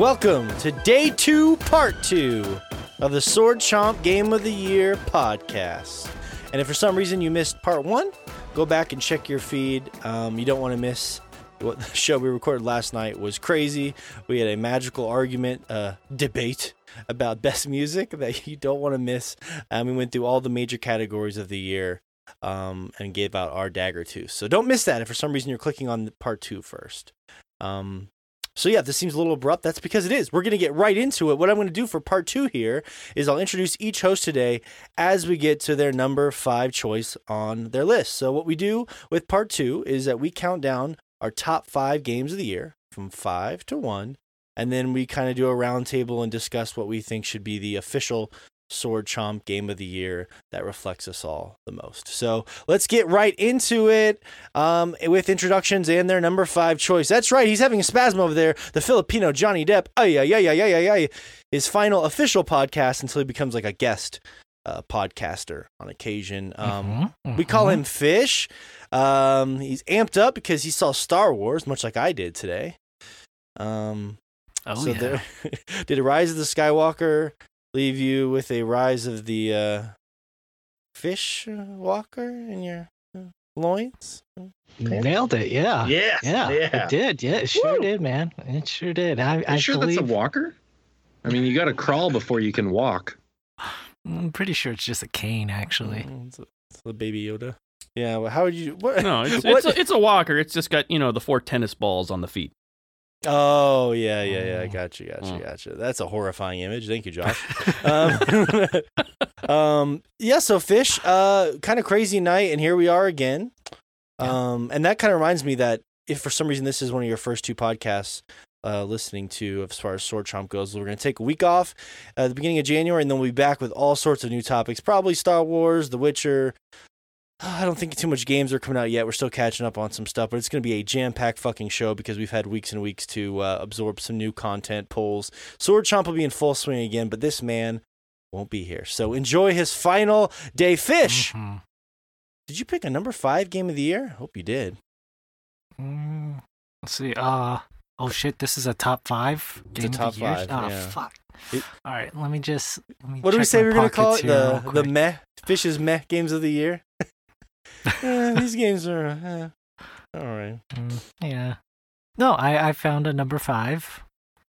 Welcome to day two, part two of the Sword Chomp Game of the Year podcast. And if for some reason you missed part one, go back and check your feed. Um, you don't want to miss what the show we recorded last night was crazy. We had a magical argument, uh, debate about best music that you don't want to miss. And we went through all the major categories of the year um, and gave out our dagger too. So don't miss that if for some reason you're clicking on part two first. Um, so yeah, this seems a little abrupt, that's because it is. We're going to get right into it. What I'm going to do for part two here is I'll introduce each host today as we get to their number five choice on their list. So what we do with part two is that we count down our top five games of the year from five to one, and then we kind of do a roundtable and discuss what we think should be the official Sword Chomp Game of the Year that reflects us all the most. So let's get right into it um, with introductions and their number five choice. That's right, he's having a spasm over there. The Filipino Johnny Depp, ay, ay, ay, ay, ay, ay, his final official podcast until he becomes like a guest uh, podcaster on occasion. Um, Mhm, We call him Fish. Um, he's amped up because he saw Star Wars, much like I did today. Um, Oh so yeah. there, did a Rise of the Skywalker leave you with a Rise of the uh, Fish uh, Walker in your uh, loins? Nailed it. Yeah. Yeah, Yeah, it did. Yeah, it sure Woo. did, man. It sure did. I, Are I you sure believe, that's a walker? I mean, you got to crawl before you can walk. I'm pretty sure it's just a cane, actually. Mm, It's, a, it's a baby Yoda. Yeah. Well, how would you? What? No, it's what- it's a, it's a walker. It's just got you know the four tennis balls on the feet. Oh yeah, yeah, yeah. I Mm. got you, got you, Mm. got you. That's a horrifying image. Thank you, Josh. um, um, yeah. So fish, uh, kind of crazy night, and here we are again. Um, and that kind of reminds me that if for some reason this is one of your first two podcasts uh, listening to as far as Sword Chomp goes, we're going to take a week off at the beginning of January, and then we'll be back with all sorts of new topics. Probably Star Wars, The Witcher. I don't think too much games are coming out yet. We're still catching up on some stuff, but it's going to be a jam-packed fucking show because we've had weeks and weeks to uh, absorb some new content polls. Sword Chomp will be in full swing again, but this man won't be here. So enjoy his final day. Fish, Mhm. did you pick a number five game of the year? Hope you did. Mm, let's see. Uh oh shit. This is a top five It's a game top of the year. five, Oh yeah. fuck. It- All right. Let me just. Let me What do we say my we're going to call it? The the meh Fish's meh games of the year. Eh, these games are eh, all right. Mm, yeah. No, I I found a number five.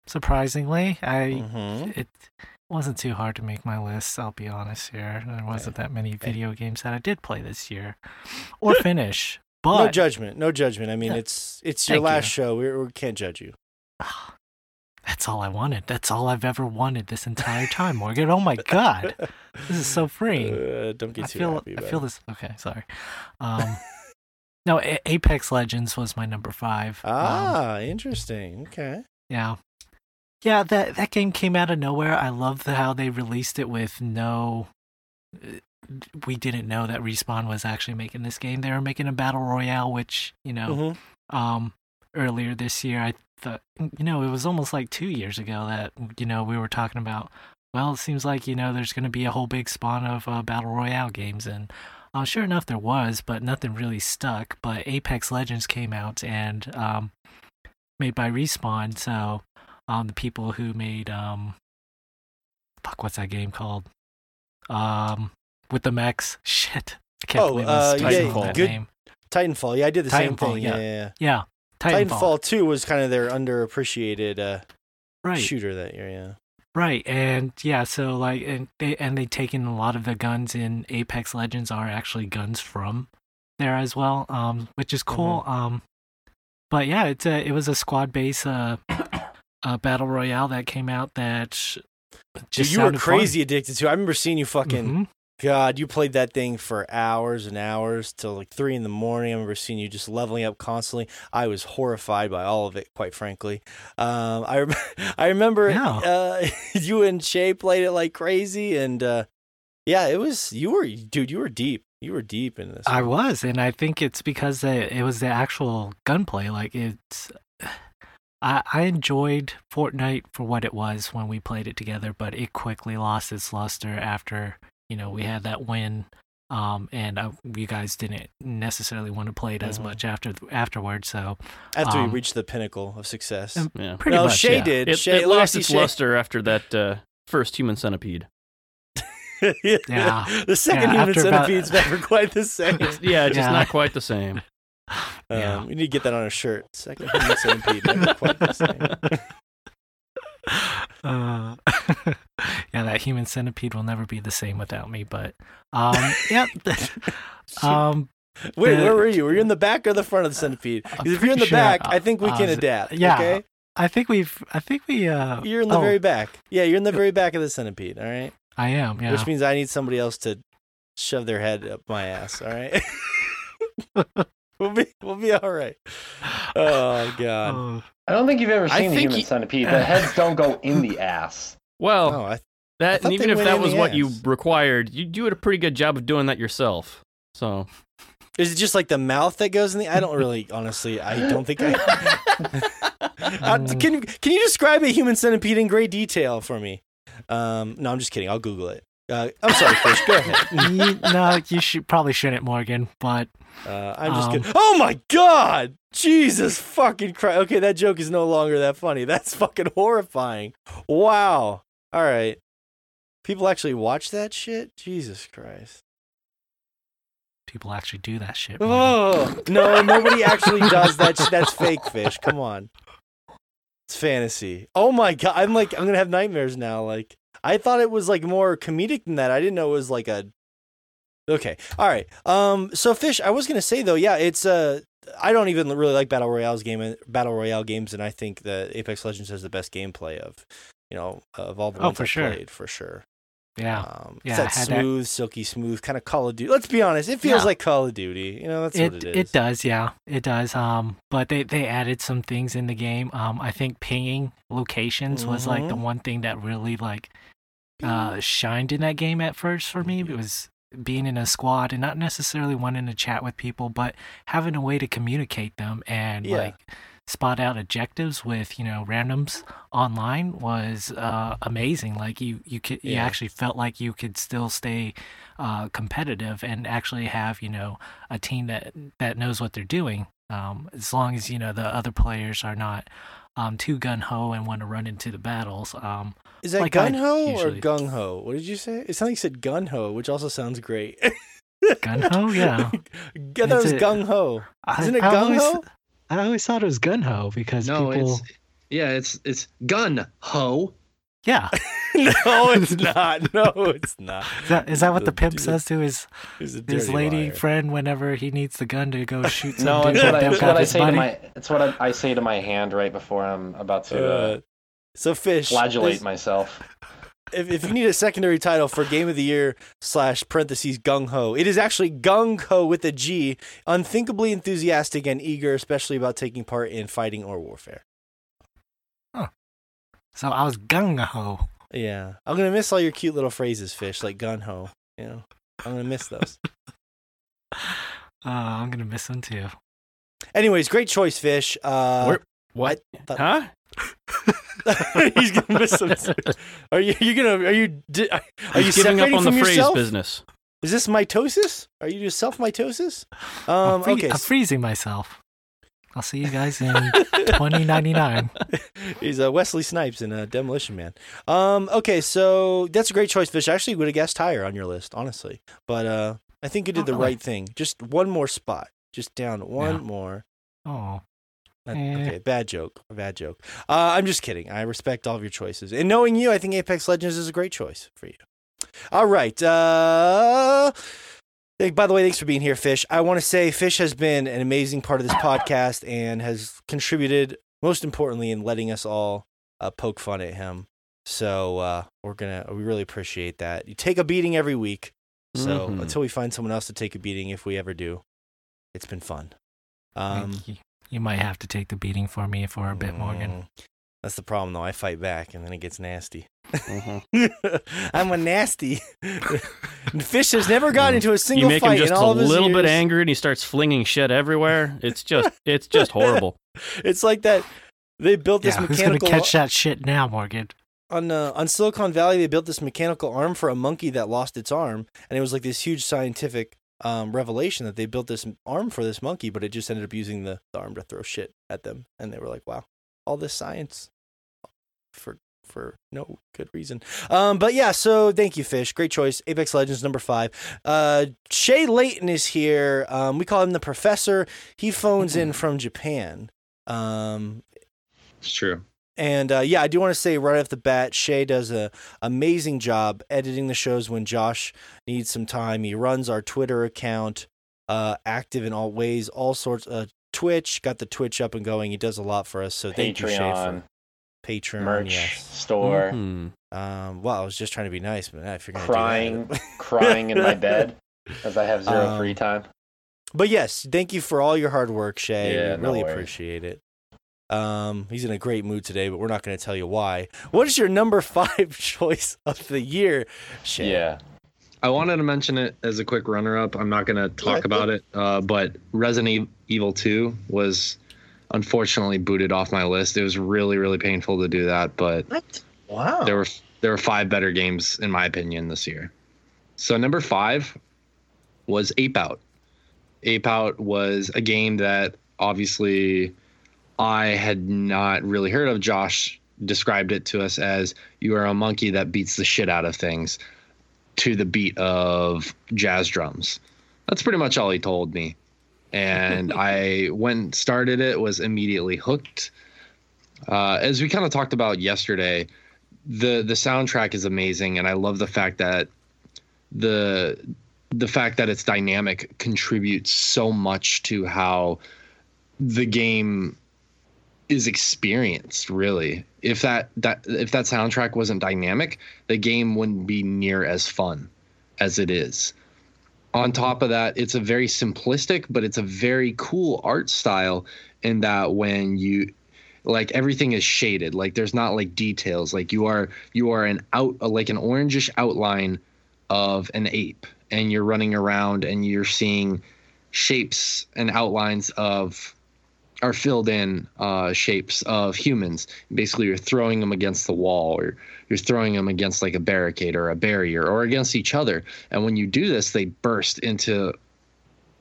Surprisingly, I Mhm. it wasn't too hard to make my list. I'll be honest here. There wasn't that many video games that I did play this year or finish. no judgment. No judgment. I mean, Yeah. it's it's your Thank last you. show. We, we can't judge you. That's all I wanted. That's all I've ever wanted this entire time, Morgan. Oh my god, this is so freeing. Uh, don't get I too feel happy. I feel it. this. Okay, sorry. Um, no, A- Apex Legends was my number five. Um, Ah, interesting. Okay. Yeah. Yeah, that that game came out of nowhere. I love the, how they released it with no uh, we didn't know that Respawn was actually making this game. They were making a battle royale which, you know, Mhm. um earlier this year I thought you know, it was almost like 2 years ago that you know, we were talking about well, it seems like, you know, there's going to be a whole big spawn of uh, battle royale games and uh, sure enough there was, but nothing really stuck. But Apex Legends came out and um made by Respawn, so um the people who made um fuck what's that game called? Um with the mechs. Shit. I can't Oh, believe uh, yeah, Titanfall. good-. Titanfall. Yeah, I did the same thing. yeah. Yeah, yeah. yeah. Titanfall. Titanfall 2 was kind of their underappreciated uh, Right. shooter that year. Yeah. Right, and yeah, so like, and they and they taken a lot of the guns in Apex Legends are actually guns from there as well, um, which is cool. Mm-hmm. Um, but yeah, it's a it was a squad based uh, uh battle royale that came out that Dude, just you were sounded fun. crazy addicted to. I remember seeing you fucking. Mhm. God, you played that thing for hours and hours till like three in the morning. I remember seeing you just leveling up constantly. I was horrified by all of it, quite frankly. Um, I rem- I remember Yeah. uh, you and Shay played it like crazy, and uh, yeah, it was you were dude. You were deep. You were deep in this. I one. was, and I think it's because it, it was the actual gunplay. Like it's, I I enjoyed Fortnite for what it was when we played it together, but it quickly lost its luster after you know we had that win Um, and uh, you guys didn't necessarily want to play it as Mhm. much after afterwards, so After Um, we reached the pinnacle of success. Um, Yeah. pretty no, much. Shay yeah. did. It, Shay, it lost its Shay. luster after that uh, first human centipede. Yeah. the second Yeah, human after about- never quite the same. Yeah, just Yeah. not quite the same. Yeah. Um, we need to get that on a shirt. Second human centipede, never quite the same. Uh, yeah, that human centipede will never be the same without me. But um, yeah, um, Wait, the- where were you? Were you in the back or the front of the centipede? Because if you're in the sure back, I- think we I can was- adapt. yeah. Okay? I think we've, I think we, uh, You're in the oh, very back. Yeah, you're in the very back of the centipede. All right. I am, yeah. Which means I need somebody else to shove their head up my ass. All right. We'll be we'll be all right. Oh god. Oh, I don't think you've ever seen the think human he- centipede. The heads don't go in the ass. Well, Oh, I, that thought and even if that was the what you required, you do a pretty good job of doing that yourself. So is it just like the mouth that goes in the? I don't really, honestly. I don't think I. Uh, can Can you describe a human centipede in great detail for me? Um, no, I'm just kidding. I'll Google it. Uh, I'm sorry, Fish. Go ahead. you, no, you should probably shouldn't, Morgan. But Uh, I'm just Um, kidding. Oh my god! Jesus fucking Christ. Okay, that joke is no longer that funny. That's fucking horrifying. Wow. All right. People actually watch that shit? Jesus Christ. people actually do that shit. Morgan. Oh no, nobody actually does that. sh- That's fake fish. Come on, it's fantasy. Oh my god, I'm like I'm gonna have nightmares now. Like I thought it was like more comedic than that. I didn't know it was like a. Okay, all right. Um, so fish. I was gonna say though, yeah, it's uh I don't even really like battle royales game battle royale games, and I think that Apex Legends has the best gameplay of, you know, of all the Oh, ones for I've sure. played for sure. Yeah. Um, Yeah, it's that I had that- smooth, silky smooth kind of Call of Duty. Let's be honest, it feels Yeah. like Call of Duty. You know, that's what it it is. does, yeah, it does. Um, but they they added some things in the game. Um, I think pinging locations was like the Mhm. one thing that really like uh shined in that game at first for me. It was being in a squad and not necessarily wanting to chat with people, but having a way to communicate them and Yeah. like spot out objectives with you know randoms online was uh amazing like you you could you actually felt like you could still stay uh competitive and actually have you know a team that that knows what they're doing um as long as you know the other players are not um too gun-ho and want to run into the battles um Is that like gun ho or gung ho? What did you say? It sounded like you said gun ho, which also sounds great. gun-ho yeah I thought it was gung ho. Isn't it I, I gung always, ho? I always thought it was gun-ho because No, people it's yeah, it's it's gun ho. Yeah no, it's not. No, it's not. is that, is that what the The pimp dude- says to his his lady liar. friend whenever he needs the gun to go shoot some No, dude it's what I, don't it's got what I say to my. It's what I, I say to my hand right before I'm about to uh, Uh, so fish. flagellate myself. if, if you need a secondary title for game of the year slash parentheses gung ho, it is actually gung ho with a G, unthinkably enthusiastic and eager, especially about taking part in fighting or warfare. So I was gung ho. Yeah, I'm gonna miss all your cute little phrases, fish, like gun ho. You know, I'm gonna miss those. Uh, I'm gonna miss them too. Anyways, great choice, fish. Uh, Where- what? thought- Huh? he's gonna miss some. Are you? You gonna? Are you? di- Are you He's giving up on the phrase yourself? business. Is this mitosis? Are you just self mitosis? I'm, Um. free- Okay. I'm freezing myself. I'll see you guys in 2099. He's uh, Wesley Snipes in uh, Demolition Man. Um, okay, so that's a great choice, Fish. I actually would have guessed higher on your list, honestly. But uh, I think you did Oh, the right thing. Just one more spot. Just down one Yeah. more. Oh, Uh, Eh. Okay, bad joke. Bad joke. Uh, I'm just kidding. I respect all of your choices. And knowing you, I think Apex Legends is a great choice for you. All right. Uh, by the way, thanks for being here, Fish. I want to say Fish has been an amazing part of this podcast and has contributed, most importantly, in letting us all uh, poke fun at him. So uh, we're gonna, we really appreciate that. You take a beating every week. So Mhm. until we find someone else to take a beating, if we ever do, it's been fun. Um, you, you might have to take the beating for me for a bit, Morgan. Mm, That's the problem, though. I fight back, and then it gets nasty. Mhm. I'm a nasty. Fish has never gotten into a You single make him fight just a all of his little bit angry, and he starts flinging shit everywhere. It's just, it's just horrible. It's like that. They built this Yeah, who's gonna catch that shit now, Morgan? on uh, on Silicon Valley, they built this mechanical arm for a monkey that lost its arm, and it was like this huge scientific um, revelation that they built this arm for this monkey, but it just ended up using the, the arm to throw shit at them, and they were like, "Wow, all this science for for no good reason." Um, but yeah, so thank you, Fish. Great choice. Apex Legends number five. Uh, Shay Layton is here. Um, we call him the Professor. He phones in from Japan. Um, It's true. and uh, yeah, I do want to say right off the bat, Shay does a amazing job editing the shows when Josh needs some time. He runs our Twitter account, uh, active in all ways, all sorts. of Twitch got the Twitch up and going. He does a lot for us. So thank you, Shay, for Patreon. merch Yes. store, Mhm. Um, well, I was just trying to be nice, but I figured I'd crying, crying in my bed as I have zero Um, free time. But yes, thank you for all your hard work, Shay. Yeah, we no really worries. appreciate it. Um, he's in a great mood today, but we're not going to tell you why. What is your number five choice of the year, Shay? Yeah. I wanted to mention it as a quick runner-up. I'm not going to talk Yeah. about it, uh, but Resident Evil 2 was unfortunately booted off my list. It was really, really painful to do that, but What? Wow. there were there were five better games in my opinion this year. So number five was Ape Out. Ape Out was a game that obviously I had not really heard of. Josh described it to us as you are a monkey that beats the shit out of things to the beat of jazz drums. That's pretty much all he told me. And I went and started it, was immediately hooked. Uh, as we kind of talked about yesterday, the the soundtrack is amazing, and I love the fact that the the fact that it's dynamic contributes so much to how the game is experienced really if that that if that soundtrack wasn't dynamic the game wouldn't be near as fun as it is on top of that it's a very simplistic but it's a very cool art style in that when you like everything is shaded. Like there's not like details. Like you are you are an out like an orangish outline of an ape and you're running around and you're seeing shapes and outlines of are filled in uh, shapes of humans. Basically, you're throwing them against the wall, or you're throwing them against like a barricade or a barrier, or against each other. And when you do this, they burst into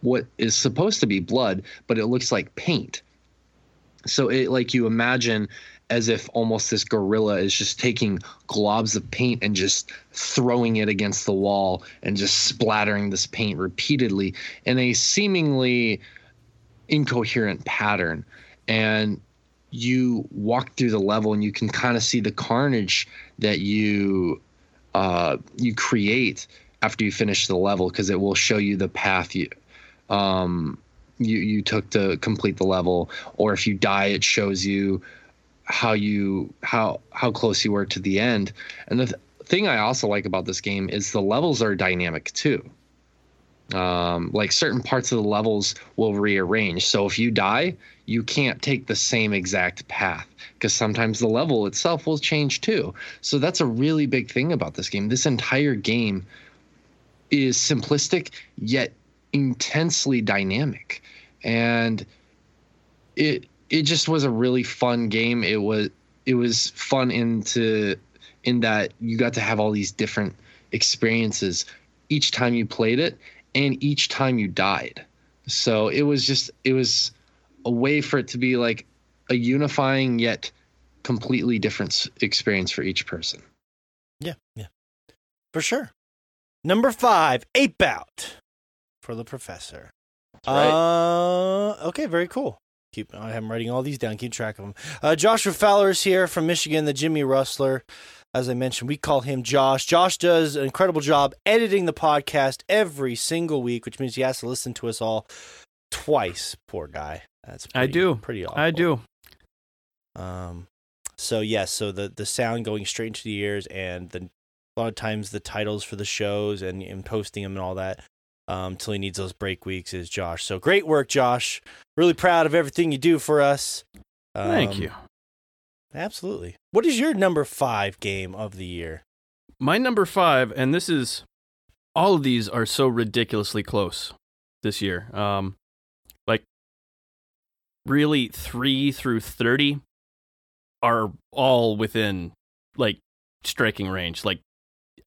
what is supposed to be blood, but it looks like paint. So it like you imagine as if almost this gorilla is just taking globs of paint and just throwing it against the wall and just splattering this paint repeatedly in a seemingly incoherent pattern and you walk through the level and you can kind of see the carnage that you uh, you create after you finish the level because it will show you the path you um, you you took to complete the level or if you die it shows you how you how how close you were to the end. And the th- thing i also like about this game is the levels are dynamic too um, like certain parts of the levels will rearrange. So if you die, you can't take the same exact path because sometimes the level itself will change too. So that's a really big thing about this game. This entire game is simplistic yet intensely dynamic, and it it just was a really fun game. It was it was fun into in that you got to have all these different experiences each time you played it and each time you died. So it was just it was a way for it to be like a unifying yet completely different experience for each person. Yeah, yeah, for sure. Number five, Ape Out for the Professor. Right. Uh, okay, very cool. Keep. I'm writing all these down. Keep track of them. Uh, Joshua Fowler is here from Michigan, the Jimmy Rustler. As I mentioned, we call him Josh. Josh does an incredible job editing the podcast every single week, which means he has to listen to us all twice. Poor guy. That's pretty, I do. pretty awful. I do. Um, so yes, so the the sound going straight into the ears, and the a lot of times the titles for the shows and, and posting them and all that. Um, till he needs those break weeks is Josh. So great work, Josh. Really proud of everything you do for us. Thank Um, you. Absolutely. What is your number five game of the year? My number five, and this is all of these are so ridiculously close this year. Um, like really three through thirty are all within like striking range. Like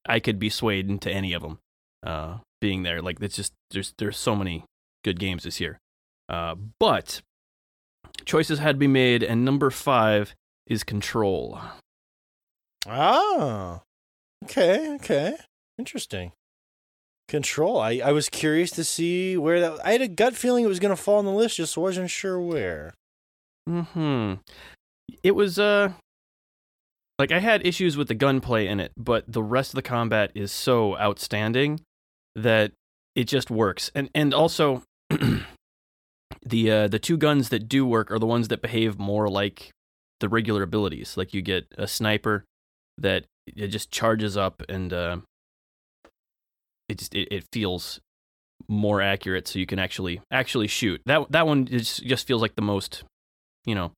I could be swayed into any of them. Uh, being there, like it's just there's there's so many good games this year. Uh, but choices had to be made, and number five is Control. Ah, okay, okay, interesting. Control. I, I was curious to see where that. I had a gut feeling it was going to fall on the list, just wasn't sure where. Mm hmm. It was uh, like I had issues with the gunplay in it, but the rest of the combat is so outstanding that it just works. And and also the uh, the two guns that do work are the ones that behave more like the regular abilities. Like you get a sniper that it just charges up and uh, it just it, it feels more accurate, so you can actually actually shoot. That that one just just feels like the most, you know,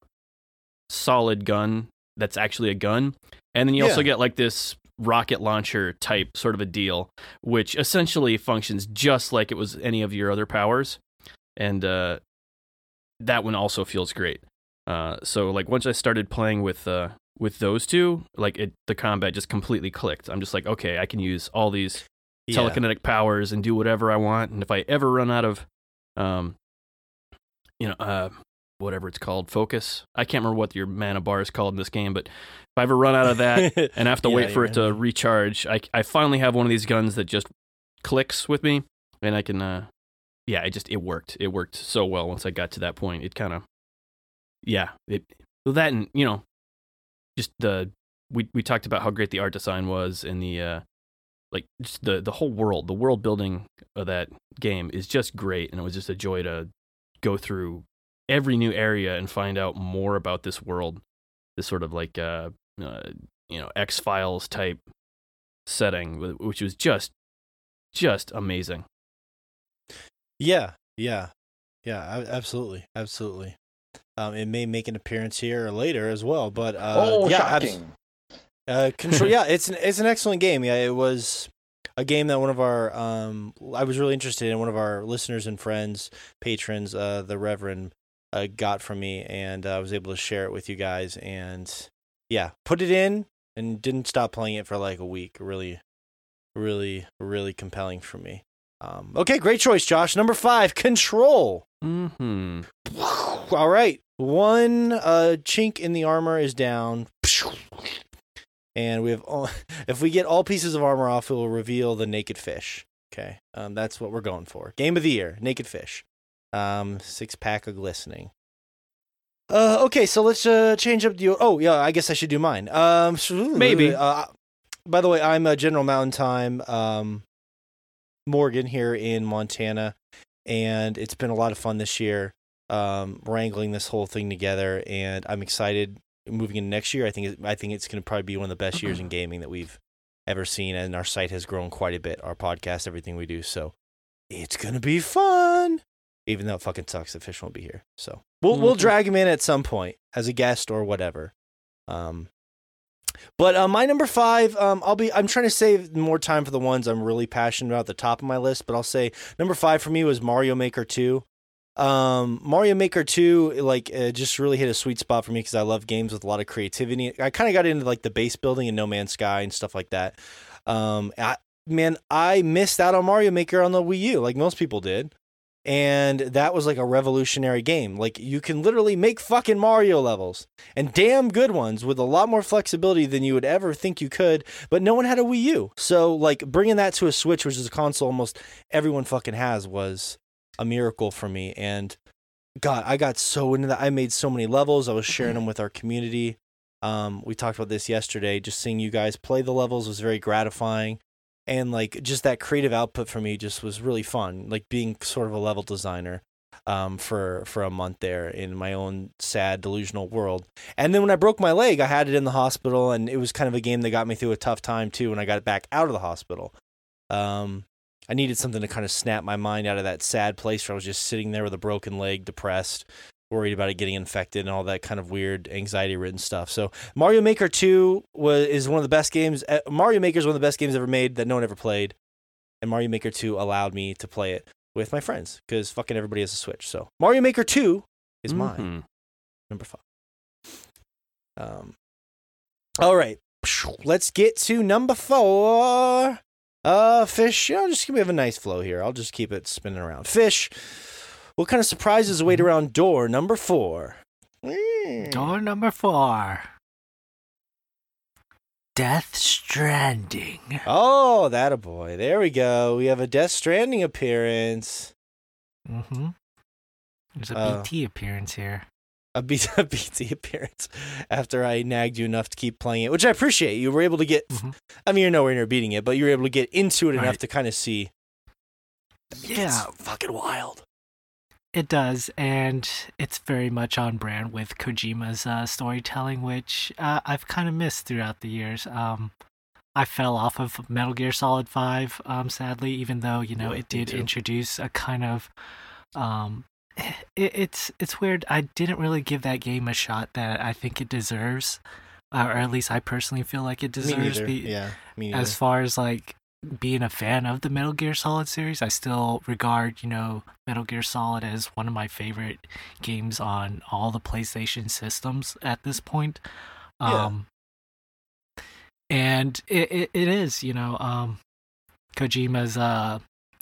solid gun that's actually a gun. And then you also get like this rocket launcher type sort of a deal, which essentially functions just like it was any of your other powers. And uh, that one also feels great. Uh, so like once I started playing with uh, with those two, like it the combat just completely clicked. I'm just like, okay, I can use all these Yeah. telekinetic powers and do whatever I want. And if I ever run out of, um, you know, uh, whatever it's called, focus. I can't remember what your mana bar is called in this game, but if I ever run out of that and I have to Yeah, wait for it to recharge, I I finally have one of these guns that just clicks with me, and I can, uh, yeah, it just it worked. It worked so well once I got to that point. It kind of, yeah, it well, that and you know, just the we we talked about how great the art design was and the uh like just the the whole world the world building of that game is just great and it was just a joy to go through every new area and find out more about this world this sort of like uh, uh you know x files type setting which was just just amazing Yeah, yeah, yeah. Absolutely, absolutely. Um, it may make an appearance here or later as well, but uh, oh, yeah, shocking. Uh, control. yeah, it's an it's an excellent game. Yeah, it was a game that one of our um I was really interested in. One of our listeners and friends, patrons, uh, the Reverend, uh, got from me, and uh, I was able to share it with you guys. And yeah, put it in and didn't stop playing it for like a week. Really, really, really compelling for me. Um, okay, great choice, Josh. Number five, Control. hmm All right. One uh, chink in the armor is down. And we have all, if we get all pieces of armor off, it will reveal the naked fish. Okay. Um, that's what we're going for. Game of the year, naked fish. Um, six pack of glistening. Uh, okay, so let's uh, change up the. Oh, yeah, I guess I should do mine. Um, Maybe. Uh, by the way, I'm a General Mountain Time um, Morgan here in Montana, and it's been a lot of fun this year um, wrangling this whole thing together, and I'm excited moving into next year. I think it, I think it's going to probably be one of the best years in gaming that we've ever seen, and our site has grown quite a bit. Our podcast, everything we do, so it's going to be fun. Even though it fucking sucks, the fish won't be here, so we'll we'll Mhm. drag him in at some point as a guest or whatever. Um, but uh, my number five, um, I'll be. I'm trying to save more time for the ones I'm really passionate about at the top of my list. But I'll say number five for me was Mario Maker Two. Um, Mario Maker Two, like, uh, just really hit a sweet spot for me because I love games with a lot of creativity. I kind of got into like the base building and No Man's Sky and stuff like that. Um, I, man, I missed out on Mario Maker on the Wii U, like most people did. And that was like a revolutionary game. Like you can literally make fucking Mario levels and damn good ones with a lot more flexibility than you would ever think you could. But no one had a Wii U, so like bringing that to a Switch, which is a console almost everyone fucking has, was a miracle for me. And God, I got so into that. I made so many levels. I was sharing them with our community. Um, we talked about this yesterday. Just seeing you guys play the levels was very gratifying and like just that creative output for me just was really fun like being sort of a level designer um, for for a month there in my own sad delusional world and then when i broke my leg i had it in the hospital and it was kind of a game that got me through a tough time too when i got it back out of the hospital um, i needed something to kind of snap my mind out of that sad place where i was just sitting there with a broken leg depressed worried about it getting infected and all that kind of weird anxiety ridden stuff so Mario Maker 2 was is one of the best games. uh, Mario Maker is one of the best games ever made that no one ever played. And Mario Maker 2 allowed me to play it with my friends because fucking everybody has a Switch. So Mario Maker 2 is mine, Mhm. number five. Um, all right. let's get to number four. Uh, fish. You know, just give me a nice flow here. I'll just keep it spinning around. Fish. What kind of surprises await around door number four? Mm. Door number four. Death Stranding. Oh, that a boy. There we go. We have a Death Stranding appearance. Mm-hmm. There's a Uh, BT appearance here. A, B- a BT appearance after I nagged you enough to keep playing it, which I appreciate. You were able to get, Mhm. I mean, you're nowhere near beating it, but you were able to get into it enough Right. to kind of see. Yeah, It's fucking wild. It does, and it's very much on brand with Kojima's uh, storytelling, which uh, I've kind of missed throughout the years. Um, I fell off of Metal Gear Solid Five, um, sadly, even though you know Yeah, it did introduce a kind of, um, it, it's it's weird. I didn't really give that game a shot that I think it deserves, uh, or at least I personally feel like it deserves. neither. be- yeah, me as far as like being a fan of the Metal Gear Solid series, I still regard, you know, Metal Gear Solid as one of my favorite games on all the PlayStation systems at this point. Yeah. Um and it, it, it is, you know, um Kojima's uh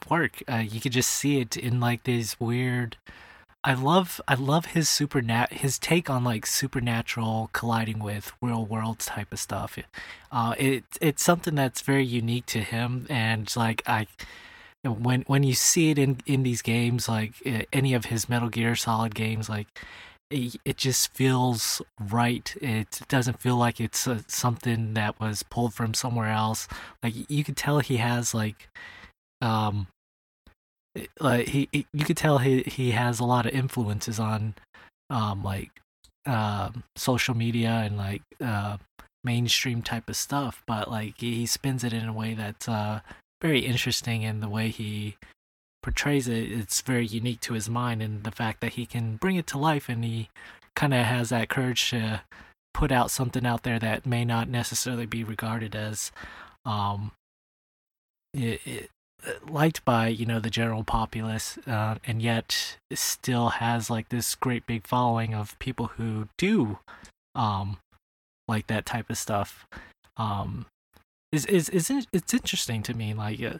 work. Uh, you could just see it in like these weird I love I love his supernat his take on like supernatural colliding with real world type of stuff. Uh, it it's something that's very unique to him, and like I, when when you see it in in these games, like any of his Metal Gear Solid games, like it, it just feels right. It doesn't feel like it's uh, something that was pulled from somewhere else. Like you could tell he has like, um, eh, like he, he you could tell he he has a lot of influences on, um, like, um, social media and like uh mainstream type of stuff, but like he he spins it in a way that's uh very interesting in the way he portrays it. It's very unique to his mind and the fact that he can bring it to life and he kind of has that courage to put out something out there that may not necessarily be regarded as um it, it, liked by you know the general populace uh, and yet still has like this great big following of people who do um like that type of stuff. Um is is is it's interesting to me like uh,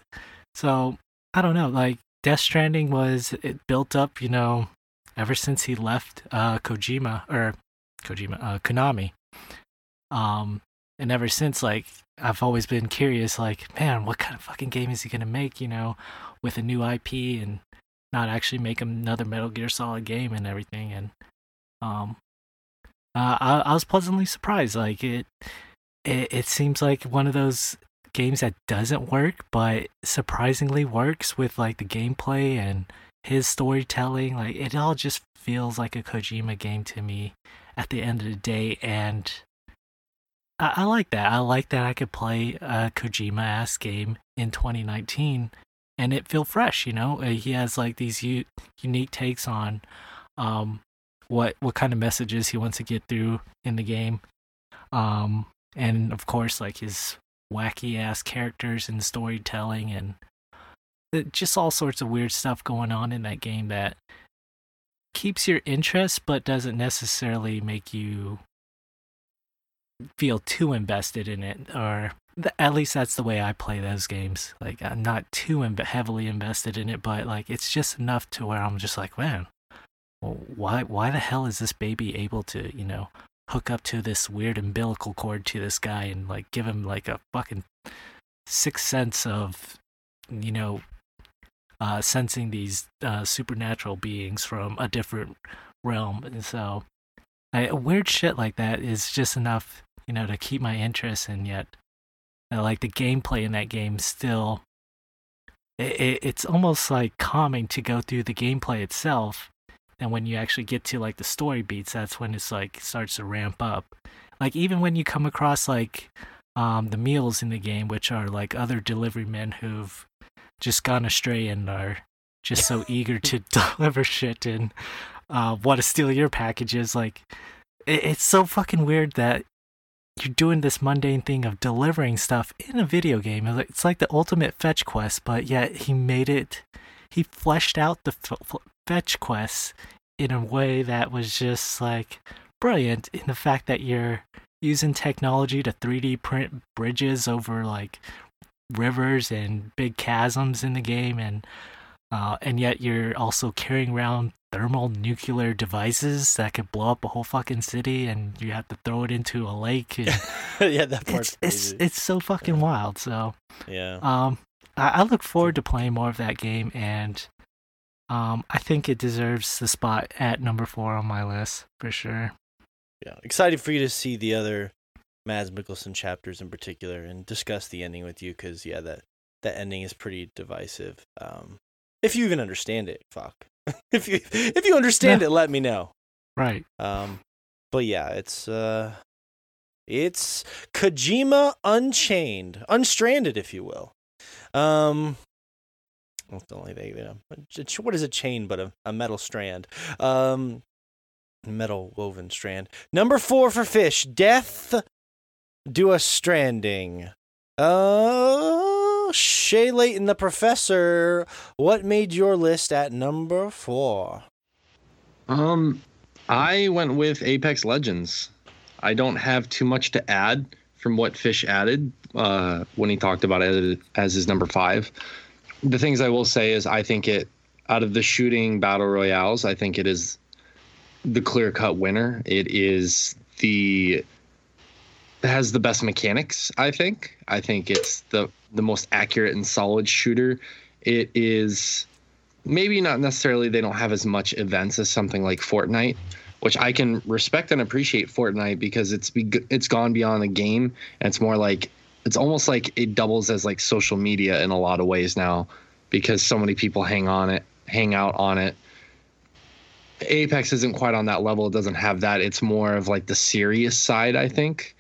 so i don't know like death stranding was it built up you know ever since he left uh kojima or kojima uh konami. Um and ever since like i've always been curious like man what kind of fucking game is he gonna make you know with a new ip and not actually make another metal gear solid game and everything and um uh, I, I was pleasantly surprised. Like it, it, it seems like one of those games that doesn't work, but surprisingly works with like the gameplay and his storytelling. Like it all just feels like a Kojima game to me at the end of the day, and I, I like that. I like that I could play a Kojima ass game in 2019 and it feel fresh. You know, Uh, he has like these u- unique takes on um what what kind of messages he wants to get through in the game um and of course like his wacky ass characters and storytelling and it, just all sorts of weird stuff going on in that game that keeps your interest but doesn't necessarily make you feel too invested in it or th- at least that's the way I play those games. Like I'm not too Im- heavily invested in it, but like it's just enough to where I'm just like, man, well, why why the hell is this baby able to you know hook up to this weird umbilical cord to this guy and like give him like a fucking sixth sense of you know uh sensing these uh supernatural beings from a different realm and so I, weird shit like that is just enough you know to keep my interest and yet uh, like the gameplay in that game still it, it, it's almost like calming to go through the gameplay itself and when you actually get to like the story beats that's when it's like starts to ramp up. Like even when you come across like um the mules in the game which are like other delivery men who've just gone astray and are just so eager to deliver shit and uh want to steal your packages like it, it's so fucking weird that you're doing this mundane thing of delivering stuff in a video game. It's like- the ultimate fetch quest, but yet he made it. He fleshed out the f- fetch quests in a way that was just like brilliant. In the fact that you're using technology to 3D print bridges over like rivers and big chasms in the game, and uh, and yet you're also carrying around thermal nuclear devices that could blow up a whole fucking city, and you have to throw it into a lake. And yeah, that part's it's it's it's so fucking wild. So yeah. um, I, I look forward to playing more of that game, and um, I think it deserves the spot at number four on my list for sure. Yeah, excited for you to see the other Mads Mikkelsen chapters in particular and discuss the ending with you because yeah, that that ending is pretty divisive. Um, if you even understand it, fuck. if you if you understand it, let me know. Right. Um, but yeah, it's uh, it's Kojima Unchained, Unstranded, if you will. Um, well, it's only they, you know, what is a chain but a, a metal strand? Um, metal woven strand. Number four for fish, Death Do a Stranding. Uh, Shay Layton, the professor. What made your list at number four? Um, I went with Apex Legends. I don't have too much to add from what Fish added uh, when he talked about it as his number five. The things I will say is I think it, out of the shooting battle royales, I think it is the clear cut winner. It is the has the best mechanics. I think. I think it's the the most accurate and solid shooter. It is maybe not necessarily they don't have as much events as something like Fortnite, which I can respect and appreciate Fortnite because it's it's gone beyond a game and it's more like it's almost like it doubles as like social media in a lot of ways now because so many people hang on it, hang out on it. Apex isn't quite on that level. It doesn't have that. It's more of like the serious side, I think.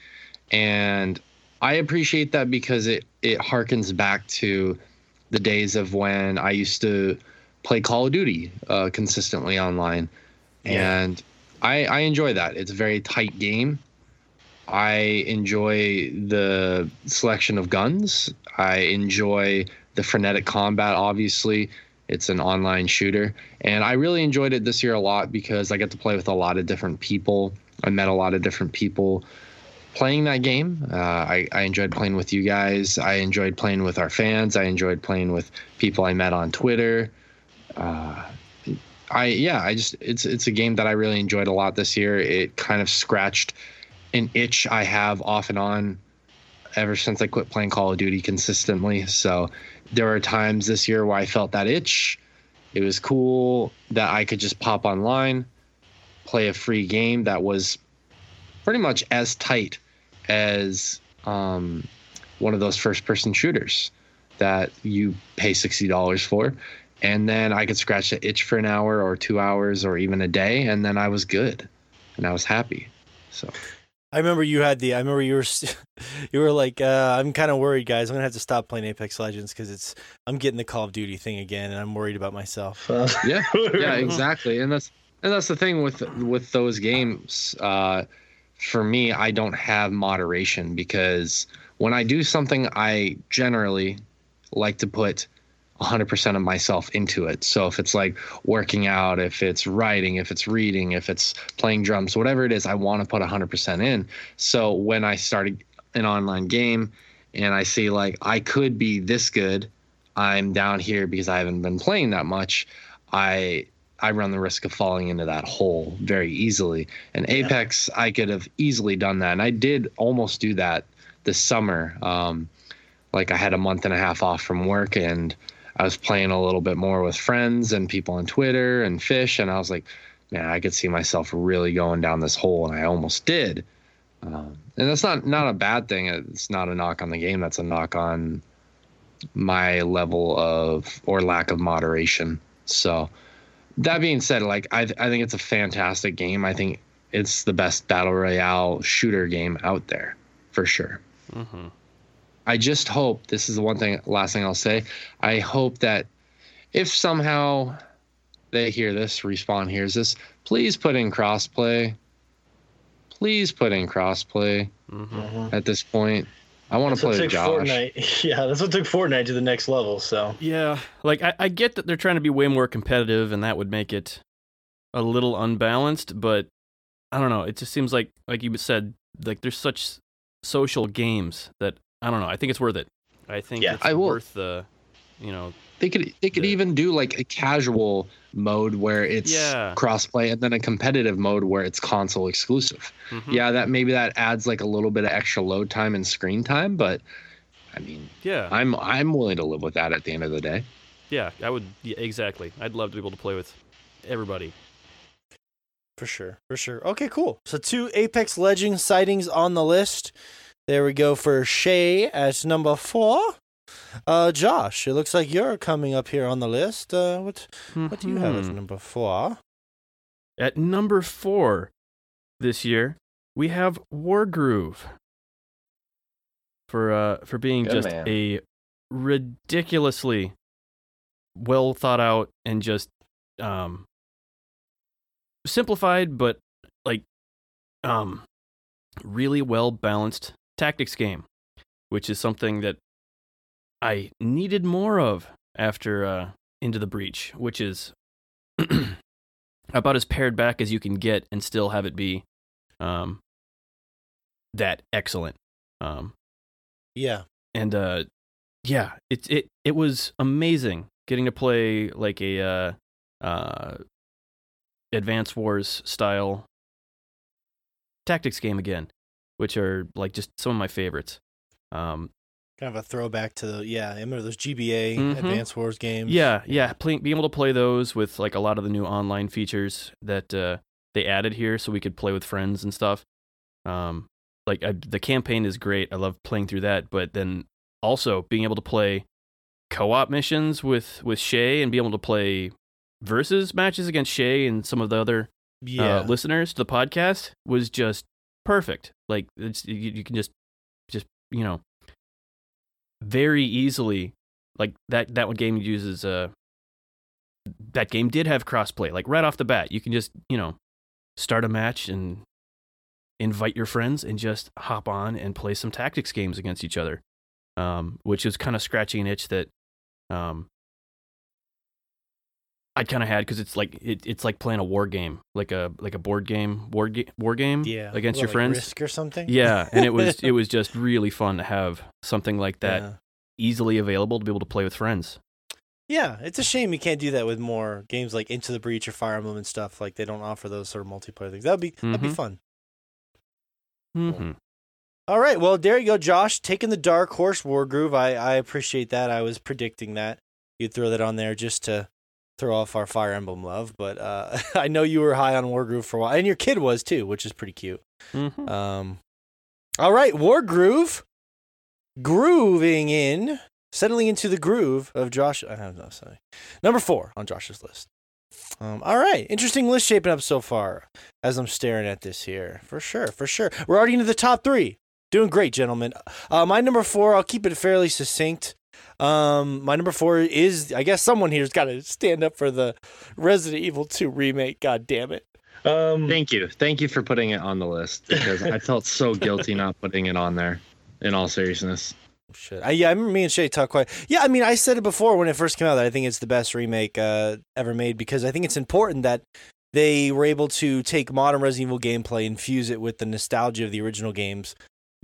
And I appreciate that because it it harkens back to the days of when I used to play Call of Duty uh, consistently online, Yeah. and I, I enjoy that. It's a very tight game. I enjoy the selection of guns. I enjoy the frenetic combat. Obviously, it's an online shooter, and I really enjoyed it this year a lot because I get to play with a lot of different people. I met a lot of different people playing that game. Uh, I, I enjoyed playing with you guys. I enjoyed playing with our fans. I enjoyed playing with people I met on Twitter. Uh, I yeah, I just it's it's a game that I really enjoyed a lot this year. It kind of scratched an itch I have off and on ever since I quit playing Call of Duty consistently. So there were times this year where I felt that itch. It was cool that I could just pop online, play a free game that was pretty much as tight as um, one of those first person shooters that you pay $60 for. And then I could scratch the itch for an hour or two hours or even a day. And then I was good and I was happy. So I remember you had the. I remember you were, you were like, uh, I'm kind of worried, guys. I'm gonna have to stop playing Apex Legends because it's. I'm getting the Call of Duty thing again, and I'm worried about myself. yeah, yeah, exactly. And that's and that's the thing with with those games. Uh, for me, I don't have moderation because when I do something, I generally like to put 100% of myself into it. So if it's like working out, if it's writing, if it's reading, if it's playing drums, whatever it is, I want to put 100% in. So when I started an online game and I see like I could be this good, I'm down here because I haven't been playing that much. I I run the risk of falling into that hole very easily. And Apex, I could have easily done that, and I did almost do that this summer. Um, like I had a month and a half off from work, and I was playing a little bit more with friends and people on Twitter and Fish, and I was like, man, I could see myself really going down this hole, and I almost did. Um, and that's not not a bad thing. It's not a knock on the game. That's a knock on my level of or lack of moderation. So that being said, like I I think it's a fantastic game. I think it's the best battle royale shooter game out there for sure. Mm-hmm. I just hope this is the one thing last thing I'll say. I hope that if somehow they hear this, respawn hears this, please put in crossplay. Please put in crossplay Mm-hmm. at this point. I want to what play with took Josh. Fortnite. Yeah, that's what took Fortnite to the next level. So Yeah, like I, I get that they're trying to be way more competitive, and that would make it a little unbalanced. But I don't know. It just seems like, like you said, like there's such social games that I don't know. I think it's worth it. I think Yeah, it's I will- worth the, you know, They could they could The- even do like a casual mode where it's Yeah. crossplay and then a competitive mode where it's console exclusive. mhm. Yeah, that maybe that adds like a little bit of extra load time and screen time, but I mean, yeah, I'm I'm willing to live with that at the end of the day. yeah. I would yeah, exactly. I'd love to be able to play with everybody. For sure, for sure. Okay, cool. So two Apex Legends sightings on the list. There we go for Shay at number four. Uh, Josh, it looks like you're coming up here on the list. Uh, what what do you have as Mhm. number four? At number four this year, we have Wargroove for uh for being Good just man. a ridiculously well thought out and just um simplified but like um really well balanced tactics game, which is something that I needed more of after uh Into the Breach, which is about as pared back as you can get and still have it be um that excellent. Um Yeah, and uh yeah, it it it was amazing getting to play like a uh uh Advance Wars style tactics game again, which are like just some of my favorites. Um kind of a throwback to the yeah. I remember those GBA Mhm. Advance Wars games. Yeah, yeah, playing being able to play those with like a lot of the new online features that uh, they added here, so we could play with friends and stuff. Um, like I, the campaign is great. I love playing through that, but then also being able to play co-op missions with with Shay and be able to play versus matches against Shay and some of the other yeah. uh, listeners to the podcast was just perfect. Like it's you, you can just just you know very easily like that that one game uses uh that game did have crossplay like right off the bat. You can just you know start a match and invite your friends and just hop on and play some tactics games against each other. Um, which is kind of scratching an itch that um I kind of had because it's like it, it's like playing a war game, like a like a board game, war ga- war game yeah. against your like friends. Risk or something. Yeah, and it was it was just really fun to have something like that Yeah. easily available to be able to play with friends. Yeah, it's a shame you can't do that with more games like Into the Breach or Fire Emblem and stuff. Like they don't offer those sort of multiplayer things. That'd be that'd be Mhm. fun. hmm All right, well there you go, Josh, taking the dark horse Wargroove. I I appreciate that. I was predicting that you'd throw that on there just to throw off our Fire Emblem love, but uh, I know you were high on Wargroove for a while, and your kid was too, which is pretty cute. hmm Um, all right, Wargroove, grooving in, settling into the groove of Josh. I have no sorry. Number four on Josh's list. Um, all right, interesting list shaping up so far as I'm staring at this here. For sure, for sure. We're already into the top three. Doing great, gentlemen. Uh, my number four, I'll keep it fairly succinct. Um, my number four is, I guess someone here's got to stand up for the Resident Evil 2 remake. God damn it. Um, Thank you, thank you for putting it on the list because I felt so guilty not putting it on there. In all seriousness, Shit. I, yeah, I remember me and Shay talked quite. Yeah, I mean, I said it before when it first came out that I think it's the best remake uh, ever made because I think it's important that they were able to take modern Resident Evil gameplay, infuse it with the nostalgia of the original games,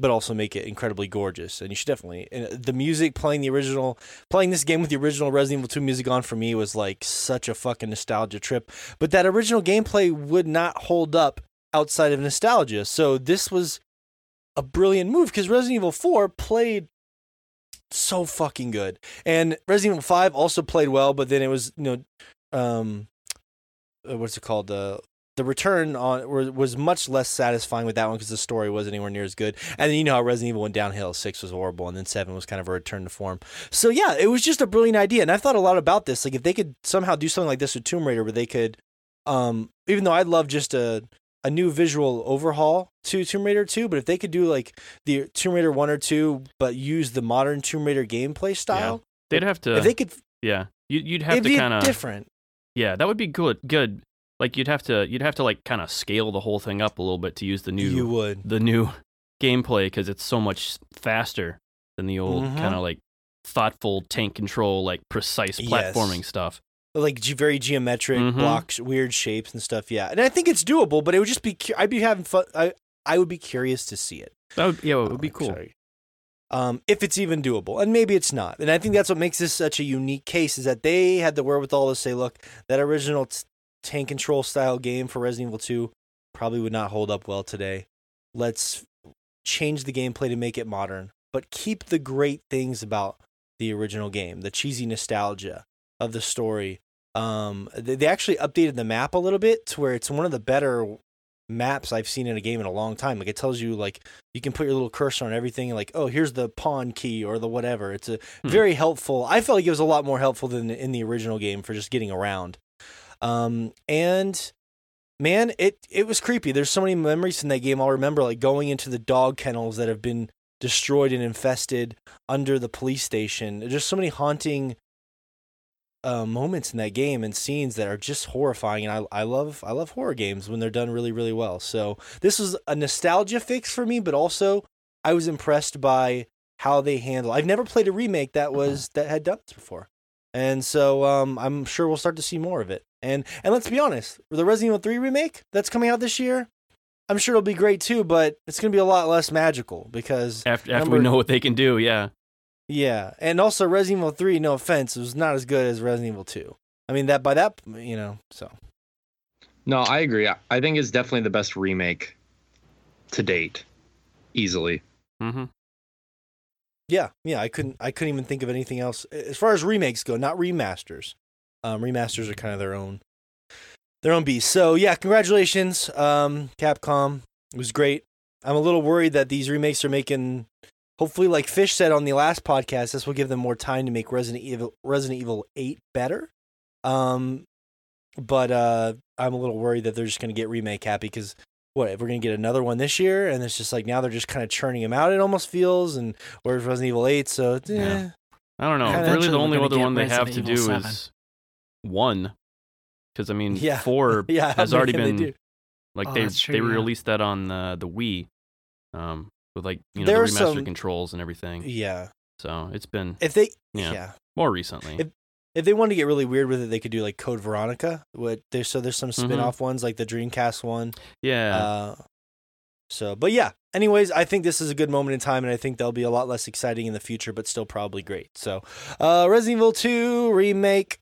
but also make it incredibly gorgeous. And you should definitely and the music playing the original, playing this game with the original Resident Evil 2 music on for me was like such a fucking nostalgia trip. But that original gameplay would not hold up outside of nostalgia. So this was a brilliant move because Resident Evil 4 played so fucking good. And Resident Evil 5 also played well, but then it was, you know, um uh, what's it called? Uh the return on was- much less satisfying with that one because the story wasn't anywhere near as good. And then you know how Resident Evil went downhill. Six was horrible, and then seven was kind of a return to form. So yeah, it was just a brilliant idea, and I've thought a lot about this. Like if they could somehow do something like this with Tomb Raider, where they could, um, even though I'd love just a a new visual overhaul to Tomb Raider 2, but if they could do like the Tomb Raider 1 or 2, but use the modern Tomb Raider gameplay style, They'd have to. if they could, yeah, you, you'd have to kind of. different. Yeah, that would be good. Good. Like you'd have to. You'd have to like kind of scale the whole thing up a little bit to use the new You would. the new gameplay because it's so much faster than the old Mhm. kind of like thoughtful tank control, like precise Yes. platforming stuff. like very geometric Mhm. blocks, weird shapes and stuff. Yeah, and I think it's doable, but it would just be. cu- I'd be having fun. I I would be curious to see it. That would, yeah, it would be Oh, cool. sorry. Um, if it's even doable, and maybe it's not. And I think that's what makes this such a unique case is that they had the wherewithal to say, look, that original t- tank control style game for Resident Evil 2 probably would not hold up well today. Let's change the gameplay to make it modern, but keep the great things about the original game, the cheesy nostalgia of the story. Um, they, they actually updated the map a little bit to where it's one of the better maps I've seen in a game in a long time. Like it tells you like you can put your little cursor on everything and like, oh, here's the pawn key or the whatever. It's a Hmm. very helpful. I felt like it was a lot more helpful than in the original game for just getting around. Um, and man, it it was creepy. There's so many memories in that game. I'll remember like going into the dog kennels that have been destroyed and infested under the police station. There's just so many haunting uh, moments in that game and scenes that are just horrifying. And I I love I love horror games when they're done really really well. So this was a nostalgia fix for me, but also I was impressed by how they handle. I've never played a remake that was that had done this before. And so um, I'm sure we'll start to see more of it. And and let's be honest, the Resident Evil 3 remake that's coming out this year, I'm sure it'll be great too, but it's going to be a lot less magical because After after Number- we know what they can do, yeah. yeah, and also Resident Evil 3, no offense, was not as good as Resident Evil 2. I mean that by that, you know, so No, I agree. I- I think it's definitely the best remake to date, easily. hmm yeah, yeah, I couldn't I couldn't even think of anything else as far as remakes go, not remasters. Um, remasters are kind of their own their own beast. So yeah, congratulations, um, Capcom. It was great. I'm a little worried that these remakes are making. Hopefully, like Fish said on the last podcast, this will give them more time to make Resident Evil Resident Evil Eight better. Um, but uh, I'm a little worried that they're just going to get remake happy because what if we're going to get another one this year and it's just like now they're just kind of churning them out. It almost feels and whereas Resident Evil Eight, so eh. Yeah. I don't know. Kinda- really, the only other one they have to Resident do 7. is one, because I mean, Yeah. four yeah, has many already can they been like Oh, they that's true, they yeah. released that on the the Wii, um, with like you know There the are remastered some- controls and everything. Yeah, So it's been if they Yeah. yeah. more recently. If- If they wanted to get really weird with it, they could do like Code Veronica. What there's so there's some Mhm. spin-off ones like the Dreamcast one. yeah, Uh, so, but yeah. Anyways, I think this is a good moment in time, and I think they'll be a lot less exciting in the future, but still probably great. So, uh, Resident Evil 2 remake.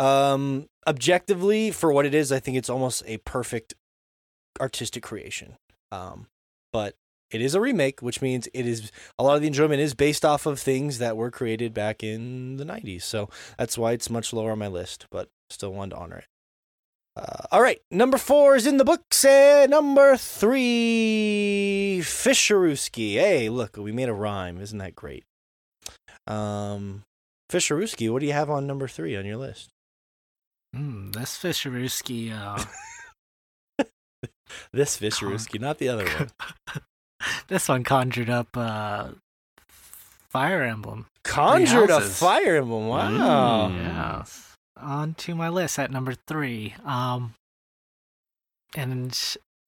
Um, objectively, for what it is, I think it's almost a perfect artistic creation. Um, but it is a remake, which means it is a lot of the enjoyment is based off of things that were created back in the 90s. So that's why it's much lower on my list, but still wanted to honor it. Uh, all right, number four is in the books, and number three, Fisherooski. Hey, look, we made a rhyme. Isn't that great? Um, Fisherooski, what do you have on number three on your list? Mm, this Fisherooski, uh, This Fisherooski, not the other one. this one conjured up uh, Fire Emblem. Conjured a. Fire Emblem. Wow. Mm. Yeah. On to my list at number three. Um, and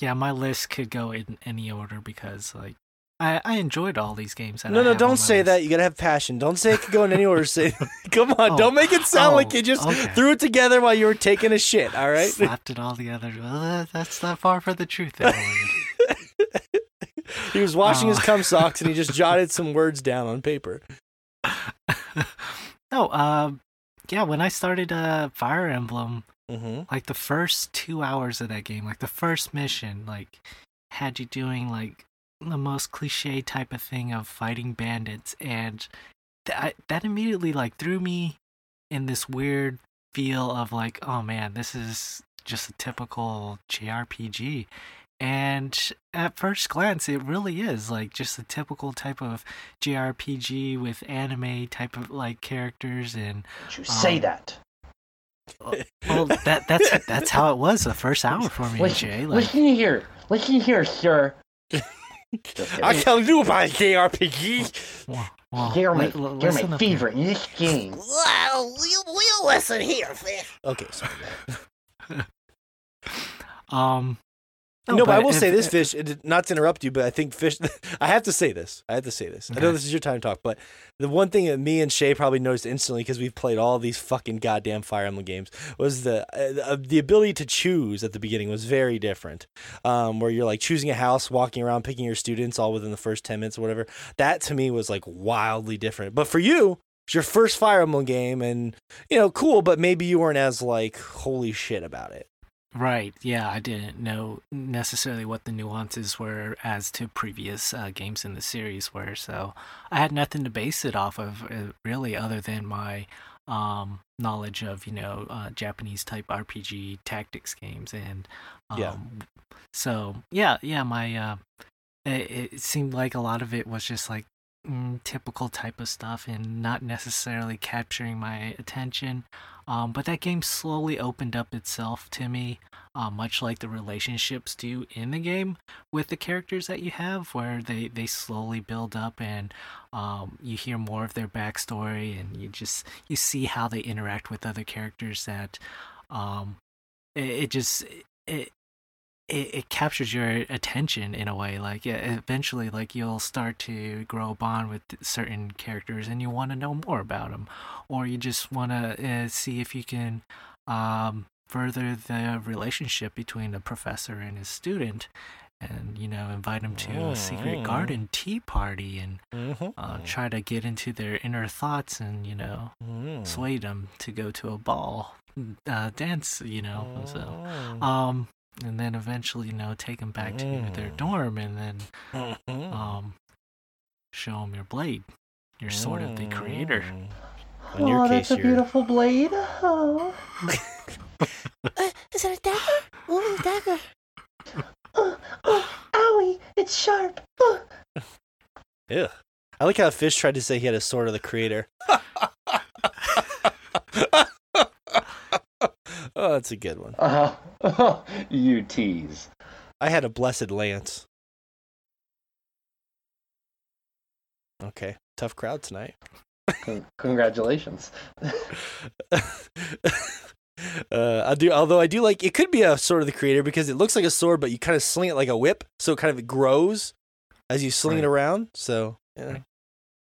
yeah, my list could go in any order because like I, I enjoyed all these games. No, I no, don't say list. that. You gotta have passion. Don't say it could go in any order. Say, come on, Oh. don't make it sound Oh, like you just okay. threw it together while you were taking a shit. All right. Slapped it all together. Well, that's not far from the truth. He was washing his Oh. cum socks and he just jotted some words down on paper. no, um, yeah, when I started uh, Fire Emblem, Mm-hmm. like the first two hours of that game, like the first mission, like had you doing like the most cliche type of thing of fighting bandits, and that that immediately like threw me in this weird feel of like, oh man, this is just a typical JRPG. And at first glance, it really is like just a typical type of JRPG with anime type of like characters and Don't you say Um, that. well, that that's that's how it was the first hour for me, Listen, Jay. Like, listen here. Listen here, sir. Just I kidding. can do my JRPG. well, well, You're my, li- li- you're my up here. favorite in this game. Well, you, you listen here, Fish. Okay, sorry. Um, No, no, but, I will if- say this, Fish. it- Not to interrupt you, but I think Fish. I have to say this. I have to say this. I know this is your time to talk, but the one thing that me and Shay probably noticed instantly because we've played all these fucking goddamn Fire Emblem games was the uh, the ability to choose at the beginning was very different. Um, where you're like choosing a house, walking around, picking your students all within the first ten minutes or whatever. That to me was like wildly different. But for you. It's your first Fire Emblem game, and you know, cool. But maybe you weren't as like holy shit about it. Right. Yeah, I didn't know necessarily what the nuances were as to previous uh, games in the series were, so I had nothing to base it off of, uh, really, other than my um, knowledge of you know uh, Japanese type RPG tactics games, and um, Yeah. So yeah, yeah, my uh, it, it seemed like a lot of it was just like mm, typical type of stuff and not necessarily capturing my attention. Um, but that game slowly opened up itself to me, uh, much like the relationships do in the game with the characters that you have, where they, they slowly build up and um, you hear more of their backstory and you just you see how they interact with other characters. That um, it, it just it, it it captures your attention in a way. Like yeah, eventually, like you'll start to grow a bond with certain characters, and you want to know more about them, or you just want to uh, see if you can um, further the relationship between the professor and his student, and you know invite him to a secret Mm. garden tea party and Mm-hmm. uh, try to get into their inner thoughts and you know Mm. sway them to go to a ball uh, dance. You know, so Mm. um and then eventually you know take them back to their Mm. dorm and then Mhm. um show them your blade you're sort of the creator Mm. In your case, you're beautiful blade. Oh. Uh, is that a dagger? Ooh, dagger. Oh, oh, owie, it's sharp. Oh. Ew. I like how Fish tried to say he had a sword of the creator. oh, that's a good one. Uh, you tease. I had a blessed lance. Okay, tough crowd tonight. Con- congratulations. uh, I do, although I do like it could be a sword of the creator because it looks like a sword, but you kind of sling it like a whip, so it kind of grows as you sling it around. So yeah,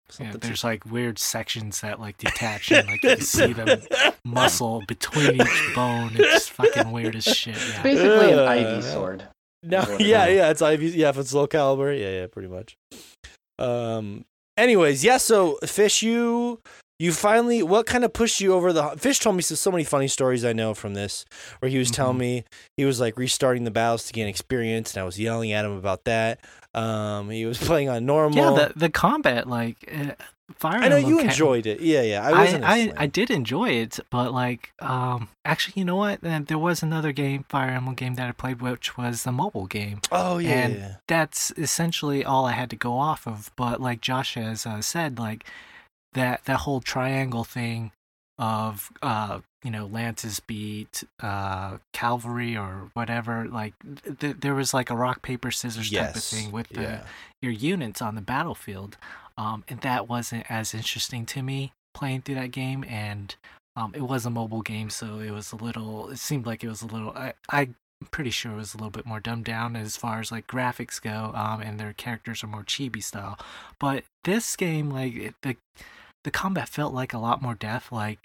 yeah, something to- there's like weird sections that like detach and like you can see the muscle between each bone it's fucking weird as shit It's yeah basically an Uh, Ivy sword. No, is what it yeah, yeah, it's Ivy. Yeah, if it's low caliber, yeah, yeah, pretty much. Um. Anyways, yeah. So, Fish, you you finally what kind of pushed you over the? Fish told me so, so many funny stories I know from this, where he was telling Mhm. me he was like restarting the battles to gain experience, and I was yelling at him about that. Um, he was playing on normal. yeah the, the combat like uh, fire I know you ca- enjoyed it. Yeah, yeah. I I, I. I did enjoy it, but like, um, actually, you know what? There was another game, Fire Emblem game that I played, which was the mobile game. oh yeah, and yeah. That's essentially all I had to go off of. But like Josh has uh, said, like that that whole triangle thing of uh, you know, Lance's beat uh, cavalry or whatever. Like th- th- there was like a rock paper scissors type of thing with the yeah. your units on the battlefield. Um, and that wasn't as interesting to me playing through that game. And um, it was a mobile game, so it was a little. It seemed like it was a little. I, I'm pretty sure it was a little bit more dumbed down as far as like graphics go. Um, and their characters are more chibi style. But this game, like it, the the combat felt like a lot more depth. Like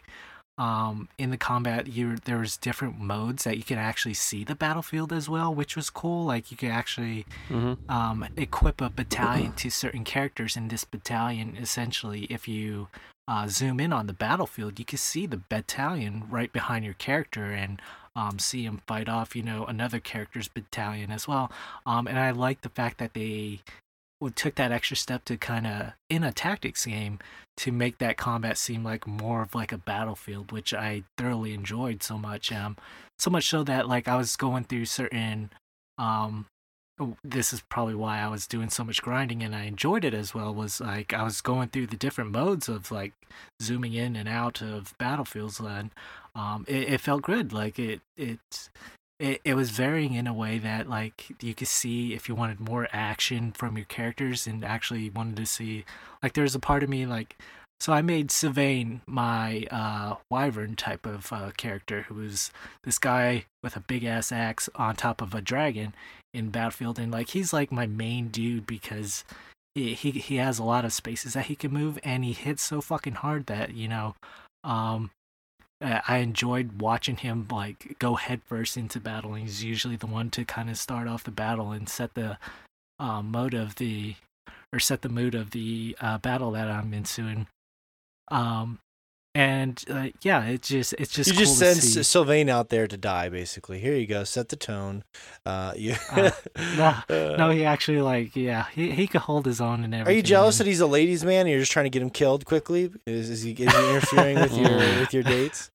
um, in the combat, you there was different modes that you could actually see the battlefield as well, which was cool. Like you could actually hmm um, equip a battalion to certain characters in this battalion. Essentially, if you uh, zoom in on the battlefield, you can see the battalion right behind your character and um, see him fight off, you know, another character's battalion as well. Um, and I like the fact that they took that extra step to kind of in a tactics game to make that combat seem like more of like a battlefield, which I thoroughly enjoyed so much. Um, so much so that like I was going through certain um oh, this is probably why I was doing so much grinding and I enjoyed it as well was like I was going through the different modes of like zooming in and out of battlefields and um it, it felt good like it it it, it was varying in a way that like you could see if you wanted more action from your characters and actually wanted to see like there's a part of me like so I made Sylvain my uh, wyvern type of uh, character, who was this guy with a big ass axe on top of a dragon, in Battlefield, and like he's like my main dude because he he, he has a lot of spaces that he can move, and he hits so fucking hard that you know, um, uh, I enjoyed watching him like go headfirst into battle. And he's usually the one to kind of start off the battle and set the uh, mode of the or set the mood of the uh, battle that I'm ensuing. Um, and uh, yeah, it's just it's just you cool just to send see. Sylvain out there to die, basically. Here you go. Set the tone. Uh, you. Uh, no, Uh, no, he actually like yeah, he he could hold his own and everything. Are you jealous that he's a ladies' man and you're just trying to get him killed quickly? Is, is he is he interfering with your with your dates?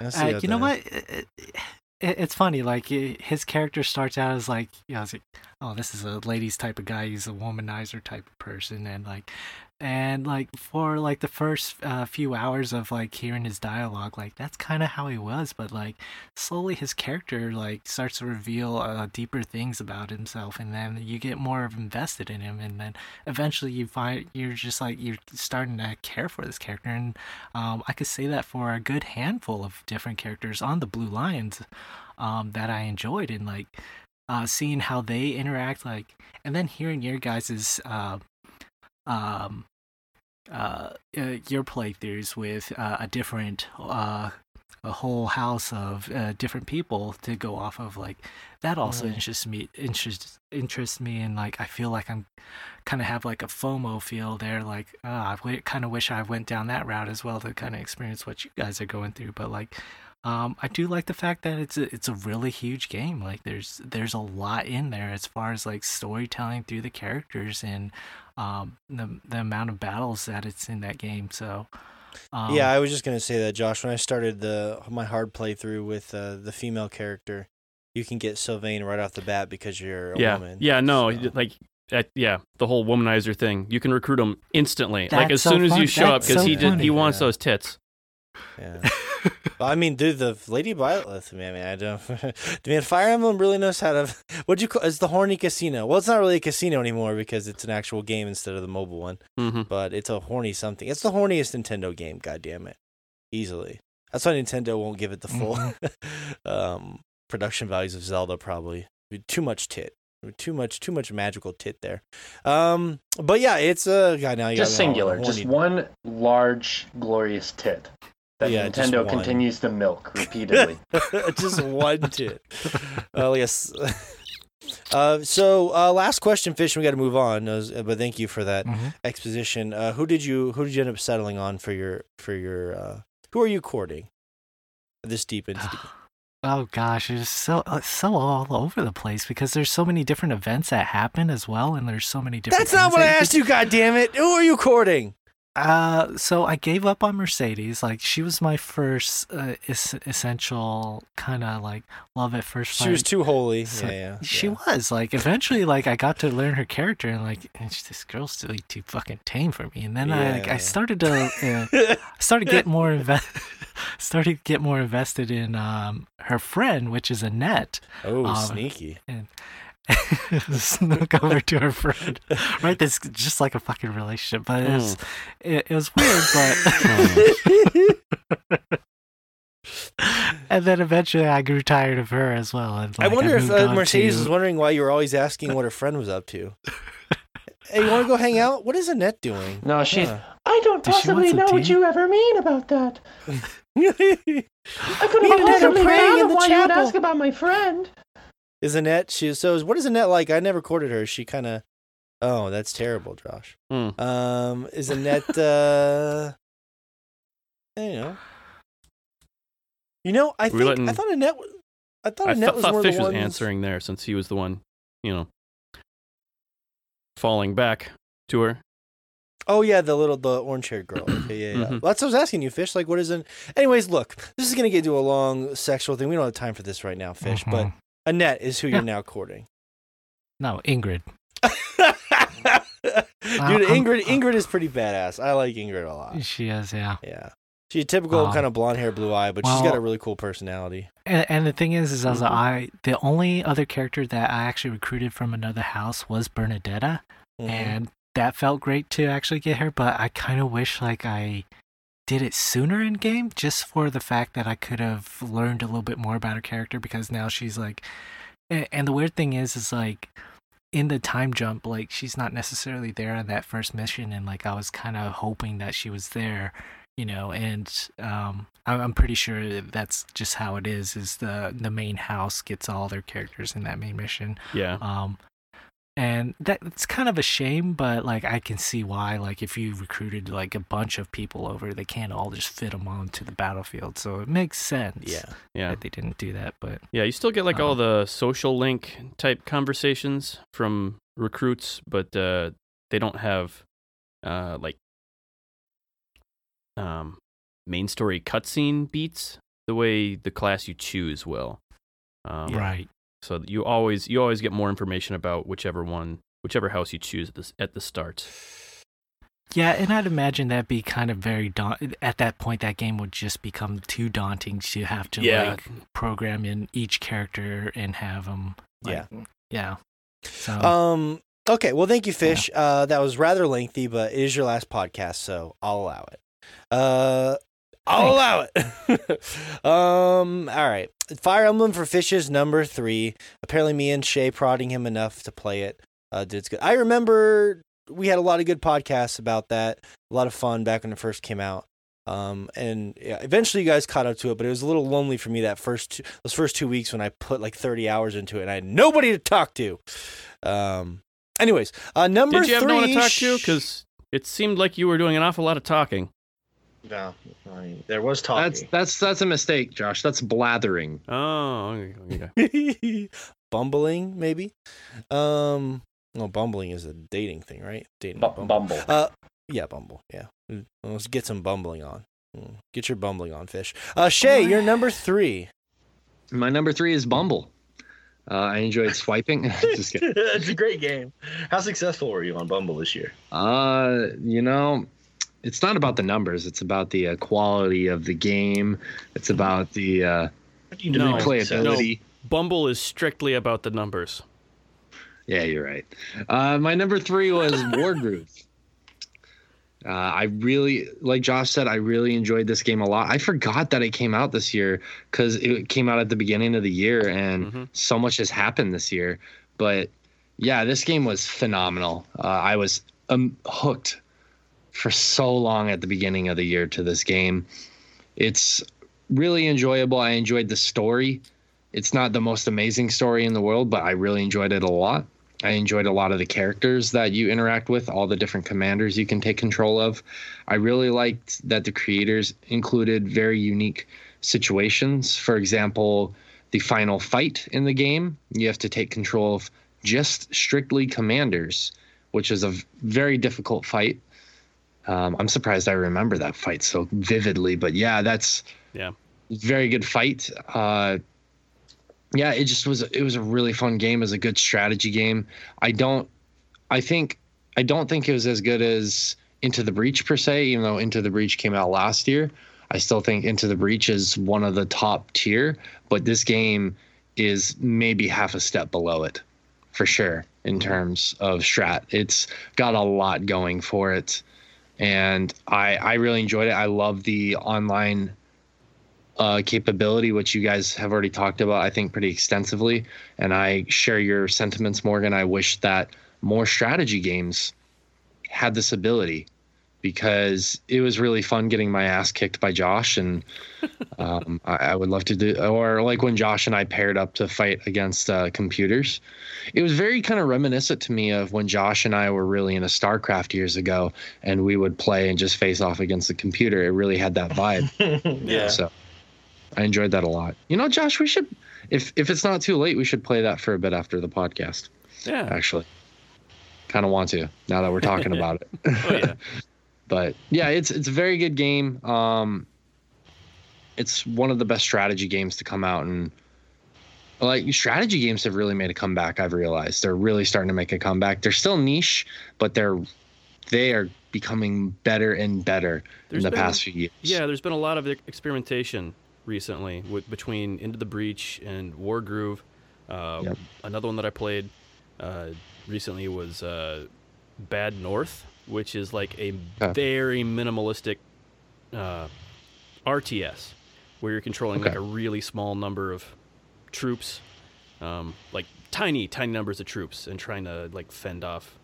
I see Uh, that you know what? It, it, it's funny. Like i- his character starts out as like, you know, it's like, oh, this is a ladies type of guy. He's a womanizer type of person, and like, and like for like the first uh, few hours of like hearing his dialogue, like that's kind of how he was. But like slowly, his character like starts to reveal uh, deeper things about himself, and then you get more invested in him, and then eventually you find you're just like you're starting to care for this character, and um, I could say that for a good handful of different characters on the Blue Lions um, that I enjoyed, and like uh, seeing how they interact, like, and then hearing your guys's uh, um, uh, uh, your playthroughs with uh, a different uh, a whole house of uh, different people to go off of like that also Mhm. interests me interests interests me and like I feel like I'm kind of have like a FOMO feel there like uh, I w- kind of wish I went down that route as well to kind of experience what you guys are going through but like um, I do like the fact that it's a, it's a really huge game like there's there's a lot in there as far as like storytelling through the characters and um, the the amount of battles that it's in that game so um, yeah, I was just gonna say that, Josh. When I started the my hard playthrough with uh, the female character, you can get Sylvain right off the bat because you're a yeah, woman. yeah, no, so. like. Uh, yeah, the whole womanizer thing. You can recruit him instantly, like as so soon as fun- you show up, because so he just, funny. he wants Yeah. those tits. Yeah. Well, I mean, dude, the Lady Violet, man, man, I don't. man, Fire Emblem really knows how to. What'd you call? It's the horny casino. Well, it's not really a casino anymore because it's an actual game instead of the mobile one. hmm But it's a horny something. It's the horniest Nintendo game. God damn it, easily. That's why Nintendo won't give it the full um, production values of Zelda. Probably too much tit. Too much, too much magical tit there. Um, but yeah, it's a uh, God. Now you Just got me all singular, just one large, glorious tit that Yeah, Nintendo continues to milk repeatedly. just one tit. Oh yes. Uh, so uh, last question, fish. We got to move on. Uh, But thank you for that Mhm. exposition. Uh, who did you who did you end up settling on for your for your uh, who are you courting? This deep into the Oh gosh, it's so it's so all over the place because there's so many different events that happen as well, and there's so many different. That's not what I that you asked you. God damn it! Who are you courting? Uh, so I gave up on Mercedes. Like she was my first uh, es- essential kind of like love at first. She was too holy. So- yeah, yeah. She yeah. was like eventually like I got to learn her character and like and this girl's still like, too fucking tame for me. And then I like, Yeah. I started to uh, started get more invest started to get more invested in um her friend, which is Annette. oh, um, sneaky. snuck over to her friend. Right, that's just like a fucking relationship, but it was, it, it was weird. But and then eventually, I grew tired of her as well. And, I like, wonder if uh, Mercedes to- was wondering why you were always asking what her friend was up to. hey, you want to go hang out? What is Annette doing? No, she's Huh. I don't Does possibly some know what you ever mean about that. I could Me have and Annette are possibly praying in why you would chapel. ask about my friend. Is Annette? She so what is Annette like? I never courted her. She kind of. Oh, that's terrible, Josh. Hmm. Um, is Annette? uh You know. You know, I think letting- I thought Annette. I thought I Annette th- was thought one Fish of the was ones. answering there since he was the one, you know, falling back to her. Oh yeah, the little the orange haired girl. Okay, yeah, yeah. Mhm. Well, that's what I was asking you, Fish. Like, what is an? Anyways, look, this is gonna get into a long sexual thing. We don't have time for this right now, Fish. But Mhm. Annette is who Yeah. you're now courting. no Ingrid. Dude, I'm- Ingrid, Ingrid is pretty badass. I like Ingrid a lot. She is, yeah. Yeah, she's a typical Um, kind of blonde hair, blue eye, but she's got a really cool personality. And, and the thing is, is I Mm-hmm. Mhm. I the only other character that I actually recruited from another house was Bernadetta, Mhm. and that felt great to actually get her. But I kind of wish like I did it sooner in game, just for the fact that I could have learned a little bit more about her character because now she's like And, the weird thing is, is like in the time jump, like she's not necessarily there on that first mission, and like I was kind of hoping that she was there, you know. And um, I'm, I'm pretty sure that's just how it is. Is the the main house gets all their characters in that main mission. Yeah. Um, and that's kind of a shame, but like I can see why. Like if you recruited like a bunch of people over, they can't all just fit them onto the battlefield. So it makes sense. Yeah. Yeah. that they didn't do that. But Yeah, you still get like all Um, the social link type conversations from recruits, but uh, they don't have uh, like um, main story cutscene beats the way the class you choose will. Um, right, So you always you always get more information about whichever one, whichever house you choose at the, at the start. yeah, and I'd imagine that'd be kind of very daunting. At that point, that game would just become too daunting to have to Yeah. like program in each character and have them. Yeah. yeah. So Um. Okay. Well, thank you, Fish. Uh, that was rather lengthy, but it is your last podcast, so I'll allow it. Uh, I'll allow it. um. All right. Fire Emblem for Fishes number three. Apparently, me and Shay prodding him enough to play it. Uh, did good. I remember we had a lot of good podcasts about that. A lot of fun back when it first came out. Um, and yeah, eventually you guys caught up to it, but it was a little lonely for me that first two, those first two weeks when I put like 30 hours into it and I had nobody to talk to. Um, anyways, uh, number Did you have three. no one to talk to? Because it seemed like you were doing an awful lot of talking. No, I there was talking. That's that's that's a mistake, Josh. That's blathering. Oh, okay, okay. bumbling maybe. Um, well, bumbling is a dating thing, right? Dating. Bu- Bumble. Bumble. Uh, yeah, Bumble. Yeah, Mm, well, let's get some bumbling on. Mm, Get your bumbling on, fish. Uh, Shay, you're number three. My number three is Bumble. Uh, I enjoyed swiping. Just kidding. it's a great game. How successful were you on Bumble this year? Uh, you know, it's not about the numbers. It's about the uh, quality of the game. It's about the uh, you No, replayability. Bumble is strictly about the numbers. Yeah, you're right. Uh, my number three was Wargroove. Uh, I really, like Josh said, I really enjoyed this game a lot. I forgot that it came out this year because it came out at the beginning of the year, and Mhm. so much has happened this year. But yeah, this game was phenomenal. Uh, I was um, hooked for so long at the beginning of the year to this game. It's really enjoyable. I enjoyed the story. It's not the most amazing story in the world, but I really enjoyed it a lot. I enjoyed a lot of the characters that you interact with, all the different commanders you can take control of. I really liked that the creators included very unique situations. For example, the final fight in the game, you have to take control of just strictly commanders, which is a very difficult fight. Um, I'm surprised I remember that fight so vividly, but yeah, that's Yeah. very good fight. Uh, yeah, it just was. It was a really fun game. It was a good strategy game. I don't. I think. I don't think it was as good as Into the Breach per se. Even though Into the Breach came out last year, I still think Into the Breach is one of the top tier. But this game is maybe half a step below it, for sure in terms of strat. It's got a lot going for it, and I I really enjoyed it. I love the online uh, capability, which you guys have already talked about, I think, pretty extensively. And I share your sentiments, Morgan. I wish that more strategy games had this ability because it was really fun getting my ass kicked by Josh. And um, I, I would love to do, or like when Josh and I paired up to fight against uh, computers. It was very kind of reminiscent to me of when Josh and I were really into StarCraft years ago and we would play and just face off against the computer. It really had that vibe. yeah. So I enjoyed that a lot. You know, Josh, we should if if it's not too late, we should play that for a bit after the podcast. Yeah. Actually. Kind of want to now that we're talking about it. Oh yeah. But yeah, it's it's a very good game. Um it's one of the best strategy games to come out and like strategy games have really made a comeback, I've realized. They're really starting to make a comeback. They're still niche, but they're they are becoming better and better There's in the been- past few years. Yeah, there's been a lot of experimentation recently with, between Into the Breach and Wargroove. Uh, Yep. Another one that I played uh, recently was uh, Bad North, which is like a Okay. very minimalistic uh, RTS where you're contrling like a really small number of troops um, like tiny, tiny numbers of troops and trying to like fend off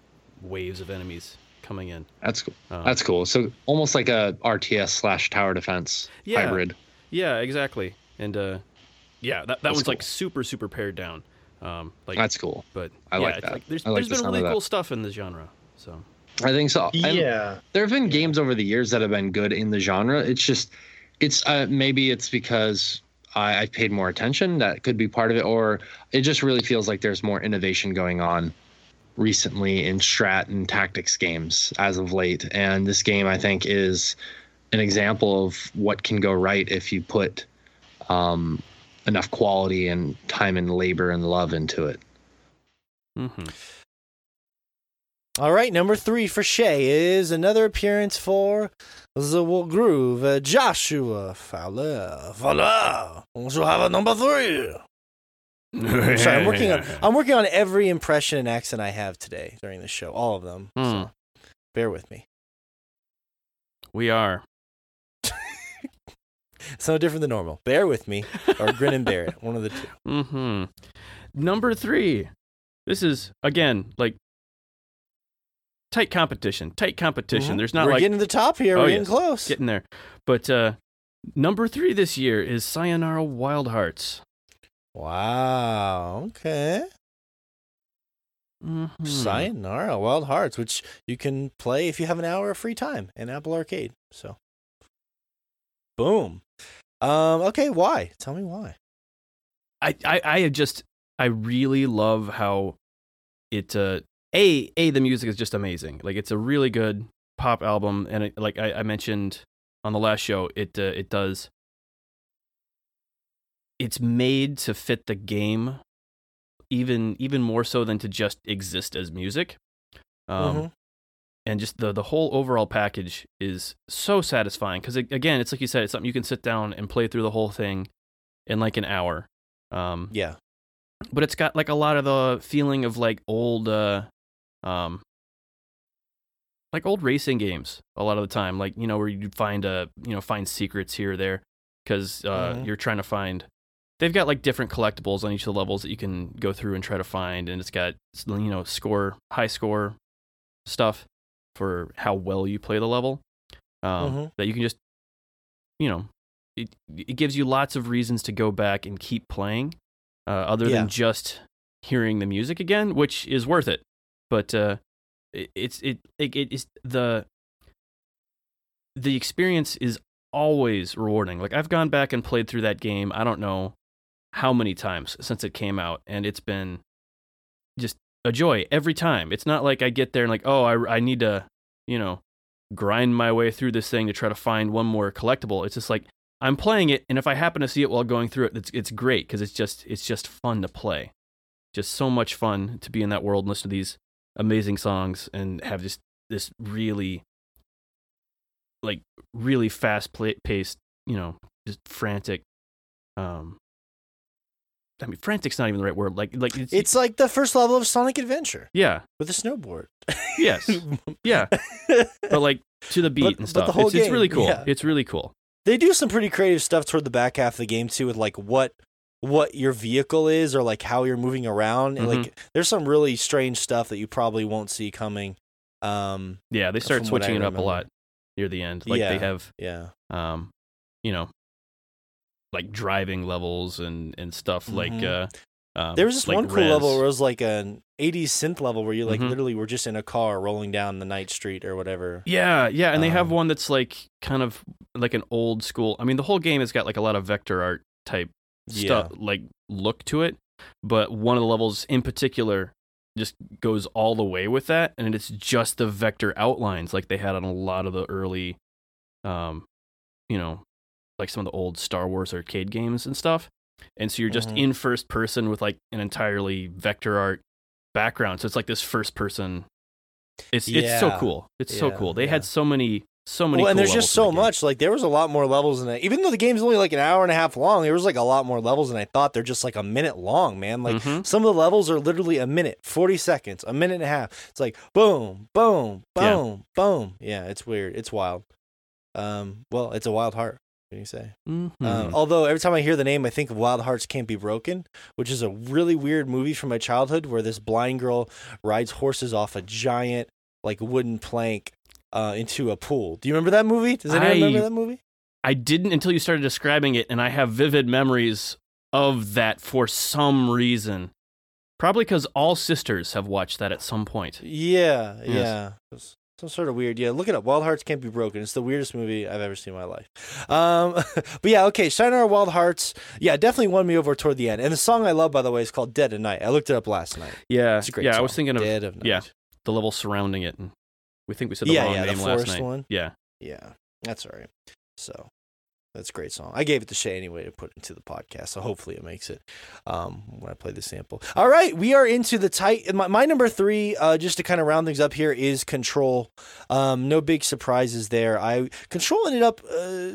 waves of enemies coming in. That's cool. Um, That's cool. So almost like a RTS slash tower defense Yeah. hybrid. Yeah, exactly. And uh, yeah, that, that That's one's like super, super pared down. Um, like, That's cool. but I yeah, like that. there's I like there's the been really cool stuff in the genre. So I think so. And Yeah. there have been games over the years that have been good in the genre. It's just, it's uh, maybe it's because I, I paid more attention. That could be part of it, or it just really feels like there's more innovation going on recently in strat and tactics games as of late. And this game, I think, is an example of what can go right if you put um, enough quality and time and labor and love into it. hmm All right, number three for Shay is another appearance for the Will Groove, uh, Joshua Fowler. Fowler, also have a number three. I'm sorry, I'm working on I'm working on every impression and accent I have today during the show, all of them. Hmm. So bear with me. we are. It's no different than normal. Bear with me, or grin and bear it. One of the two. hmm Number three. This is again like tight competition. Tight competition. Mhm. There's not like. We're like getting to the top here. Oh, We're getting yes. close. getting there. But uh number three this year is Sayonara Wild Hearts. Wow. Okay. Mhm. Sayonara Wild Hearts, which you can play if you have an hour of free time in Apple Arcade. So, boom. Um. Okay. Why? Tell me why. I, I I just I really love how it uh a a the music is just amazing. Like it's a really good pop album, and it, like I, I mentioned on the last show, it uh, it does. It's made to fit the game, even even more so than to just exist as music. Um, Mhm. and just the the whole overall package is so satisfying because again, it's like you said, it's something you can sit down and play through the whole thing in like an hour. Um, Yeah. but it's got like a lot of the feeling of like old uh um like old racing games a lot of the time like you know where you find uh you know find secrets here or there because uh Mhm. you're trying to find they've got like different collectibles on each of the levels that you can go through and try to find and it's got you know score high score stuff for how well you play the level um Mhm. that you can just you know it, it gives you lots of reasons to go back and keep playing uh, other Yeah. than just hearing the music again, which is worth it. But uh, it, it's it, it it is the the experience is always rewarding. Like I've gone back and played through that game. I don't know how many times since it came out, and it's been just a joy every time. It's not like I get there and like, oh, I I need to, you know, grind my way through this thing to try to find one more collectible. It's just like I'm playing it, and if I happen to see it while going through it, it's it's great because it's just it's just fun to play. Just so much fun to be in that world and listen to these amazing songs and have just this really like really fast paced, you know, just frantic. Um, I mean, frantic's not even the right word. Like like it's, It's like the first level of Sonic Adventure yeah, with a snowboard. yes, yeah, but like to the beat But- and but stuff. the whole it's, it's really cool. yeah. It's really cool. they do some pretty creative stuff toward the back half of the game too with like what what your vehicle is or like how you're moving around and Mhm. like there's some really strange stuff that you probably won't see coming um Yeah, they start From what I switching it up a lot near the end. Like Yeah. they have yeah um, you know, like driving levels and and stuff like Mhm. uh um, there was this like one cool Rez. level where it was like an 80s synth level where you like Mhm. literally were just in a car rolling down the night street or whatever Yeah, yeah, and they have Um, one that's like kind of like an old school. I mean, the whole game has got like a lot of vector art type stuff, like look to it. But one of the levels in particular just goes all the way with that, and it's just the vector outlines like they had on a lot of the early, um, you know, like some of the old Star Wars arcade games and stuff. And so you're just Mhm. in first person with like an entirely vector art background. So it's like this first person. It's it's so cool. It's so cool. They yeah. had so many so many. well, and cool there's just so game. much. Like there was a lot more levels in it. Even though the game's only like an hour and a half long, there was like a lot more levels than I thought. They're just like a minute long, man. Like Mhm. some of the levels are literally a minute, forty seconds, a minute and a half. It's like boom, boom, Yeah. boom, boom. Yeah, it's weird. It's wild. Um, well, it's a wild heart. What do you say? Mhm. Uh, although every time I hear the name, I think of Wild Hearts Can't Be Broken, which is a really weird movie from my childhood where this blind girl rides horses off a giant like wooden plank uh, into a pool. Do you remember that movie? Does anyone I- remember that movie? I didn't until you started describing it, and I have vivid memories of that for some reason. Probably because all sisters have watched that at some point. Yeah, Yes. yeah. Some sort of weird. Yeah, look it up. Wild Hearts Can't Be Broken. It's the weirdest movie I've ever seen in my life. Um, but yeah, okay. Sayonara Wild Hearts. Yeah, definitely won me over toward the end. And the song I love, by the way, is called Dead of Night. I looked it up last night. Yeah, It's a great yeah. song. I was thinking of Dead of Night. yeah. the level surrounding it, and we think we said the Yeah, wrong yeah, the last night. one. Yeah, Yeah, that's all right. So that's a great song. I gave it to Shay anyway to put into the podcast, so hopefully it makes it um, when I play the sample. All right, we are into the tight. My, my number three, uh, just to kind of round things up here, is Control. Um, no big surprises there. I Control ended up. Uh,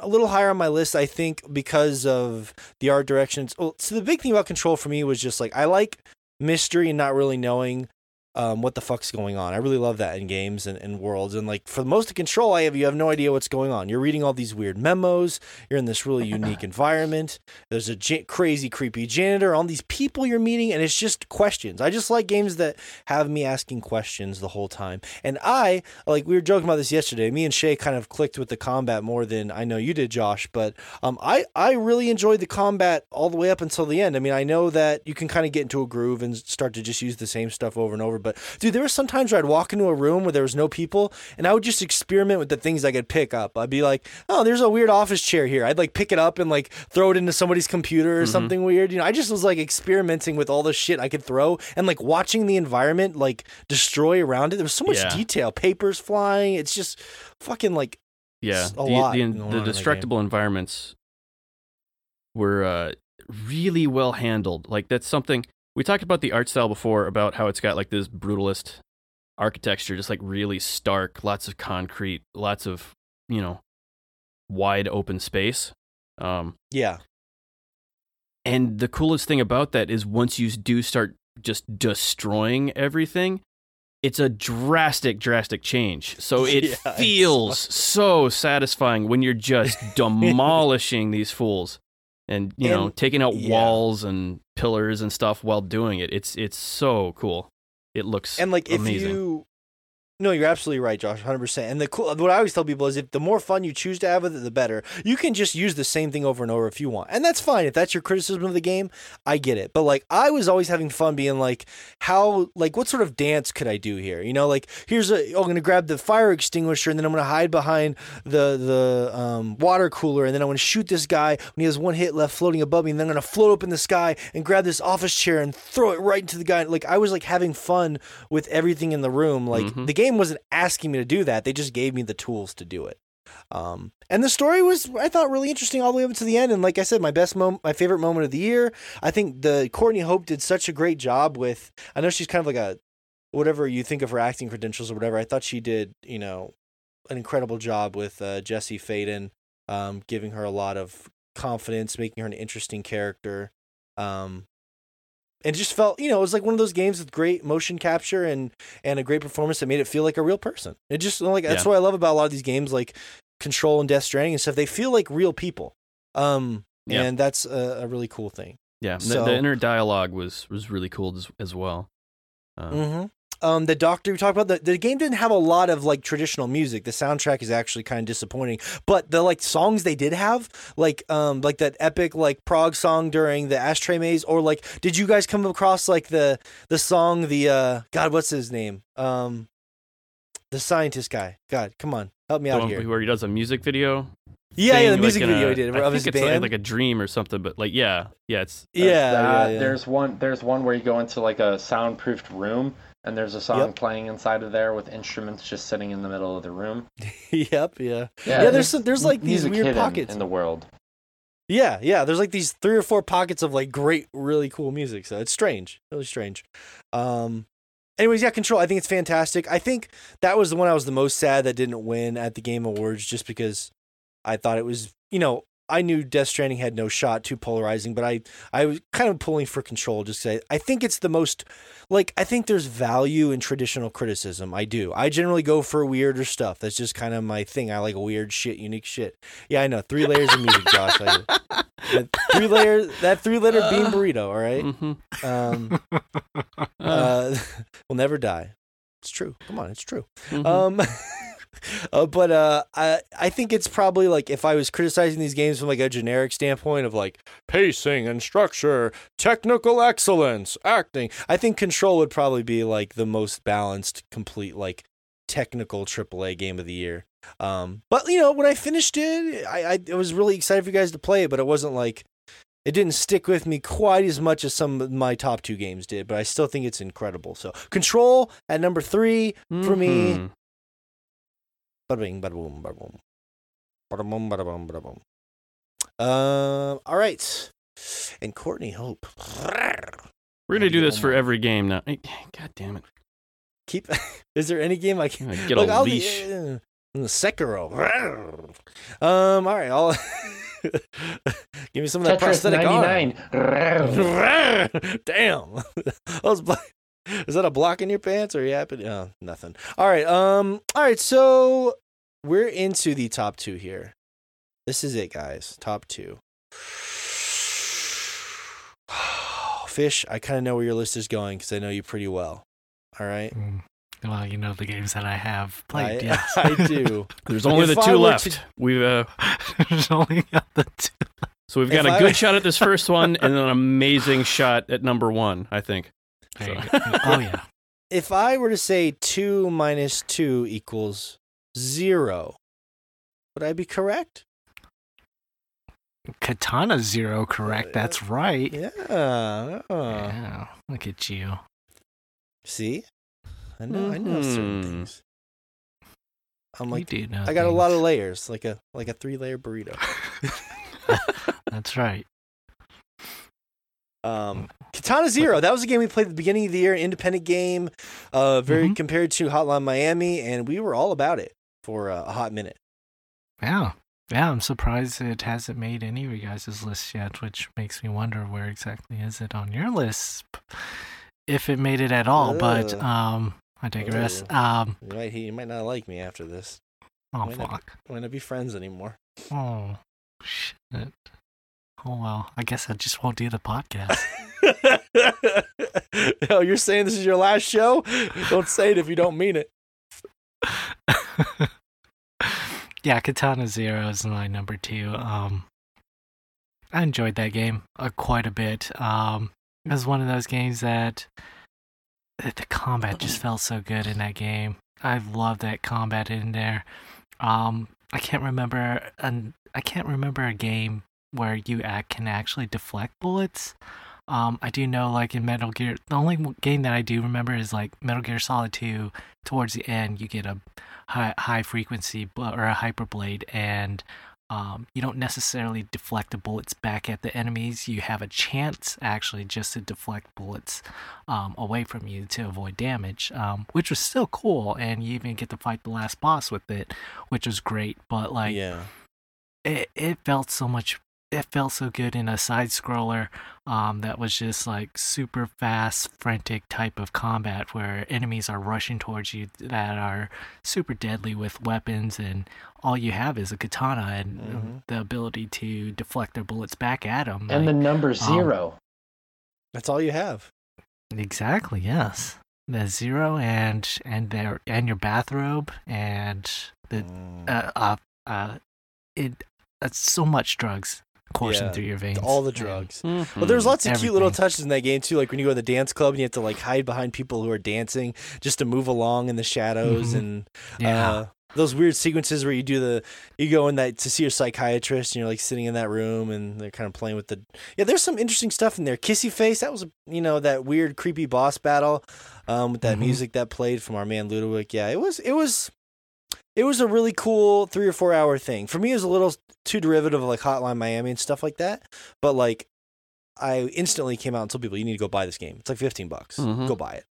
a little higher on my list, I think, because of the art directions. Well, so the big thing about Control for me was just like I like mystery and not really knowing um, what the fuck's going on. I really love that in games and, and worlds. And like for most of Control, I have you have no idea what's going on. You're reading all these weird memos. You're in this really unique environment. There's a j- crazy, creepy janitor. All these people you're meeting, and it's just questions. I just like games that have me asking questions the whole time. And I like we were joking about this yesterday. Me and Shay kind of clicked with the combat more than I know you did, Josh. But um, I I really enjoyed the combat all the way up until the end. I mean, I know that you can kind of get into a groove and start to just use the same stuff over and over. But dude, there were some times where I'd walk into a room where there was no people, and I would just experiment with the things I could pick up. I'd be like, oh, there's a weird office chair here. I'd like pick it up and like throw it into somebody's computer or Mhm. something weird. You know, I just was like experimenting with all the shit I could throw and like watching the environment like destroy around it. There was so much Yeah. detail, papers flying. It's just fucking like yeah. A the lot the, going on in the the destructible environments were uh, really well handled. Like that's something we talked about the art style before about how it's got like this brutalist architecture, just like really stark, lots of concrete, lots of you know wide open space. Um, yeah. And the coolest thing about that is once you do start just destroying everything, it's a drastic, drastic change. So it Yeah, feels so satisfying when you're just demolishing these fools and you know taking out yeah. walls and pillars and stuff while doing it. It's it's so cool. It looks and like amazing. if you no you're absolutely right josh 100% and the cool what i always tell people is if the more fun you choose to have with it the better. You can just use the same thing over and over if you want. And that's fine. If that's your criticism of the game i get it. But like i was always having fun being like how like what sort of dance could i do here? You know like here's a oh, i'm gonna grab the fire extinguisher and then i'm gonna hide behind the the um, water cooler and then i'm gonna shoot this guy when he has one hit left floating above me and then i'm gonna float up in the sky and grab this office chair and throw it right into the guy. Like i was like having fun with everything in the room. Like Mhm. the game wasn't asking me to do that. They just gave me the tools to do it. Um, and the story was i thought really interesting all the way up to the end. And like i said my best moment my favorite moment of the year. I think the courtney hope did such a great job with i know she's kind of like a whatever you think of her acting credentials or whatever. I thought she did you know an incredible job with uh, jesse faden um, giving her a lot of confidence making her an interesting character. Um, it just felt you know it was like one of those games with great motion capture and and a great performance that made it feel like a real person it just like that's Yeah. what i love about a lot of these games like control and death stranding and stuff they feel like real people um Yeah. and that's a, a really cool thing yeah, the, so- the inner dialogue was was really cool as, as well. Um, hmm Um, the Doctor we talked about the, the game didn't have a lot of like traditional music. The soundtrack is actually kind of disappointing, but the like songs they did have, like um, like that epic like prog song during the Ashtray Maze, or like, did you guys come across like the the song the uh God what's his name um, the scientist guy God come on help me the out one here where he does a music video. yeah yeah the music like video a- he did I of think his it's like, band like a dream or something, but like yeah, yeah, it's yeah, There's yeah, yeah. There's one. There's one where you go into like a soundproofed room, and there's a song Yep. playing inside of there with instruments just sitting in the middle of the room. yep yeah Yeah, there's there's, like, these weird pockets. in the world. Yeah, yeah. There's like these three or four pockets of like great, really cool music. So it's strange, really strange. Um, anyways, yeah, Control. I think it's fantastic. I think that was the one I was the most sad that didn't win at the Game Awards, just because I thought it was, you know, I knew Death Stranding had no shot, too polarizing, but I I was kind of pulling for Control. Just say I think it's the most like I think there's value in traditional criticism. I do. I generally go for weirder stuff. That's just kind of my thing. I like weird shit, unique shit. Yeah, I know. Three layers of music, Josh. I do. That three layer that three letter bean burrito. All right. Mhm. Um, uh, will never die. It's true. Come on, it's true. Mhm. Um, uh, but uh, I I think it's probably like if I was criticizing these games from like a generic standpoint of like pacing and structure, technical excellence, acting. I think Control would probably be like the most balanced, complete like technical AAA game of the year. Um, but you know when I finished it, I, I was really excited for you guys to play it, but it wasn't like it didn't stick with me quite as much as some of my top two games did, but I still think it's incredible. So, Control at number three for me. Bada bing, bada boom, bada boom. Bada boom, bada boom, bada boom. Um, all right. And Courtney Hope. We're gonna do this for every game now. God damn it! Keep. Is there any game I can I'm get Look, a I'll be- leash. uh, Sekiro. Um. All right. I'll give me some of that Tetris prosthetic arm. Damn. I was blo- Is that a block in your pants or are you happy? Oh, nothing. All right. Um. All right. So we're into the top two here. This is it, guys. Top two. Fish. I kind of know where your list is going because I know you pretty well. All right. Mm. Well, you know the games that I have played. I, yes. I do. There's only If the two left. to- We've uh, There's only got the two. so we've got If a I- good shot at this first one and an amazing shot at number one. I think. There you So- oh yeah. if I were to say two minus two equals zero, would I be correct? Katana Zero, correct? That's right. Yeah. oh. Yeah. Look at you. See, I know. I know certain Mhm. things. I'm you like, do know. I got a lot of layers, like a like a three layer burrito. That's right. Um, Katana Zero. That was a game we played at the beginning of the year, independent game, uh, very Mhm. compared to Hotline Miami, and we were all about it for uh, a hot minute. Yeah. Yeah, I'm surprised it hasn't made any of you guys' lists yet, which makes me wonder where exactly is it on your list, if it made it at all. But um, I digress. Ugh. Um, You might he might not like me after this. oh Might not be- fuck. We might not be friends anymore. Oh shit. Oh well, I guess I just won't do the podcast. oh, you're saying this is your last show? Don't say it if you don't mean it. yeah, Katana Zero is my number two. Um, I enjoyed that game uh, quite a bit. Um, it was one of those games that that the combat just felt so good in that game. I love that combat in there. Um, I can't remember an I can't remember a game where you act, can actually deflect bullets. Um, I do know, like in Metal Gear, the only game that I do remember is like Metal Gear Solid 2. Towards the end, you get a high high frequency bl- or a hyper blade, and um, you don't necessarily deflect the bullets back at the enemies. You have a chance actually just to deflect bullets um, away from you to avoid damage, um, which was still cool. And you even get to fight the last boss with it, which was great. But like, yeah. it, it felt so much it felt so good in a side scroller um, that was just like super fast frantic type of combat where enemies are rushing towards you that are super deadly with weapons and all you have is a katana and um, Mhm. the ability to deflect their bullets back at them And the number zero. That's all you have. exactly yes the zero and and their and your bathrobe and the Mm. uh, uh, uh it that's so much drugs coursing Yeah, through your veins all the drugs. Mhm. But there's lots of cute little touches in that game too. Like when you go to the dance club and you have to like hide behind people who are dancing just to move along in the shadows Mhm. and yeah uh, those weird sequences where you do the you go in that to see your psychiatrist and you're like sitting in that room and they're kind of playing with the yeah. There's some interesting stuff in there. Kissy face that was you know that weird creepy boss battle um, with that Mhm. music that played from our man LudoWic. Yeah, it was it was. It was a really cool three or four hour thing. For me, it was a little too derivative of like Hotline Miami and stuff like that. But like, I instantly came out and told people, "You need to go buy this game. It's like fifteen bucks. Mhm. Go buy it."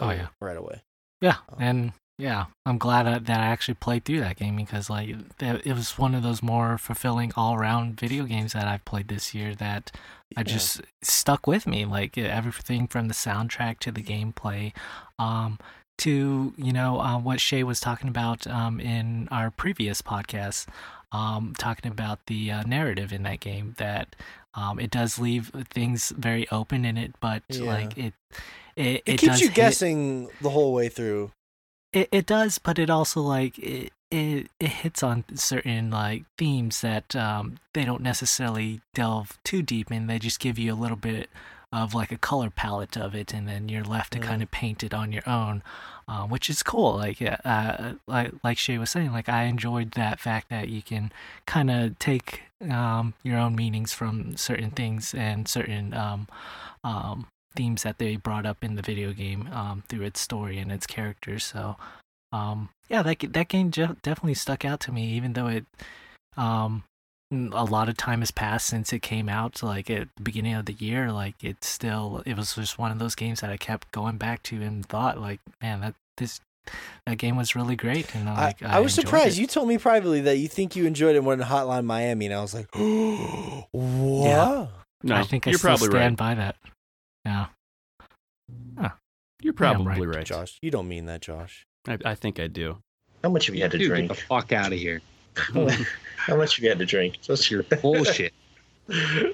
Oh, yeah. right away. Yeah, Oh. and yeah, I'm glad that I actually played through that game because like it, was one of those more fulfilling all-around video games that I've played this year that I Yeah. just stuck with me. Like everything from the soundtrack to the gameplay, um, to you know uh, what Shay was talking about um, in our previous podcast, um, talking about the uh, narrative in that game. That um, it does leave things very open in it, but Yeah. like it, it, It, keeps does you hit- guessing the whole way through. it, it does but it also like it, it it hits on certain like themes that um they don't necessarily delve too deep in they just give you a little bit of like a color palette of it and then you're left to Mm. kind of paint it on your own uh, which is cool like yeah, uh like like Shay was saying like I enjoyed that fact that you can kind of take um your own meanings from certain things and certain um um themes that they brought up in the video game um, through its story and its characters. So, um, yeah, that that game definitely stuck out to me, even though it um, a lot of time has passed since it came out. Like at the beginning of the year, like it still it was just one of those games that I kept going back to and thought like, man, that this that game was really great. And I, like, I was surprised. it. You told me privately that you think you enjoyed it more than Hotline Miami, and I was like, what? No, I think I you're still probably stand right. by that. Yeah. You're Yeah, probably right. right. Josh, you don't mean that, Josh. I, I think I do. How much have you had to Dude, drink? get the fuck out of here. How much you had to drink? That's your Bullshit. Actually,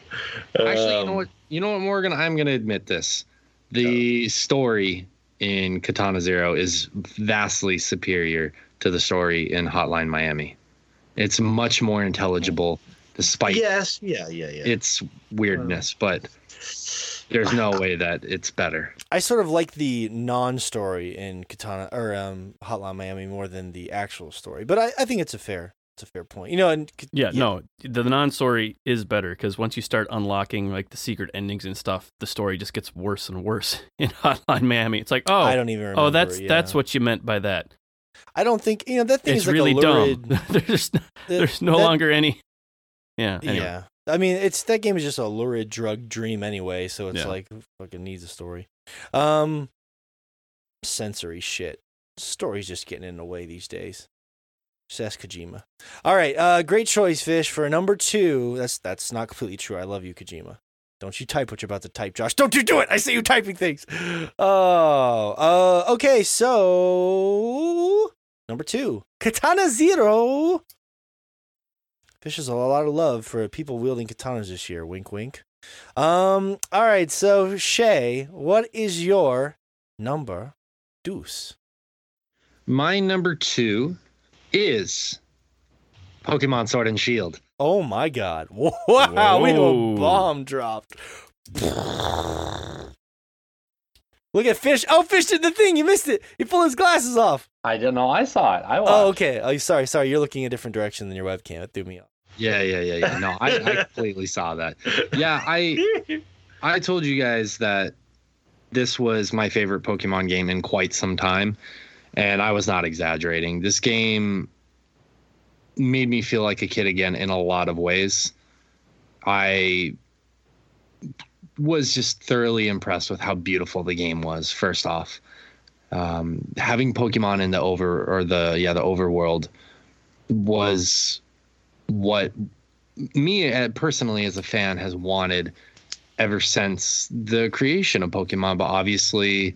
you know Um, what? You know what, Morgan? I'm gonna admit this. The story in Katana Zero is vastly superior to the story in Hotline Miami. It's much more intelligible, despite Yes, yeah, yeah, yeah. its weirdness. But there's no way that it's better. I sort of like the non-story in Katana or um, Hotline Miami more than the actual story, but I, I think it's a fair it's a fair point. You know, and Yeah, no, the non-story is better because once you start unlocking like the secret endings and stuff, the story just gets worse and worse in Hotline Miami. It's like, oh, I don't even. Remember, oh, that's yeah. that's what you meant by that. I don't think you know that thing It's is like really a lurid. dumb. there's that- there's no that- longer any. Yeah. Anyway. Yeah, I mean, it's that game is just a lurid drug dream anyway, so it's Yeah. like who fucking needs a story. Um, sensory shit. Story's just getting in the way these days. Ask Kojima. All right, uh, great choice, Fish, for number two. That's that's not completely true. I love you, Kojima. Don't you type what you're about to type, Josh. Don't you do it. I see you typing things. Oh, uh, okay, so number two, Katana Zero. Fish has a lot of love for people wielding katanas this year. Wink, wink. Um. All right. So Shay, what is your number deuce? My number two is Pokemon Sword and Shield. Oh my God! Wow, we have a bomb dropped. Look at Fish. Oh, Fish did the thing. You missed it. He pulled his glasses off. I didn't know. I saw it. I oh, watched. Oh, okay. Oh, sorry, sorry. You're looking a different direction than your webcam. It threw me off. Yeah, yeah, yeah, yeah. No, I, I completely saw that. Yeah, I I told you guys that this was my favorite Pokemon game in quite some time, and I was not exaggerating. This game made me feel like a kid again in a lot of ways. I was just thoroughly impressed with how beautiful the game was. First off, um, having Pokemon in the over or the yeah the overworld was what me uh, personally as a fan has wanted ever since the creation of Pokemon, but obviously,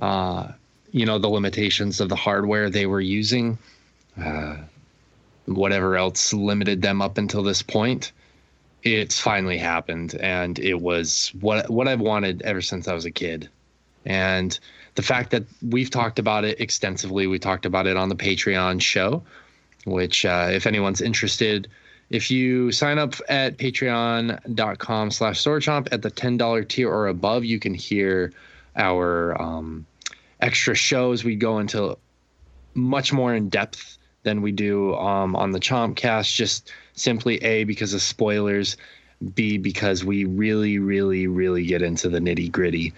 uh, you know, the limitations of the hardware they were using, uh, whatever else limited them up until this point. It's finally happened, and it was what what I've wanted ever since I was a kid. And the fact that we've talked about it extensively, we talked about it on the Patreon show, which uh, if anyone's interested, if you sign up at patreon.com slash swordchomp at the $10 tier or above, you can hear our um, extra shows. We go into much more in depth than we do um, on the Chompcast, just simply A, because of spoilers, B, because we really, really, really get into the nitty gritty,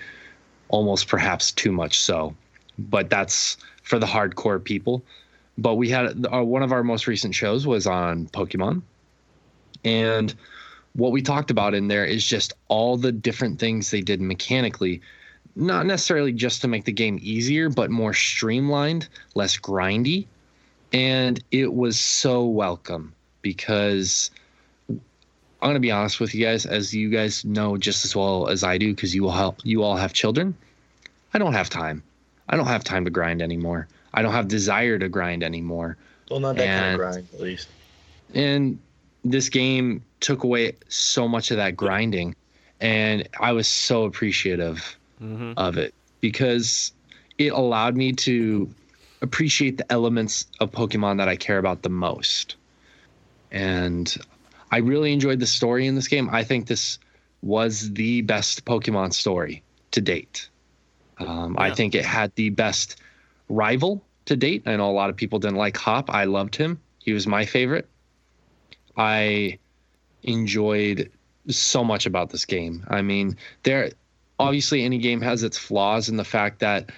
almost perhaps too much so. But that's for the hardcore people but we had uh, one of our most recent shows was on Pokemon. And what we talked about in there is just all the different things they did mechanically not necessarily just to make the game easier, but more streamlined, less grindy. And it was so welcome because I'm going to be honest with you guys, as you guys know just as well as I do, because you all help, you all have children. I don't have time. I don't have time to grind anymore. I don't have desire to grind anymore. Well, not that kind of grind, at least. And this game took away so much of that grinding. And I was so appreciative Mm-hmm. of it because it allowed me to appreciate the elements of Pokemon that I care about the most. And I really enjoyed the story in this game. I think this was the best Pokemon story to date. Um, I think it had the best rival to date. I know a lot of people didn't like Hop. I loved him. He was my favorite. I enjoyed so much about this game. I mean, there obviously any game has its flaws in the fact that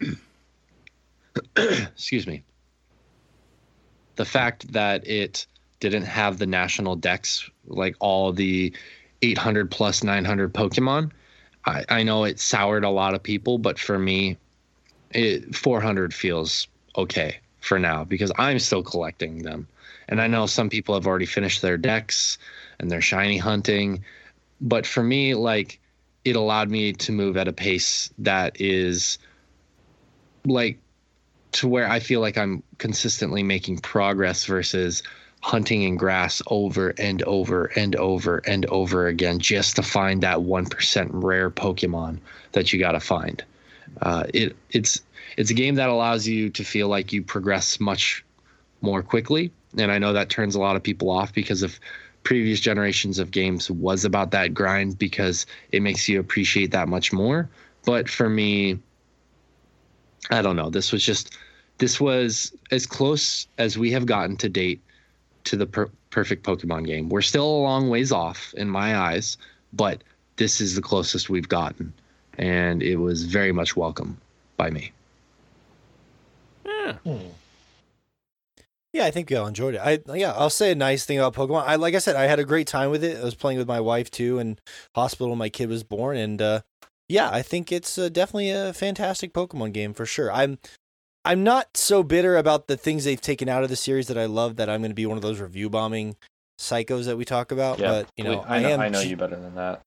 excuse me the fact that it didn't have the national Dex like all the 800 plus 900 pokemon i, I know it soured a lot of people but for me it 400 feels okay for now because i'm still collecting them. And i know some people have already finished their Dex and they're shiny hunting but for me like it allowed me to move at a pace that is like to where I feel like I'm consistently making progress versus hunting in grass over and over and over and over again just to find that 1% rare Pokemon that you got to find. Uh, it it's it's a game that allows you to feel like you progress much more quickly, and I know that turns a lot of people off because of previous generations of games was about that grind because it makes you appreciate that much more. But for me, I don't know. This was just this was as close as we have gotten to date to the per- perfect Pokemon game. We're still a long ways off in my eyes, but this is the closest we've gotten, and it was very much welcome by me. Yeah. Hmm. Yeah, I think we all enjoyed it. I yeah, I'll say a nice thing about Pokemon. I like I said, I had a great time with it. I was playing with my wife too, and hospital when my kid was born, and uh, yeah, I think it's uh, definitely a fantastic Pokemon game for sure. I'm I'm not so bitter about the things they've taken out of the series that I love that I'm going to be one of those review bombing psychos that we talk about. Yeah, but you know, I know, am I know you better than that.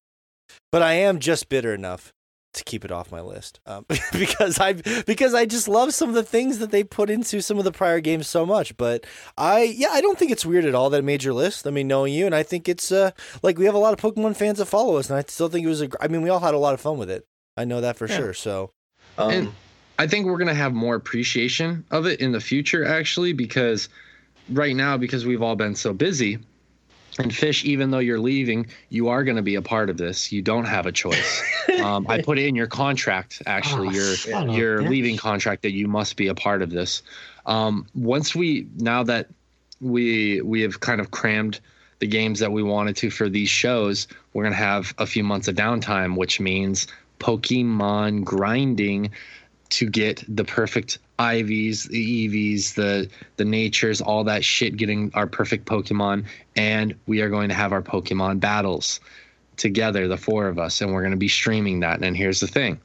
but I am just bitter enough to keep it off my list um, because I because I just love some of the things that they put into some of the prior games so much. But I yeah, I don't think it's weird at all that it made your list. I mean, knowing you, and I think it's uh like we have a lot of Pokemon fans that follow us, and I still think it was a. gr- I mean, we all had a lot of fun with it. I know that for Yeah. sure. So Um, And- I think we're gonna have more appreciation of it in the future, actually, because right now, because we've all been so busy, and Fish, even though you're leaving, you are gonna be a part of this. You don't have a choice. um, I put it in your contract, actually, Oh, your your leaving contract that you must be a part of this. Um, once we now that we we have kind of crammed the games that we wanted to for these shows, we're gonna have a few months of downtime, which means Pokemon grinding to get the perfect IVs, the EVs, the the natures, all that shit, getting our perfect Pokemon, and we are going to have our Pokemon battles together, the four of us, and we're going to be streaming that. And here's the thing,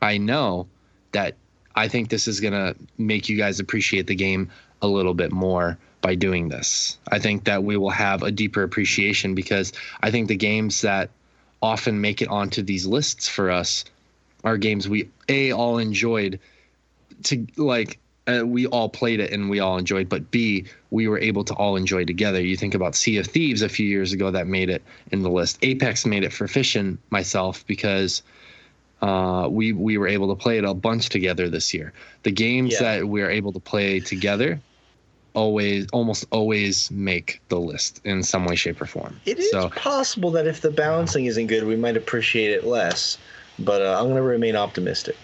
I know that I think this is going to make you guys appreciate the game a little bit more by doing this. I think that we will have a deeper appreciation because I think the games that often make it onto these lists for us are games we a all enjoyed to like uh, we all played it and we all enjoyed but b we were able to all enjoy together you think about sea of thieves a few years ago that made it in the list apex made it for fish and myself because uh, we we were able to play it a bunch together this year the games Yeah. that we're able to play together always almost always make the list in some way shape or form It is so possible that if the balancing isn't good, we might appreciate it less. But uh, I'm going to remain optimistic.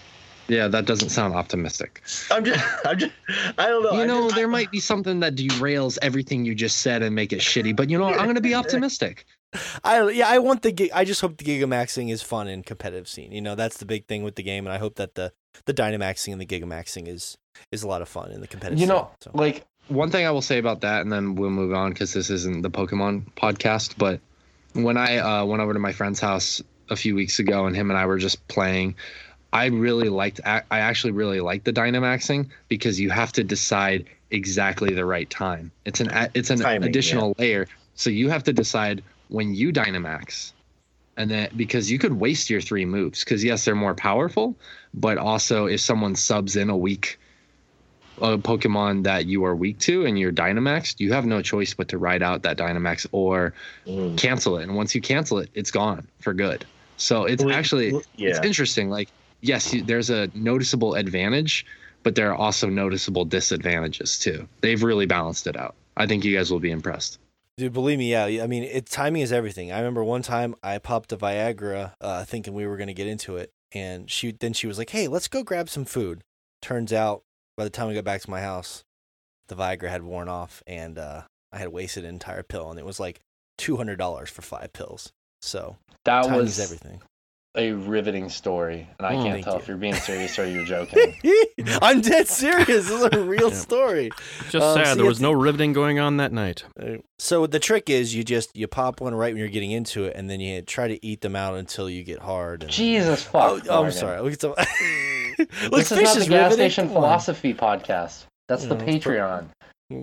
yeah that doesn't sound optimistic I'm just, I'm just, I don't know. you I know, just- there might be something that derails everything you just said and make it shitty. But you know what? I'm going to be optimistic. I yeah, I want the gi- I just hope the Gigamaxing is fun and competitive scene. You know, that's the big thing with the game, and I hope that the the Dynamaxing and the Gigamaxing is is a lot of fun in the competitive. You know, scene, so. like One thing I will say about that, and then we'll move on because this isn't the Pokemon podcast. But when I uh, went over to my friend's house a few weeks ago, and him and I were just playing. I really liked. I actually really like the Dynamaxing because you have to decide exactly the right time. It's an it's an Timing, additional layer. So you have to decide when you Dynamax, and then because you could waste your three moves because yes, they're more powerful, but also if someone subs in a weak a Pokemon that you are weak to and you're Dynamaxed, you have no choice but to ride out that Dynamax or Mm. cancel it. And once you cancel it, it's gone for good. So it's actually yeah. it's interesting. Like yes, there's a noticeable advantage, but there are also noticeable disadvantages too. They've really balanced it out. I think you guys will be impressed. Dude, believe me, yeah. I mean, it timing is everything. I remember one time I popped a Viagra, uh, thinking we were gonna get into it, and she then she was like, "Hey, let's go grab some food." Turns out, by the time we got back to my house, the Viagra had worn off, and uh, I had wasted an entire pill, and it was like two hundred dollars for five pills. So That timing was is everything. a riveting story, and I Mm. can't tell you. if you're being serious or you're joking. I'm dead serious. This is a real Yeah. story. Just Um, sad see, there was it's- no riveting going on that night. So the trick is you just you pop one right when you're getting into it, and then you try to eat them out until you get hard. And... Jesus fuck. Oh, oh, I'm sorry. Look some. Look, This is not the is gas riveting. station philosophy podcast. That's the No, it's pro- Patreon.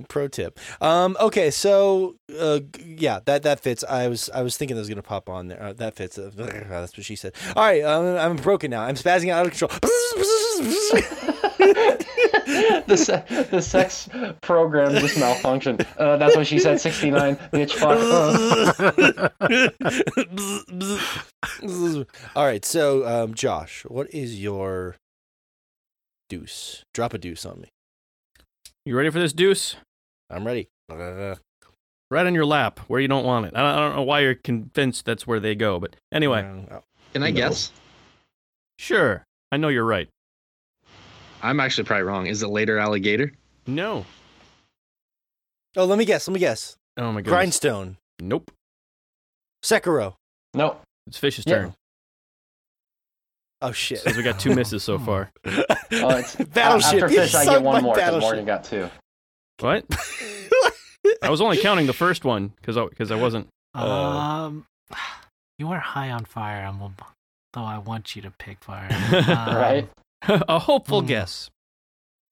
Pro tip. Um. Okay. So. Uh. Yeah. That that fits. I was I was thinking that was gonna pop on there. Uh, that fits. Uh, that's what she said. All right. Um, I'm broken now. I'm spazzing out of control. the, se- the sex program just malfunctioned. Uh, that's what she said. 69. Bitch, fuck. All right. So, um, Josh, what is your deuce? Drop a deuce on me. You ready for this deuce? I'm ready. Uh, Right on your lap, where you don't want it. I don't, I don't know why you're convinced that's where they go, but anyway, Can I No. guess? sure. I know you're right. I'm actually probably wrong. Is it later alligator? No. Oh, let me guess. Let me guess. Oh my god. Grindstone. Nope. Sekiro. Nope. It's Fish's Yeah. turn. Oh shit. Says we got two misses so far. Oh, it's Battleship. After You fish, I get one more because battleship. Morgan got two. What? I was only counting the first one because I, 'cause I wasn't. Uh, Um, you weren't high on fire. I'm, though I want you to pick fire. Um, Right? a hopeful Hmm. guess.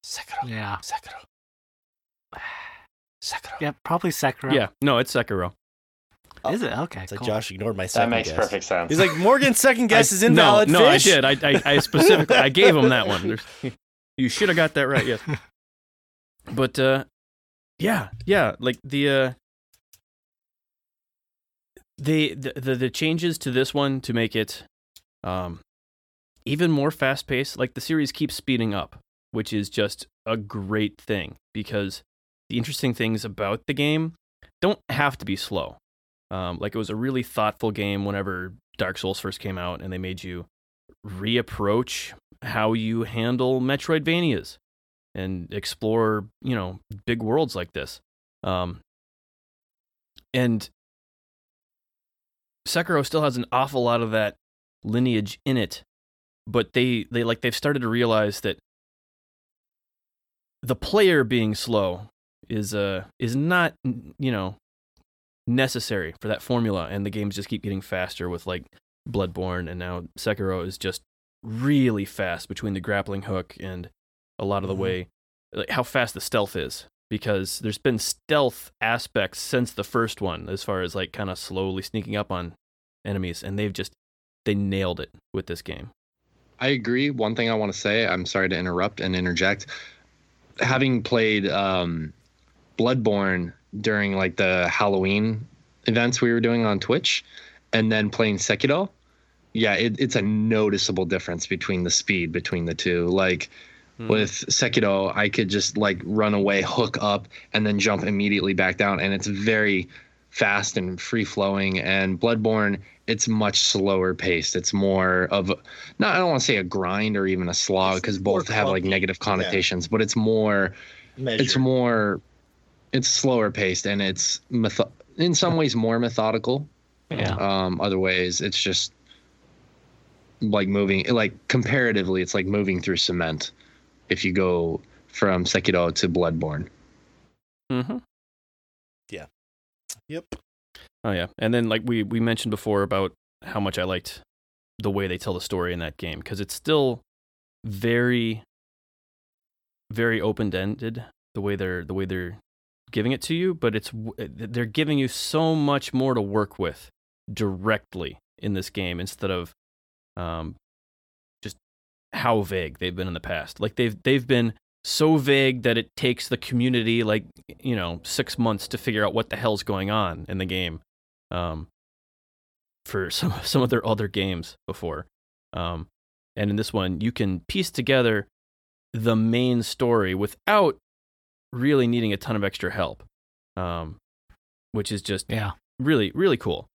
Sekiro. Yeah. Sekiro. Sekiro. Yeah, probably Sekiro. Yeah, no, it's Sekiro. Is it? Okay. It's like cool. Josh ignored my second. That makes guess. perfect sense. He's like Morgan's second guess I- is invalid. No, no, fish. I did. I, I, I specifically, I gave him that one. There's, you should have got that right. Yes. But uh, yeah, yeah, like the uh, the, the the the changes to this one to make it um even more fast paced. Like the series keeps speeding up, which is just a great thing because the interesting things about the game don't have to be slow. Um, like it was a really thoughtful game whenever Dark Souls first came out, and they made you reapproach how you handle Metroidvanias and explore, you know, big worlds like this. Um, and Sekiro still has an awful lot of that lineage in it, but they they like they've started to realize that the player being slow is uh is not you know necessary for that formula and the games just keep getting faster with like Bloodborne and now Sekiro is just really fast between the grappling hook and a lot of the Mhm. way like how fast the stealth is because there's been stealth aspects since the first one as far as like kind of slowly sneaking up on enemies and they've just they nailed it with this game. I agree. One thing I want to say, I'm sorry to interrupt and interject. Having played um, Bloodborne during like the Halloween events we were doing on Twitch, and then playing Sekiro, yeah, it, it's a noticeable difference between the speed between the two. Like with Sekiro, I could just like run away, hook up, and then jump immediately back down, and it's very fast and free flowing. And Bloodborne, it's much slower paced. It's more of, not I don't want to say a grind or even a slog because both have like negative connotations, but it's more, Measure. it's more, it's slower paced and it's metho- in some ways more methodical. Yeah. Um, other ways, it's just like moving, like comparatively, it's like moving through cement. If you go from Sekiro to Bloodborne. Mm-hmm. Yeah. Yep. Oh yeah, and then like we we mentioned before about how much I liked the way they tell the story in that game because it's still very very open ended the way they're the way they're giving it to you, but it's they're giving you so much more to work with directly in this game instead of um, just how vague they've been in the past. Like they've they've been so vague that it takes the community like you know six months to figure out what the hell's going on in the game. Um, for some some of their other games before, um, and in this one you can piece together the main story without really needing a ton of extra help, um, which is just Yeah. really really cool.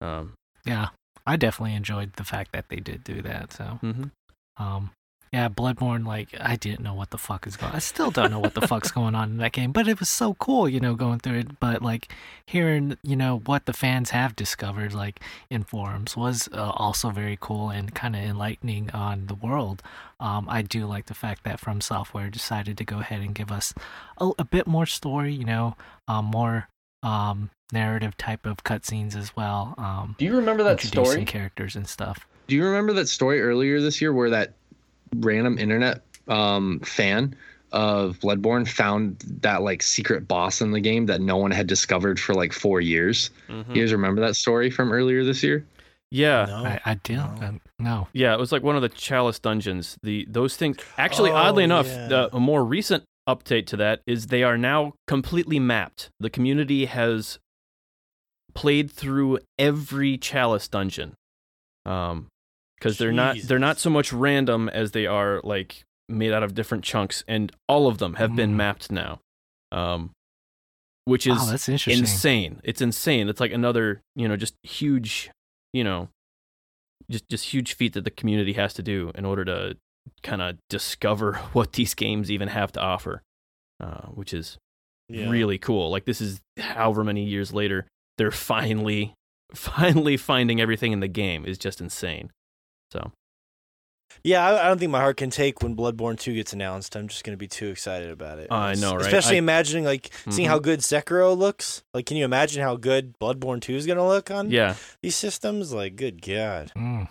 Um, Yeah. I definitely enjoyed the fact that they did do that. So, mhm. um, yeah, Bloodborne, like, I didn't know what the fuck is going I still don't know what the fuck's going on in that game, but it was so cool, you know, going through it. But, like, hearing, you know, what the fans have discovered, like, in forums was uh, also very cool and kind of enlightening on the world. Um, I do like the fact that From Software decided to go ahead and give us a, a bit more story, you know, um, more um, narrative type of cutscenes as well. Um, Do you remember that introducing story? characters and stuff. Do you remember that story earlier this year where that random internet um, fan of Bloodborne found that like secret boss in the game that no one had discovered for like four years? Mhm. You guys remember that story from earlier this year? Yeah, No. I, I do. no. uh, no. Yeah, it was like one of the chalice dungeons. The those things actually, Oh, oddly enough, yeah. the, a more recent update to that is they are now completely mapped. The community has played through every chalice dungeon, um, because they're not they're not so much random as they are like made out of different chunks, and all of them have been Mm. mapped now, um, which is Oh, that's interesting. insane. It's insane. It's like another, you know, just huge, you know, just just huge feat that the community has to do in order to kind of discover what these games even have to offer, uh, which is Yeah. really cool. Like this is however many years later, they're finally finally finding everything in the game is just insane. So Yeah, I, I don't think my heart can take when Bloodborne 2 gets announced. I'm just going to be too excited about it. I know, right? Especially I- imagining, like, seeing Mhm. how good Sekiro looks. Like, can you imagine how good Bloodborne 2 is going to look on yeah, these systems? Like, good God. Mm.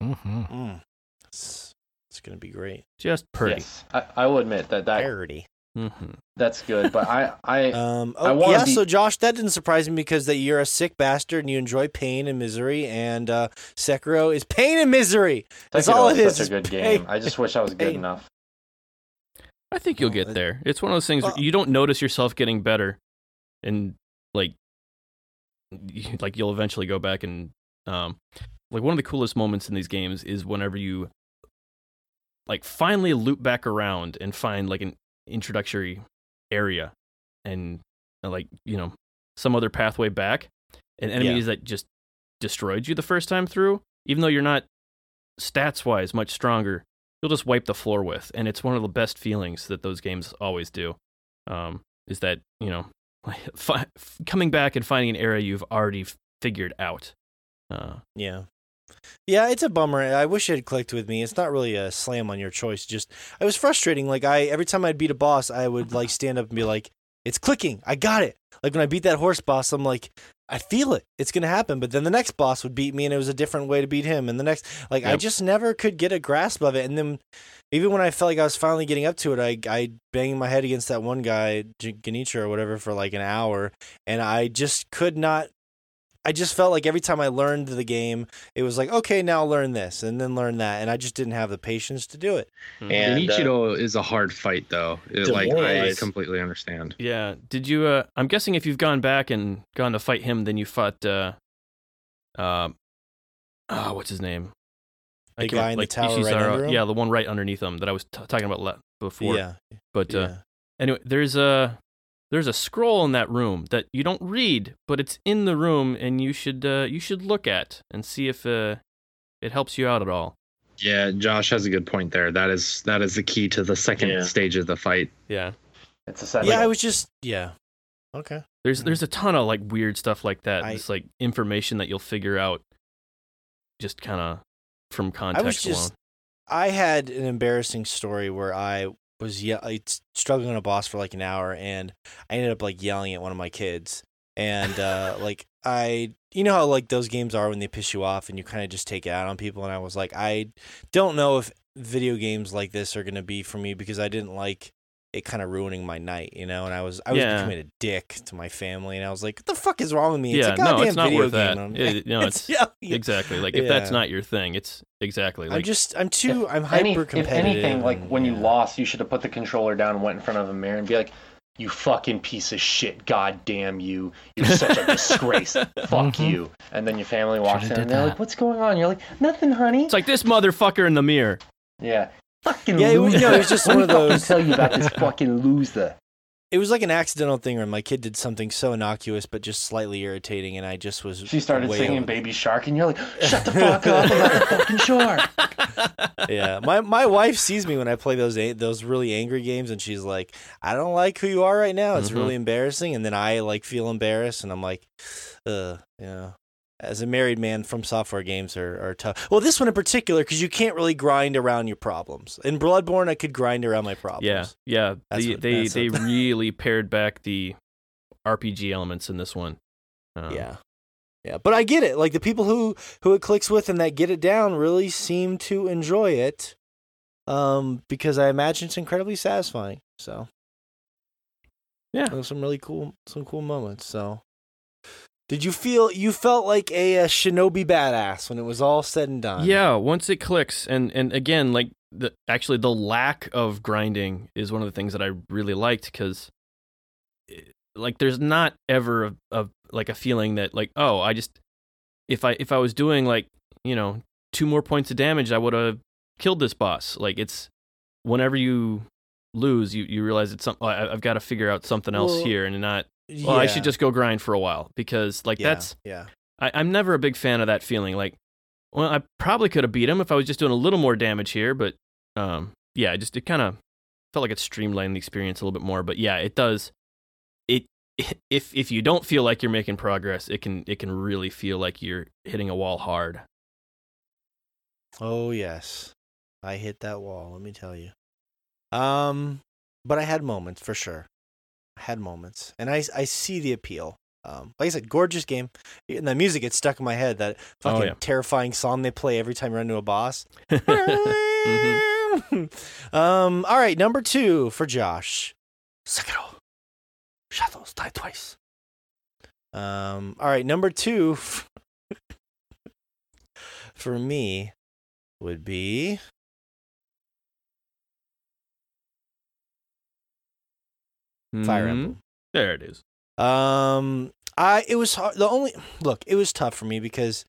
hmm Mm. It's, it's going to be great. just pretty. Yes, I, I will admit that, that Parody. Hmm that's good. But I, I Um, oh, wanna yeah, be- so Josh, that didn't surprise me because that you're a sick bastard and you enjoy pain and misery, and uh, Sekiro is pain and misery. That's all it is is. such a good is game. I just wish I was good enough. I think you'll Oh, get there. It's one of those things where Well- you don't notice yourself getting better, and like, you- like you'll eventually go back and um, like one of the coolest moments in these games is whenever you like finally loop back around and find like an introductory area and uh, like you know some other pathway back, and enemies that just destroyed you the first time through, even though you're not stats wise much stronger you'll just wipe the floor with and it's one of the best feelings that those games always do um, is that you know fi- coming back and finding an area you've already f- figured out uh, Yeah. Yeah, it's a bummer. I wish it had clicked with me. It's not really a slam on your choice. Just I was frustrating. Like I every time I'd beat a boss, I would like stand up and be like, "It's clicking. I got it." Like when I beat that horse boss, I'm like, "I feel it. It's gonna happen." But then the next boss would beat me, and it was a different way to beat him. And the next, like, I just never could get a grasp of it. And then even when I felt like I was finally getting up to it, I I banged my head against that one guy, G- or whatever, for like an hour, and I just could not. I just felt like every time I learned the game, it was like, okay, now learn this and then learn that, and I just didn't have the patience to do it. And uh, is a hard fight, though. It, like I completely understand. yeah did you uh, i'm guessing if you've gone back and gone to fight him then you fought uh uh oh, what's his name The can't- guy in the like tower right Ishisara- under him? yeah the one right underneath him that i was t- talking about le- before yeah, but uh, yeah. anyway there's a there's a scroll in that room that you don't read but it's in the room and you should uh, you should look at and see if uh, it helps you out at all Yeah, Josh has a good point there. That is that is the key to the second Yeah. stage of the fight. yeah It's a set. yeah, I was just yeah. Okay. there's there's a ton of like weird stuff like that I- just like information that you'll figure out just kind of from context I was just- alone I had an embarrassing story where I was ye- like, struggling on a boss for like an hour, and I ended up like yelling at one of my kids, and uh, like I you know how like those games are when they piss you off and you kind of just take it out on people? And I was like I don't know if video games like this are going to be for me because I didn't like it kind of ruining my night, you know, and I was I was Yeah. becoming a dick to my family and I was like what the fuck is wrong with me? Yeah, it's a no, goddamn it's not video worth game. that. I'm- It- no, it's- yeah, yeah. Exactly. Like if that's not your thing, it's exactly I'm like just I'm too I'm Any- hyper if competitive. anything, like when you yeah. lost, you should have put the controller down and went in front of a mirror and be like, "You fucking piece of shit! God damn you! You're such a disgrace! Fuck Mhm. you!" And then your family walks Shoulda in and they're like, "What's going on?" You're like, "Nothing, honey." it's like this motherfucker in the mirror. yeah, fucking Yeah, it was- loser. no, it was just one of those- Tell you about this fucking loser. it was like an accidental thing where my kid did something so innocuous but just slightly irritating and I just was She started way singing over- "Baby Shark" and you're like, "Shut the fuck up about the fucking shark." yeah, my my wife sees me when I play those a- those really angry games, and she's like, "I don't like who you are right now. It's Mhm. really embarrassing." And then I like feel embarrassed, and I'm like, "Uh, yeah." As a married man, FromSoftware games are, are tough. Well, this one in particular, because you can't really grind around your problems. In Bloodborne, I could grind around my problems. Yeah, yeah. That's The, what- they they what- really pared back the RPG elements in this one. Um, yeah, yeah. But I get it. Like the people who who it clicks with and that get it down really seem to enjoy it, um, because I imagine it's incredibly satisfying. So Yeah. There was some really cool some cool moments. So, did you feel you felt like a, uh shinobi badass when it was all said and done? Yeah, once it clicks, and and again, like the actually the lack of grinding is one of the things that I really liked because, like, there's not ever a, a like a feeling that like oh I just if I if I was doing like you know two more points of damage I would have killed this boss. Like it's whenever you lose, you you realize it's something I've got to figure out something else Well, here and not. Well, I should just go grind for a while because like yeah, that's yeah. I, I'm never a big fan of that feeling. Like, well, I probably could have beat him if I was just doing a little more damage here, but um, yeah, it just it kind of felt like it streamlined the experience a little bit more. But yeah, it does. It if if you don't feel like you're making progress, it can it can really feel like you're hitting a wall hard. Oh yes, I hit that wall. Let me tell you. Um, but I had moments for sure. Had moments, and I I see the appeal. Um, like I said, gorgeous game, and the music gets stuck in my head. That fucking Oh, yeah. terrifying song they play every time you run into a boss. Mhm. um. All right, number two for Josh. Sekiro. Shadows die twice. Um. All right, number two f- for me would be Fire Mhm. Emblem. There it is. Um, I it was hard. The only look, it was tough for me because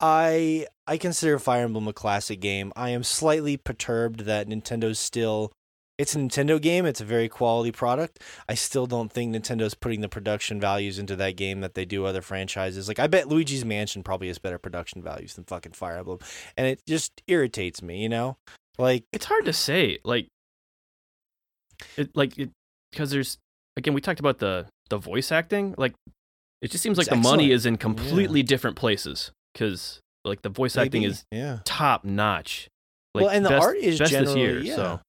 I I consider Fire Emblem a classic game. I am slightly perturbed that Nintendo's still. It's a Nintendo game. It's a very quality product. I still don't think Nintendo's putting the production values into that game that they do other franchises. Like I bet Luigi's Mansion probably has better production values than fucking Fire Emblem, and it just irritates me. You know, like It's hard to say. Like, it like it because there's again we talked about the the voice acting. Like, it just seems like It's the money is in completely different places because like the voice acting is yeah. top notch. Like, Well, and the best, art is best this year. generally- yeah. So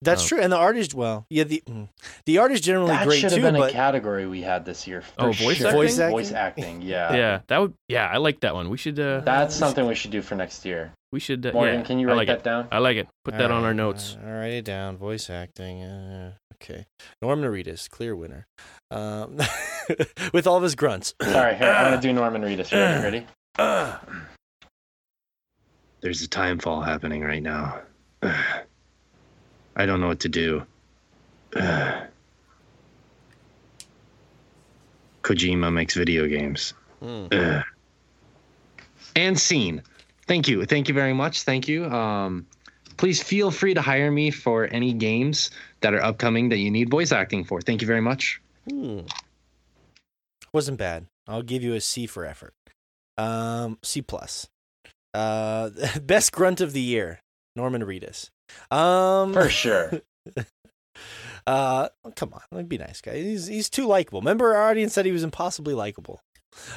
That's Oh. true, and the art is well, yeah. The mm, the art is generally That great should have too, been a category we had this year. For Oh, voice sure. acting? Voice acting? Voice acting, yeah. yeah, that would yeah, I like that one. We should uh That's something we should do for next year. we should uh, Morgan, yeah, can you write like that it. down? I like it. Put that on our notes. uh, I'll write it down. Voice acting. Uh, okay. Norman Reedus, clear winner. Um, with all of his grunts. Sorry, here, I'm gonna do Norman Reedus. You Ready? Ready? There's a Timefall happening right now. I don't know what to do. Kojima makes video games. Ugh. And scene. Thank you. Thank you very much. Thank you. Um, please feel free to hire me for any games that are upcoming that you need voice acting for. Thank you very much. Hmm. Wasn't bad. I'll give you a C for effort. Um, C plus. Uh, best grunt of the year, Norman Reedus. Um, For sure. Uh, come on, like be nice, guy. He's he's too likable. Remember, our audience said he was impossibly likable.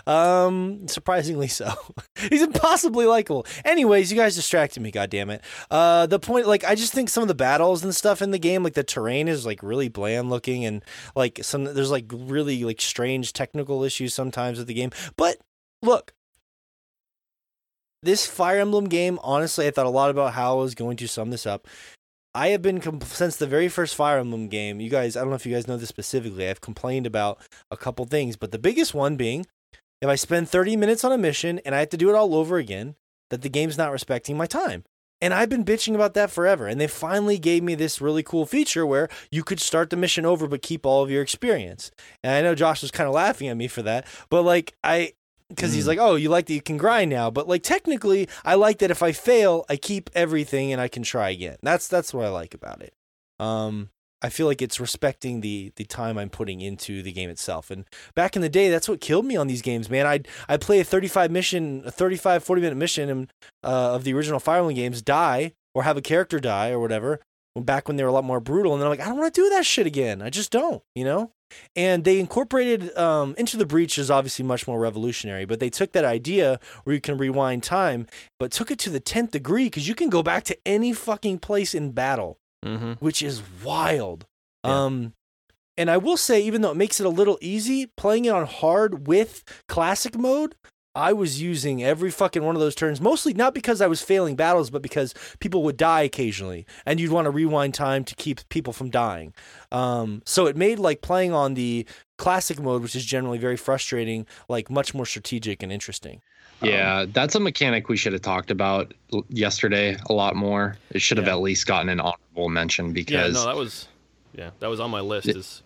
Um, surprisingly so. He's impossibly likable. Anyways, you guys distracted me. God damn it. Uh, the point, like, I just think some of the battles and stuff in the game, like the terrain is like really bland looking, and like some there's like really like strange technical issues sometimes with the game. But look, this Fire Emblem game, honestly, I thought a lot about how I was going to sum this up. I have been since the very first Fire Emblem game. You guys, I don't know if you guys know this specifically. I've complained about a couple things, but the biggest one being if I spend 30 minutes on a mission and I have to do it all over again, that the game's not respecting my time. And I've been bitching about that forever. And they finally gave me this really cool feature where you could start the mission over but keep all of your experience. And I know Josh was kind of laughing at me for that, but like I because he's like, "Oh, you like that you can grind now." But like technically, I like that if I fail, I keep everything and I can try again. That's that's what I like about it. Um I feel like it's respecting the the time I'm putting into the game itself. And back in the day, that's what killed me on these games, man. I'd I'd play a 35 mission, a 35 40 minute mission uh, of the original Fire games, die or have a character die or whatever. Back when they were a lot more brutal, and I'm like, I don't want to do that shit again. I just don't, you know. And they incorporated um, Into the Breach is obviously much more revolutionary, but they took that idea where you can rewind time, but took it to the 10th degree because you can go back to any fucking place in battle Mm-hmm. which is wild. Yeah. Um, and I will say, even though it makes it a little easy, playing it on hard with classic mode, I was using every fucking one of those turns, mostly not because I was failing battles, but because people would die occasionally, and you'd want to rewind time to keep people from dying. Um, so it made like playing on the classic mode, which is generally very frustrating, like much more strategic and interesting. Yeah, that's a mechanic we should have talked about yesterday a lot more. It should have Yeah. at least gotten an honorable mention because Yeah, no, that was yeah, that was on my list as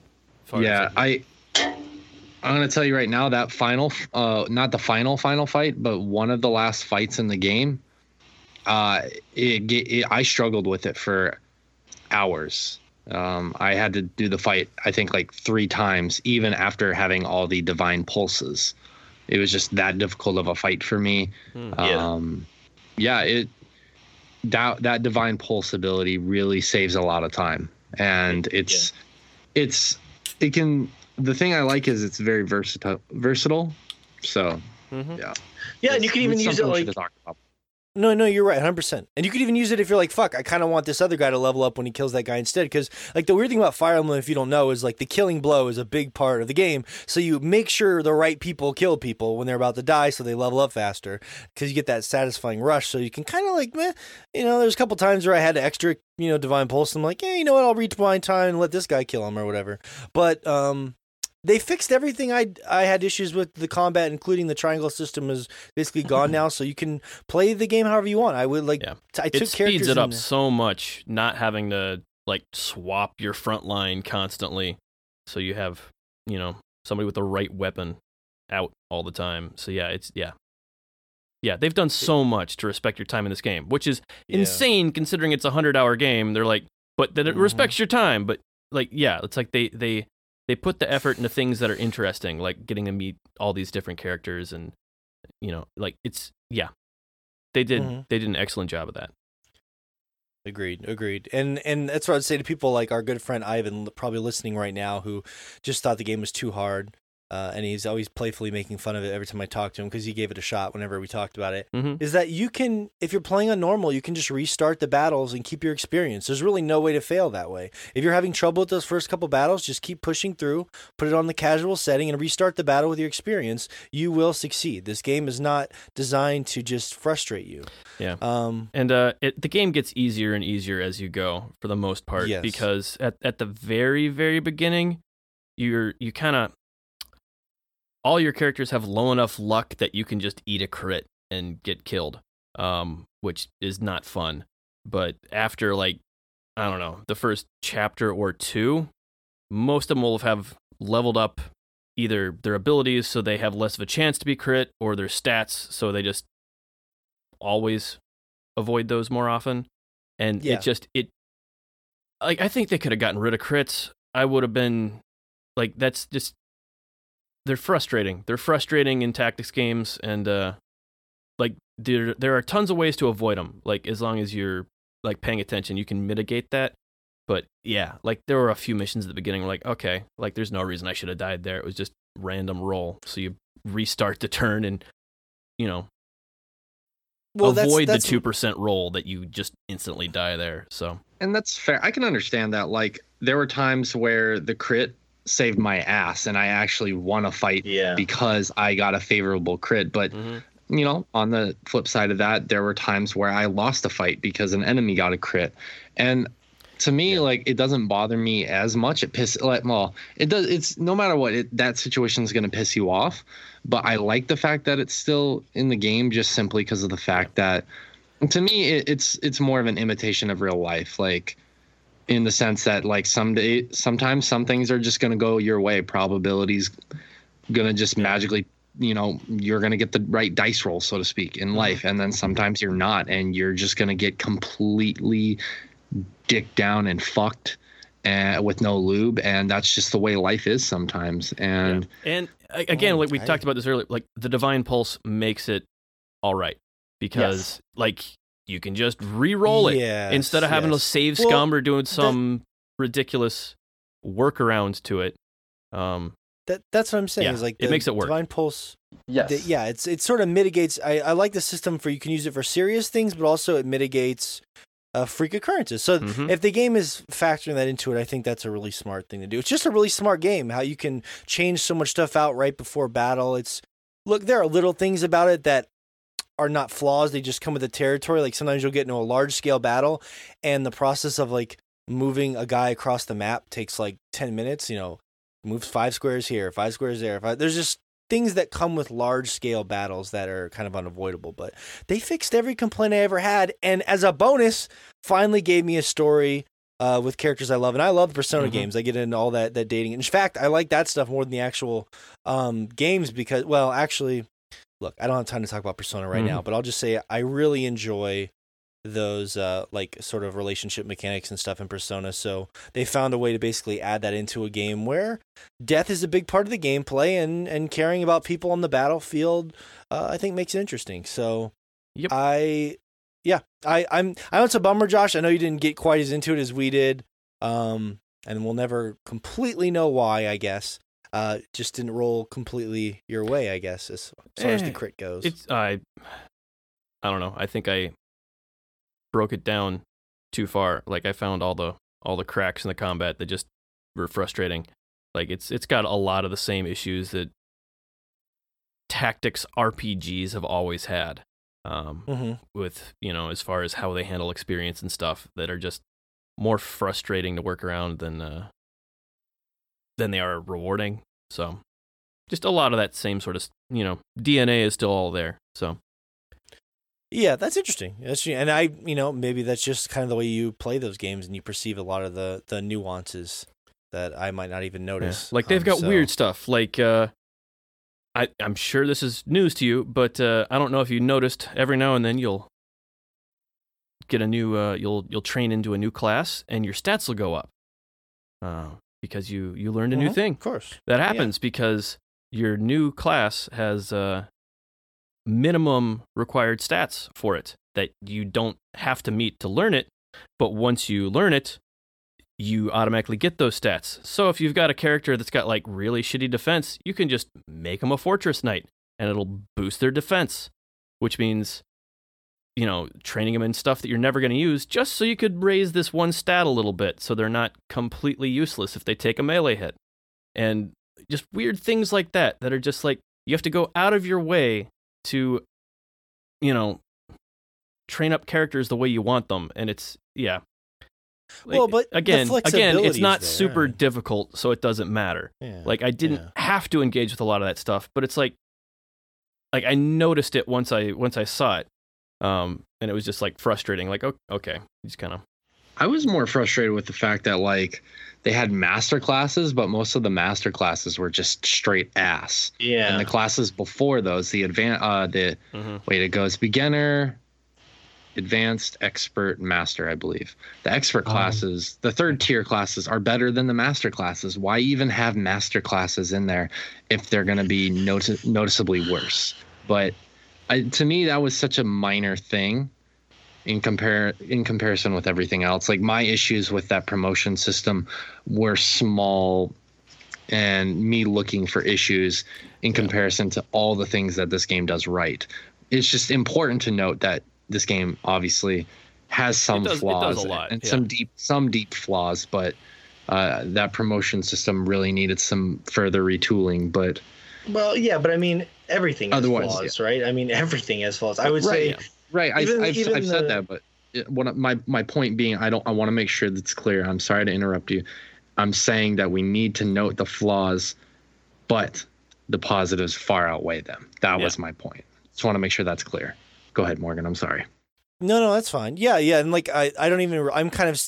far yeah, as I I'm gonna tell you right now that final, uh, not the final final fight, but one of the last fights in the game, uh, it, it I struggled with it for hours. Um, I had to do the fight I think like three times, even after having all the divine pulses. It was just that difficult of a fight for me. Hmm. Yeah. Um, yeah, it that that divine pulse ability really saves a lot of time, and it's it's it can. The thing I like is it's very versatile. Versatile. So Mhm. yeah, Yeah, and you can even use it like No, no, you're right, 100%. And you could even use it if you're like, fuck, I kind of want this other guy to level up when he kills that guy instead. Because, like, the weird thing about Fire Emblem, if you don't know, is like the killing blow is a big part of the game. So you make sure the right people kill people when they're about to die so they level up faster. Because you get that satisfying rush. So you can kind of like, meh, you know, there's a couple times where I had extra, you know, Divine Pulse. And I'm like, yeah, you know what, I'll reach my time and let this guy kill him or whatever. But, um,. They fixed everything I I had issues with the combat, including the triangle system is basically gone now, so you can play the game however you want. I would like Yeah. t- I took it speeds it up so much not having to like swap your front line constantly so you have you know somebody with the right weapon out all the time so yeah it's yeah yeah they've done so much to respect your time in this game which is Yeah. insane considering it's a hundred hour game they're like but that it Mhm. respects your time but like yeah it's like they they they put the effort into things that are interesting like getting to meet all these different characters and you know like it's yeah. They did Mhm. they did an excellent job of that. Agreed, agreed, and and that's what I'd say to people like our good friend Ivan, probably listening right now, who just thought the game was too hard, uh, and he's always playfully making fun of it every time I talk to him because he gave it a shot whenever we talked about it. Mhm. Is that you can, if you're playing on normal, you can just restart the battles and keep your experience. There's really no way to fail that way. If you're having trouble with those first couple battles, just keep pushing through, put it on the casual setting, and restart the battle with your experience. You will succeed. This game is not designed to just frustrate you. Yeah. Um. And uh, it, the game gets easier and easier as you go, for the most part, Yes. because at, at the very very beginning, you're you kind of all your characters have low enough luck that you can just eat a crit and get killed, um, which is not fun. But after like I don't know the first chapter or two, most of them will have leveled up either their abilities so they have less of a chance to be crit, or their stats so they just always avoid those more often. And Yeah. it just it like I think they could have gotten rid of crits. I would have been like that's just they're frustrating. They're frustrating in tactics games and uh like there there are tons of ways to avoid them. Like as long as you're like paying attention, you can mitigate that. But yeah, like there were a few missions at the beginning like okay, like there's no reason I should have died there. It was just random roll. So you restart the turn and you know Well, that's- avoid that's- the two percent roll that you just instantly die there. So And that's fair. I can understand that. Like there were times where the crit saved my ass and I actually won a fight Yeah. because I got a favorable crit. But mm-hmm. you know, on the flip side of that, there were times where I lost a fight because an enemy got a crit. And to me, like it doesn't bother me as much. It piss like well, it does. It's no matter what. It, that situation is going to piss you off, but I like the fact that it's still in the game just simply because of the fact that to me it, it's it's more of an imitation of real life. Like in the sense that like someday sometimes some things are just going to go your way. Probabilities going to just magically you know you're going to get the right dice roll so to speak in mm-hmm. life. And then sometimes you're not and you're just going to get completely dick down and fucked and, with no lube. And that's just the way life is sometimes. And and again, Oh, like we I- talked about this earlier, like the divine pulse makes it all right. Because like you can just re-roll it Yes, instead of having yes. to save Well, scum or doing some ridiculous workaround to it. Um, That that's what I'm saying. Yeah, is like it makes it work. Divine Pulse. Yes. the- yeah, it's it sort of mitigates. I, I like the system for you can use it for serious things, but also it mitigates uh, freak occurrences. So Mhm. if the game is factoring that into it, I think that's a really smart thing to do. It's just a really smart game. How you can change so much stuff out right before battle. It's look, there are little things about it that are not flaws. They just come with the territory. Like sometimes you'll get into a large scale battle, and the process of like moving a guy across the map takes like ten minutes. You know, moves five squares here, five squares there. Five, there's just things that come with large scale battles that are kind of unavoidable. But they fixed every complaint I ever had, and as a bonus, finally gave me a story. Uh, with characters I love, and I love Persona Mhm. games. I get into all that that dating. In fact, I like that stuff more than the actual um, games because, well, actually, look, I don't have time to talk about Persona right now, but I'll just say I really enjoy those uh, like sort of relationship mechanics and stuff in Persona. So they found a way to basically add that into a game where death is a big part of the gameplay, and and caring about people on the battlefield, uh, I think makes it interesting. So Yep. I. Yeah, I, I'm. I know it's a bummer, Josh. I know you didn't get quite as into it as we did, um, and we'll never completely know why. I guess uh, just didn't roll completely your way. I guess as far as the Eh, crit goes. It's I I don't know. I think I broke it down too far. Like I found all the all the cracks in the combat that just were frustrating. Like it's it's got a lot of the same issues that tactics RPGs have always had. Um, hmm with you know as far as how they handle experience and stuff that are just more frustrating to work around than uh, than they are rewarding. So just a lot of that same sort of you know DNA is still all there. So Yeah, that's interesting. That's and I, you know, maybe that's just kind of the way you play those games, and you perceive a lot of the the nuances that I might not even yeah. notice. like they've Um, got so- weird stuff. Like uh, I I'm sure this is news to you, but uh, I don't know if you noticed. Every now and then you'll get a new uh, you'll you'll train into a new class, and your stats will go up. Uh, because you you learned a new Mhm, thing. Of course. That happens because your new class has uh, minimum required stats for it that you don't have to meet to learn it. But once you learn it, you automatically get those stats. So if you've got a character that's got like really shitty defense, you can just make them a fortress knight and it'll boost their defense, which means you know, training them in stuff that you're never going to use just so you could raise this one stat a little bit so they're not completely useless if they take a melee hit. And just weird things like that that are just like you have to go out of your way to you know train up characters the way you want them and it's yeah. Like, Well, but again, again, it's not there. super difficult, so it doesn't matter. Yeah. Like I didn't Yeah. have to engage with a lot of that stuff, but it's like like I noticed it once I once I saw it. Um and it was just like frustrating like oh, okay, just kind of I was more frustrated with the fact that like they had master classes, but most of the master classes were just straight ass. Yeah. And the classes before those, the advan uh the Mhm. wait, it goes beginner, advanced, expert, master, I believe. The expert Um, classes, the third tier classes are better than the master classes. Why even have master classes in there if they're going to be noti- noticeably worse? But I, to me that was such a minor thing in compare in comparison with everything else. Like my issues with that promotion system were small and me looking for issues in comparison to all the things that this game does right. It's just important to note that this game obviously has some does- it does flaws a lot, and yeah. some deep some deep flaws, but uh, that promotion system really needed some further retooling. But Well, yeah, but I mean, everything has Otherwise, flaws, right? I mean, everything has flaws. I would say, Right, right, even- I, I've, even I've said that, but it- what my my point being, I don't I want to make sure that's clear. I'm sorry to interrupt you. I'm saying that we need to note the flaws, but the positives far outweigh them. That was my point. Just want to make sure that's clear. Go ahead, Morgan. I'm sorry. No, no, that's fine. Yeah, yeah, and like I, I don't even. I'm kind of.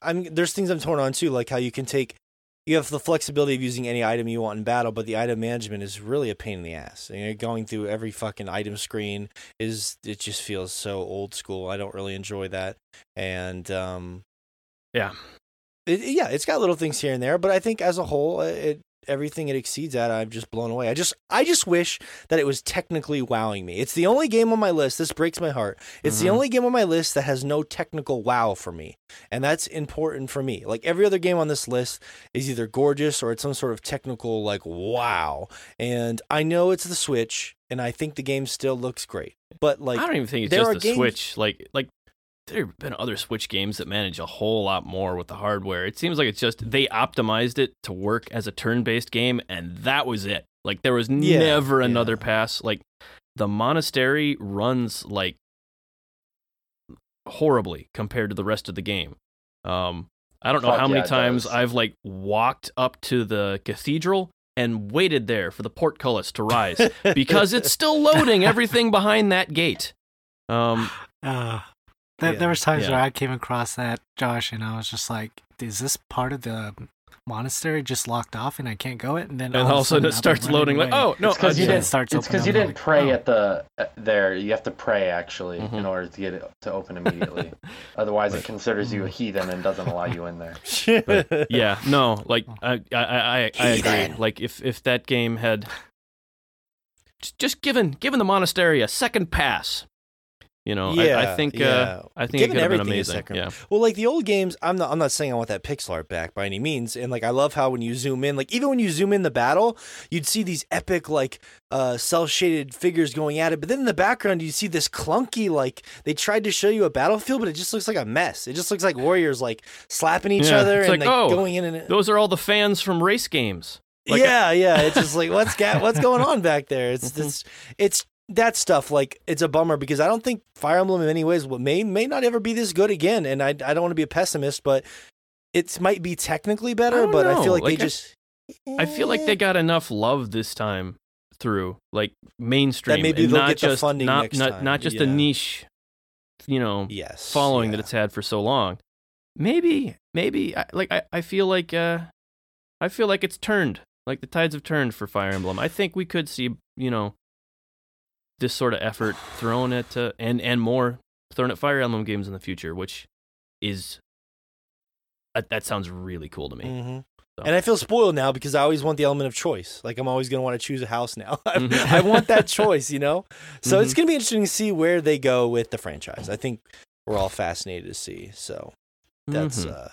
I'm there's things I'm torn on too, like how you can take. You have the flexibility of using any item you want in battle, but the item management is really a pain in the ass. And you're going through every fucking item screen is it just feels so old school. I don't really enjoy that. And um, Yeah. it, yeah, it's got little things here and there, but I think as a whole, it everything it exceeds at, I'm just blown away. I just I just wish that it was technically wowing me. It's the only game on my list. This breaks my heart. It's the Mhm. only game on my list that has no technical wow for me, and that's important for me. Like every other game on this list is either gorgeous or it's some sort of technical like wow. And I know it's the Switch, and I think the game still looks great. But like I don't even think it's just the games- Switch. Like like there have been other Switch games that manage a whole lot more with the hardware. It seems like it's just they optimized it to work as a turn-based game, and that was it. Like there was Yeah, never another yeah. pass. Like the monastery runs like horribly compared to the rest of the game. Um, I don't know Fuck how many yeah, it times. I've like walked up to the cathedral and waited there for the portcullis to rise because it's still loading everything behind that gate. Um, Uh, there, Yeah. there was times Yeah. where I came across that, Josh, and I was just like, "Is this part of the monastery just locked off and I can't go it?" And then and all of a sudden it starts running loading. Like, oh no, It's 'cause uh, you didn't- it starts It's because you didn't I'm pray like, at the uh, there. You have to pray actually in Mhm. order to get it to open immediately. Otherwise, it considers you a heathen and doesn't allow you in there. But, yeah, no, like I, I, I, I I agree. Like if if that game had just- just given given the monastery a second pass, you know, I, I think yeah. uh, I think Given it could have been amazing. Yeah, Well, like the old games, I'm not. I'm not saying I want that pixel art back by any means. And like, I love how when you zoom in, like even when you zoom in the battle, you'd see these epic like uh, cell shaded figures going at it. But then in the background, you see this clunky like they tried to show you a battlefield, but it just looks like a mess. It just looks like warriors like slapping each Yeah, other it's and like, like, oh, going in and those are all the fans from race games. like- yeah, yeah. It's just like what's what's going on back there? It's Mhm. it's it's that stuff. Like it's a bummer because I don't think Fire Emblem in many ways may may not ever be this good again. And I I don't want to be a pessimist, but it might be technically better. don't but I feel like, Like, they I- just I feel like they got enough love this time through like mainstream, maybe and they'll not get the just funding not not, not just a niche, you know, yes following that it's had for so long. Maybe, maybe, I, like I, I feel like, uh, I feel like it's turned. Like the tides have turned for Fire Emblem. I think we could see, you know, this sort of effort thrown at uh, and and more thrown at Fire Emblem games in the future, which is that, that sounds really cool to me. Mhm. So. And I feel spoiled now because I always want the element of choice. Like I'm always gonna want to choose a house now. I- Mhm. Want that choice, you know. So Mm-hmm. it's gonna be interesting to see where they go with the franchise. I think we're all fascinated to see. So that's Mhm. uh,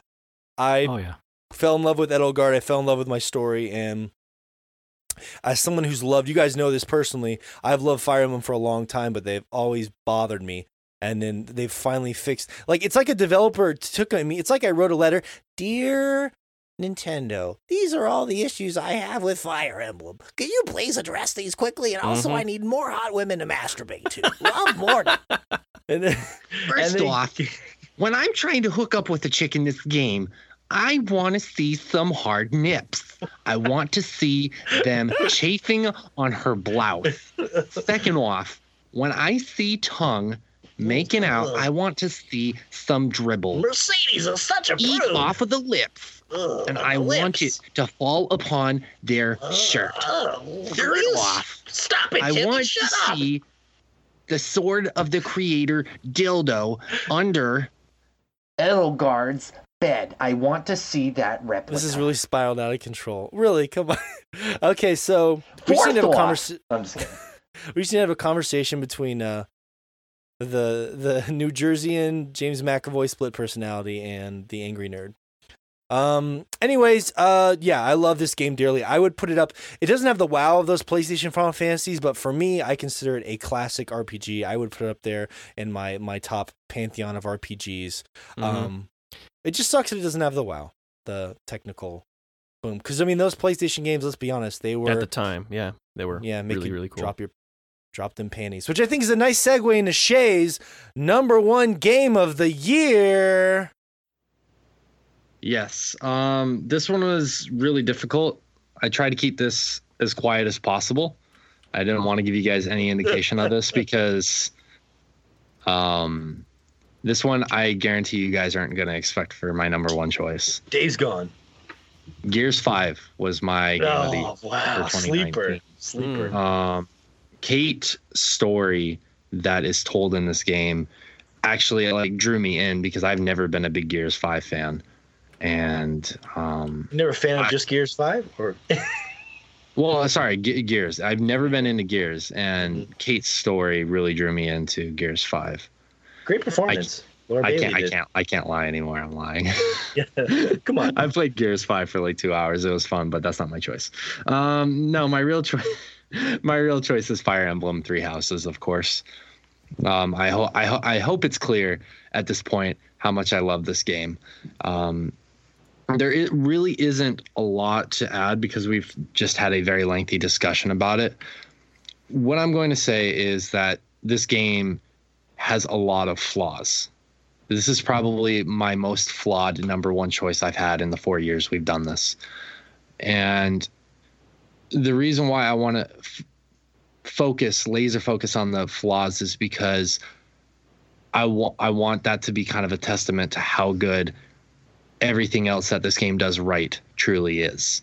I Oh yeah. fell in love with Edelgard. I fell in love with my story, and as someone who's loved, you guys know this personally. I've loved Fire Emblem for a long time, but they've always bothered me. And then they've finally fixed. Like it's like a developer took I mean, it's like I wrote a letter, dear Nintendo. These are all the issues I have with Fire Emblem. Can you please address these quickly? And also, Mhm. I need more hot women to masturbate to. Love more. And then, First and they- off, when I'm trying to hook up with a chick in this game, I want to see some hard nips. I want to see them chafing on her blouse. Second off, when I see tongue making out, uh-huh. I want to see some dribble. Mercedes is such a Eat prude. off of the lips, Ugh, and the I want it to fall upon their Ugh, shirt. ugh, Third off, Stop it, I Timmy. want Shut to up. see the sword of the creator dildo under Edelgard's bed. I want to see that replica. this is really spiraled out of control. Really, come on. okay, so we just need to have a conversation. I'm just kidding. we just need to have a conversation between uh, the the New Jerseyan James McAvoy split personality and the angry nerd. Um. Anyways, uh, yeah, I love this game dearly. I would put it up. It doesn't have the wow of those PlayStation Final Fantasies, but for me, I consider it a classic RPG. I would put it up there in my my top pantheon of RPGs. Mhm. Um, it just sucks that it doesn't have the wow, the technical boom. Because I mean, those PlayStation games. Let's be honest, they were At the time, yeah, they were yeah, make really really cool. drop your drop them panties, which I think is a nice segue into Shay's number one game of the year. Yes. Um, this one was really difficult. I tried to keep this as quiet as possible. I didn't want to give you guys any indication of this because um, this one I guarantee you guys aren't going to expect for my number one choice. Days gone. Gears 5 was my game of the Oh wow, for sleeper, 2019. sleeper. um, Kait story that is told in this game actually like drew me in because I've never been a big Gears 5 fan. And um, never a fan of I- just Gears Five, or Well, sorry, Ge- Gears. I've never been into Gears, and Kait's story really drew me into Gears Five. Great performance. Laura I Bailey can't, I can't, I can't lie anymore. I'm lying. Yeah. Come on. I played Gears Five for like two hours. It was fun, but that's not my choice. Um, no, my real choice, my real choice is Fire Emblem Three Houses, of course. Um, I hope, I, ho- I hope it's clear at this point how much I love this game. Um, there really isn't a lot to add because we've just had a very lengthy discussion about it. What I'm going to say is that this game has a lot of flaws. This is probably my most flawed number one choice I've had in the four years we've done this. And the reason why I want to f- focus, laser focus on the flaws is because I I want that to be kind of a testament to how good everything else that this game does right truly is.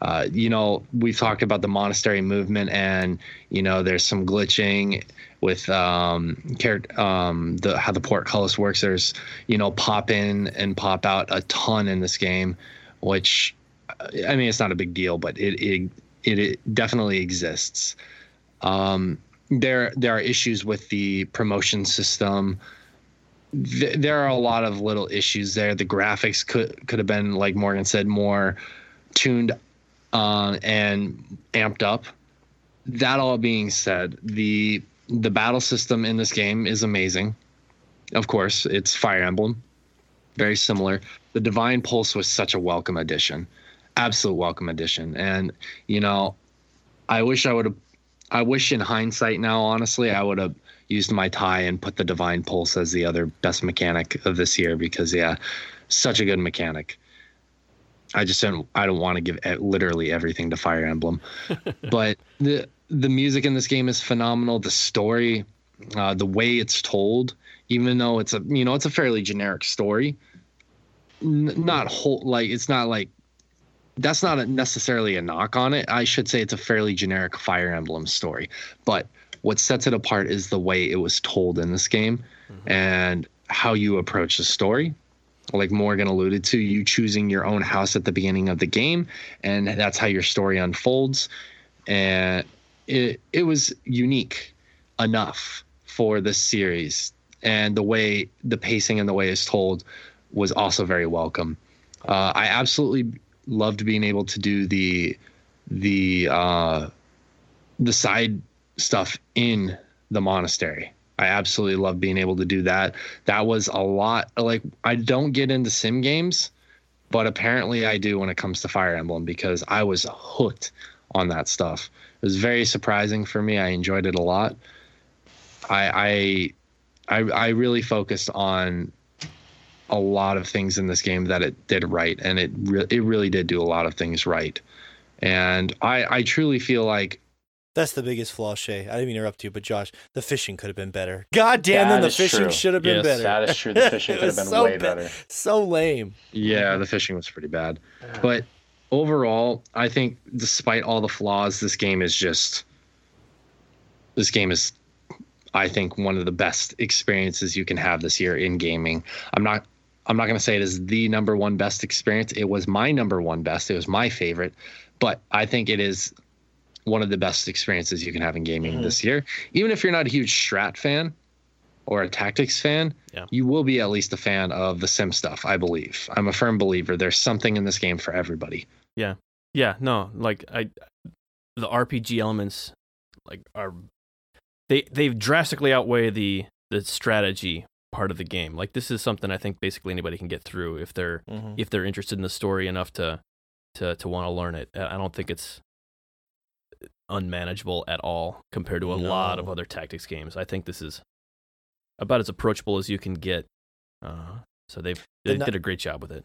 Uh, you know, we've talked about the monastery movement, and you know, there's some glitching with um, um, the how the portcullis works. There's you know, pop in and pop out a ton in this game, which I mean, it's not a big deal, but it it it, it definitely exists. Um, there there are issues with the promotion system th- there are a lot of little issues there. The graphics could could have been, like Morgan said, more tuned uh, and amped up. That all being said, the the battle system in this game is amazing. Of course, it's Fire Emblem, very similar. The Divine Pulse was such a welcome addition, absolute welcome addition. And you know, I wish I would have. I wish in hindsight now, honestly, I would have used my tie and put the divine pulse as the other best mechanic of this year because yeah such a good mechanic i just don't i don't want to give literally everything to fire emblem. But the the music in this game is phenomenal. The story uh, the way it's told even though it's a you know it's a fairly generic story n- not whole like it's not like that's not a, necessarily a knock on it. I should say it's a fairly generic fire emblem story. But what sets it apart is the way it was told in this game and how you approach the story. Like Morgan alluded to, you choosing your own house at the beginning of the game, and that's how your story unfolds. And it it was unique enough for this series, and the way the pacing and the way it's told was also very welcome. Uh, I absolutely loved being able to do the the uh, the side stuff in the monastery. I absolutely love being able to do that. That was a lot. Like I don't get into sim games, but apparently I do when it comes to Fire Emblem because I was hooked on that stuff. It was very surprising for me. I enjoyed it a lot. I I I, I really focused on a lot of things in this game that it did right, and it re- it really did do a lot of things right. And I I truly feel like That's the biggest flaw, Shay. I didn't mean to interrupt you, but Josh, the fishing could have been better. God damn, then the fishing should have been Yes, better. that is true. The fishing could have been so way ba- better. So lame. Yeah, the fishing was pretty bad. But overall, I think despite all the flaws, this game is just this game is I think one of the best experiences you can have this year in gaming. I'm not I'm not going to say it is the number one best experience. It was my number one best. It was my favorite, but I think it is one of the best experiences you can have in gaming Mhm. this year. Even if you're not a huge Strat fan, or a tactics fan, Yeah. you will be at least a fan of the sim stuff. I believe. I'm a firm believer. There's something in this game for everybody. Yeah, Yeah, no, like I, the RPG elements, like are they they've drastically outweigh the the strategy part of the game. Like this is something I think basically anybody can get through if they're Mhm. if they're interested in the story enough to to to want to learn it. I don't think it's unmanageable at all compared to a lot of other tactics games. I think this is about as approachable as you can get. Uh, so they've The they ni- did a great job with it.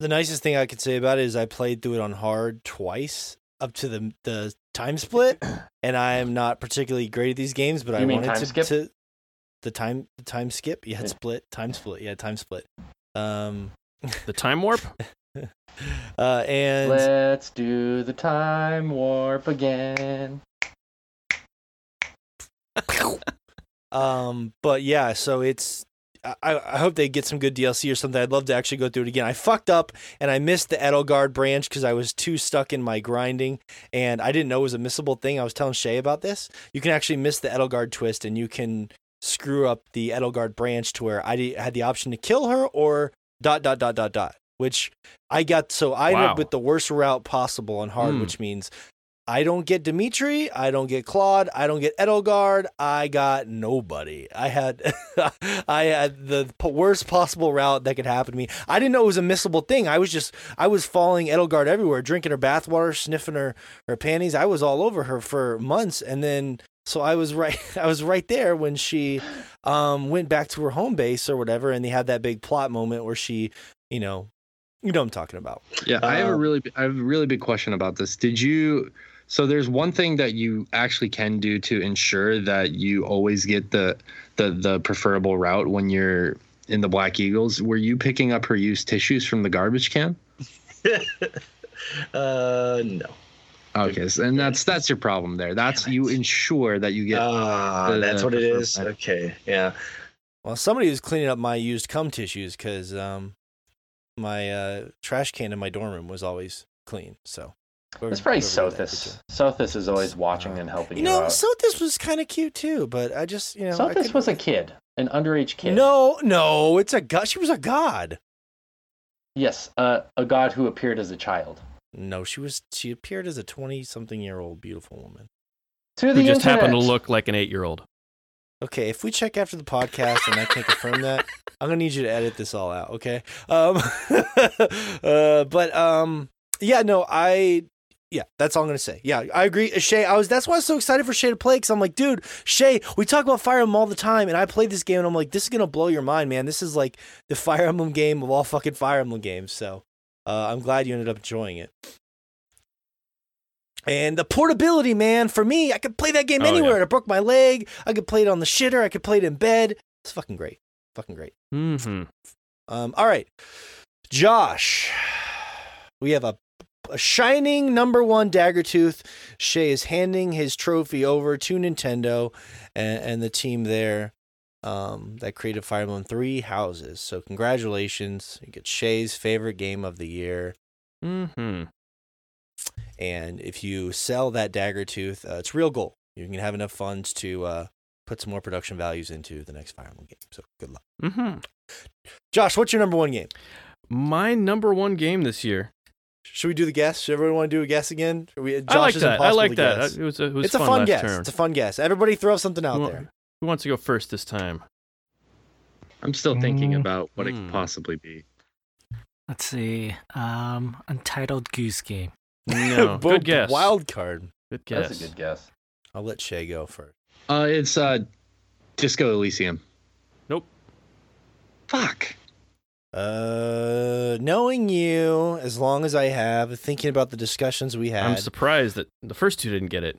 The nicest thing I could say about it is I played through it on hard twice up to the the time split, and I am not particularly great at these games, but I You mean wanted time to, skip? to the time the time skip. Yeah, Yeah. split time split. Yeah, time split. Um, The time warp. uh, and Let's do the time warp again. Um, but yeah, so it's I, I hope they get some good DLC or something. I'd love to actually go through it again. I fucked up and I missed the Edelgard branch because I was too stuck in my grinding and I didn't know it was a missable thing. I was telling Shay about this. You can actually miss the Edelgard twist and you can screw up the Edelgard branch to where I had the option to kill her or dot dot dot dot dot. Which I got so I ended Wow. up with the worst route possible on hard, Hmm. which means I don't get Dimitri, I don't get Claude, I don't get Edelgard, I got nobody. I had I had the worst possible route that could happen to me. I didn't know it was a missable thing. I was just I was following Edelgard everywhere, drinking her bathwater, sniffing her her panties. I was all over her for months and then so I was right I was right there when she um went back to her home base or whatever and they had that big plot moment where she, you know, you know what I'm talking about. Yeah, I have a Uh, really, I have a really big question about this. Did you? So there's one thing that you actually can do to ensure that you always get the the the preferable route when you're in the Black Eagles. Were you picking up her used tissues from the garbage can? uh, no. Okay, so, and that's that's your problem there. That's you ensure that you get. Ah, the- that's what it preferred is. route. Okay, yeah. Well, somebody was cleaning up my used cum tissues because um, my uh, trash can in my dorm room was always clean. So It's probably whoever did that Sothis. Sothis is always watching and helping You you, know, out. Sothis was kind of cute too, but I just you know Sothis was a kid, an underage kid. no, no, it's a god. She was a god. Yes, uh, a god who appeared as a child. No, she was. She appeared as a twenty-something-year-old beautiful woman. To the Who just happened to look like an eight year old. Okay, if we check after the podcast and I can't confirm that, I'm gonna need you to edit this all out, okay? Um, uh, but um, yeah, no, I, yeah, that's all I'm gonna say. Yeah, I agree. Uh, Shay, I was. That's why I was so excited for Shay to play because I'm like, dude, Shay, we talk about Fire Emblem all the time, and I played this game and I'm like, this is gonna blow your mind, man. This is like the Fire Emblem game of all fucking Fire Emblem games. So, uh, I'm glad you ended up enjoying it. And the portability, man, for me, I could play that game Oh, yeah. anywhere. I broke my leg. I could play it on the shitter. I could play it in bed. It's fucking great. Fucking great. Mm-hmm. Um, all right. Josh, we have a, a shining number one dagger tooth. Shay is handing his trophy over to Nintendo and, and the team there um, that created Fire Emblem Three Houses. So congratulations. You get Shay's favorite game of the year. Mm-hmm. And if you sell that dagger tooth, uh, it's real gold. You can have enough funds to uh, put some more production values into the next Fire Emblem game. So good luck. Mm-hmm. Josh, what's your number one game? My number one game this year. Should we do the guess? Should everyone want to do a guess again? Are we, I like Josh's that. I like that. guess. It was a, it was It's a fun, fun last guess. term. It's a fun guess. Everybody throw something out Who there. Who wants to go first this time? I'm still thinking Mm. about what it Hmm. could possibly be. Let's see. Um, Untitled Goose Game. No, Boom, good guess. Wild card. Good guess. That's a good guess. I'll let Shay go first. Uh, it's uh, Disco Elysium. Nope. Fuck. Uh, knowing you as long as I have, thinking about the discussions we had. I'm surprised that the first two didn't get it.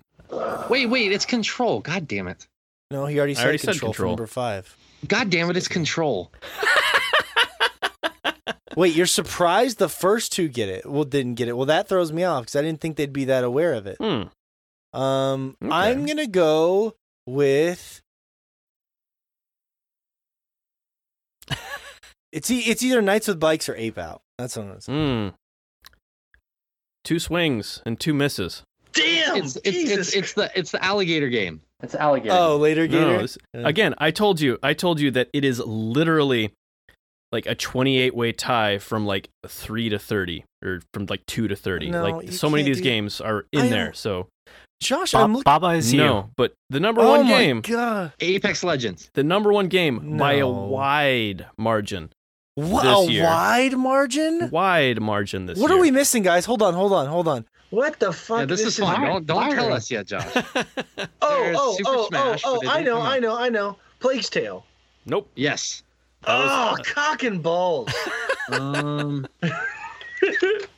Wait, wait, it's Control. God damn it. no, he already said already said control, for Control. number five. God damn it, it's Control. Wait, you're surprised the first two get it? Well, didn't get it. Well, that throws me off because I didn't think they'd be that aware of it. Hmm. Um, Okay. I'm gonna go with. it's e- it's either Knights with Bikes or Ape Out. That's what I'm gonna say. Hmm. Two swings and two misses. Damn. It's it's, Jesus it's it's the it's the alligator game. It's alligator. Oh, later No, this- again, I told you, I told you that it is literally like a 28 way tie from like 3 to 30 or from like 2 to 30. No, like so many of these games are I in there. So Josh, Bob, I'm looking. Baba is here. no, but the number oh one my game, god! Apex Legends. the number one game by a wide margin. What This a year. wide margin. Wide margin this What year. are we missing, guys? Hold on, hold on, hold on. What the fuck? Yeah, this, is fun. Don't don't tell us yet, Josh. Oh, There's oh, Super oh, oh Smash, oh, oh! I know, I know, I know. Plague's Tale. Nope. Yes. Oh, cock and balls. Um.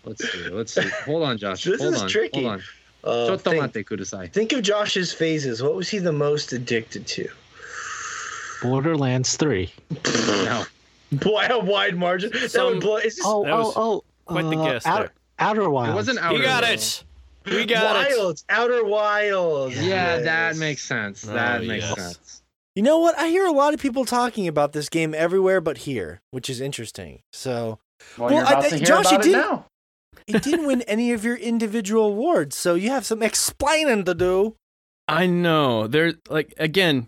let's see. Let's see. Hold on, Josh. This Hold is on. tricky. Hold on. Uh, think, think of Josh's phases. What was he the most addicted to? Borderlands 3. No. Boy, a wide margin. That would blow. Is this Oh, That was oh, oh. quite the uh, guess Outer, there. Outer Wilds. It wasn't Outer You got Wilds. it. We got it. Wilds, Outer Wilds. Yeah, that makes sense. Oh, That makes yes. sense. You know what? I hear a lot of people talking about this game everywhere but here, which is interesting. So well, well, you're about I- to hear Josh, you about it did- now. it didn't win any of your individual awards, so you have some explaining to do. I know. There like again,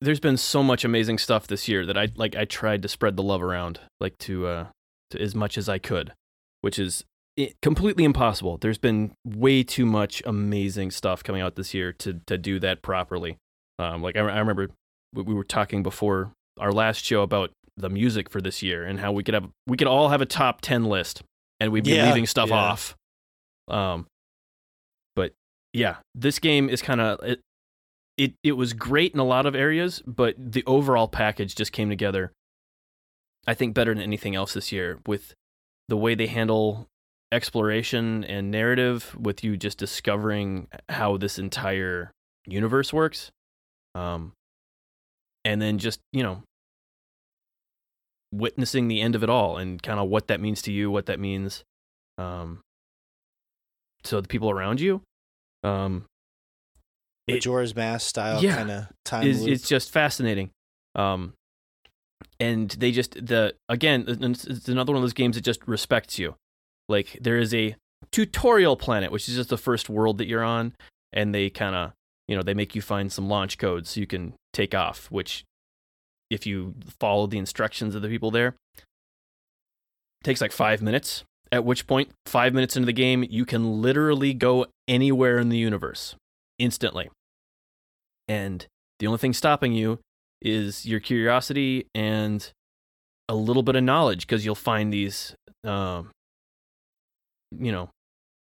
there's been so much amazing stuff this year that I like I tried to spread the love around like to uh to as much as I could, which is i- completely impossible. There's been way too much amazing stuff coming out this year to to do that properly. Um like I, I remember we we were talking before our last show about the music for this year and how we could have we could all have a top 10 list and we'd be Yeah, leaving stuff yeah. off. Um but yeah, this game is kind of it, it. It was great in a lot of areas, but the overall package just came together. I think better than anything else this year with the way they handle exploration and narrative, with you just discovering how this entire universe works, um, and then just you know witnessing the end of it all and kind of what that means to you, what that means um, to the people around you. Um, Majora's Mask style Yeah, kind of time is loop. it's just fascinating. Um, and they just the again it's it's another one of those games that just respects you. Like there is a tutorial planet, which is just the first world that you're on, and they kind of you know they make you find some launch codes so you can take off. Which, if you follow the instructions of the people there, takes like five minutes. At which point, five minutes into the game, you can literally go anywhere in the universe instantly. And the only thing stopping you is your curiosity and a little bit of knowledge because you'll find these, um, you know,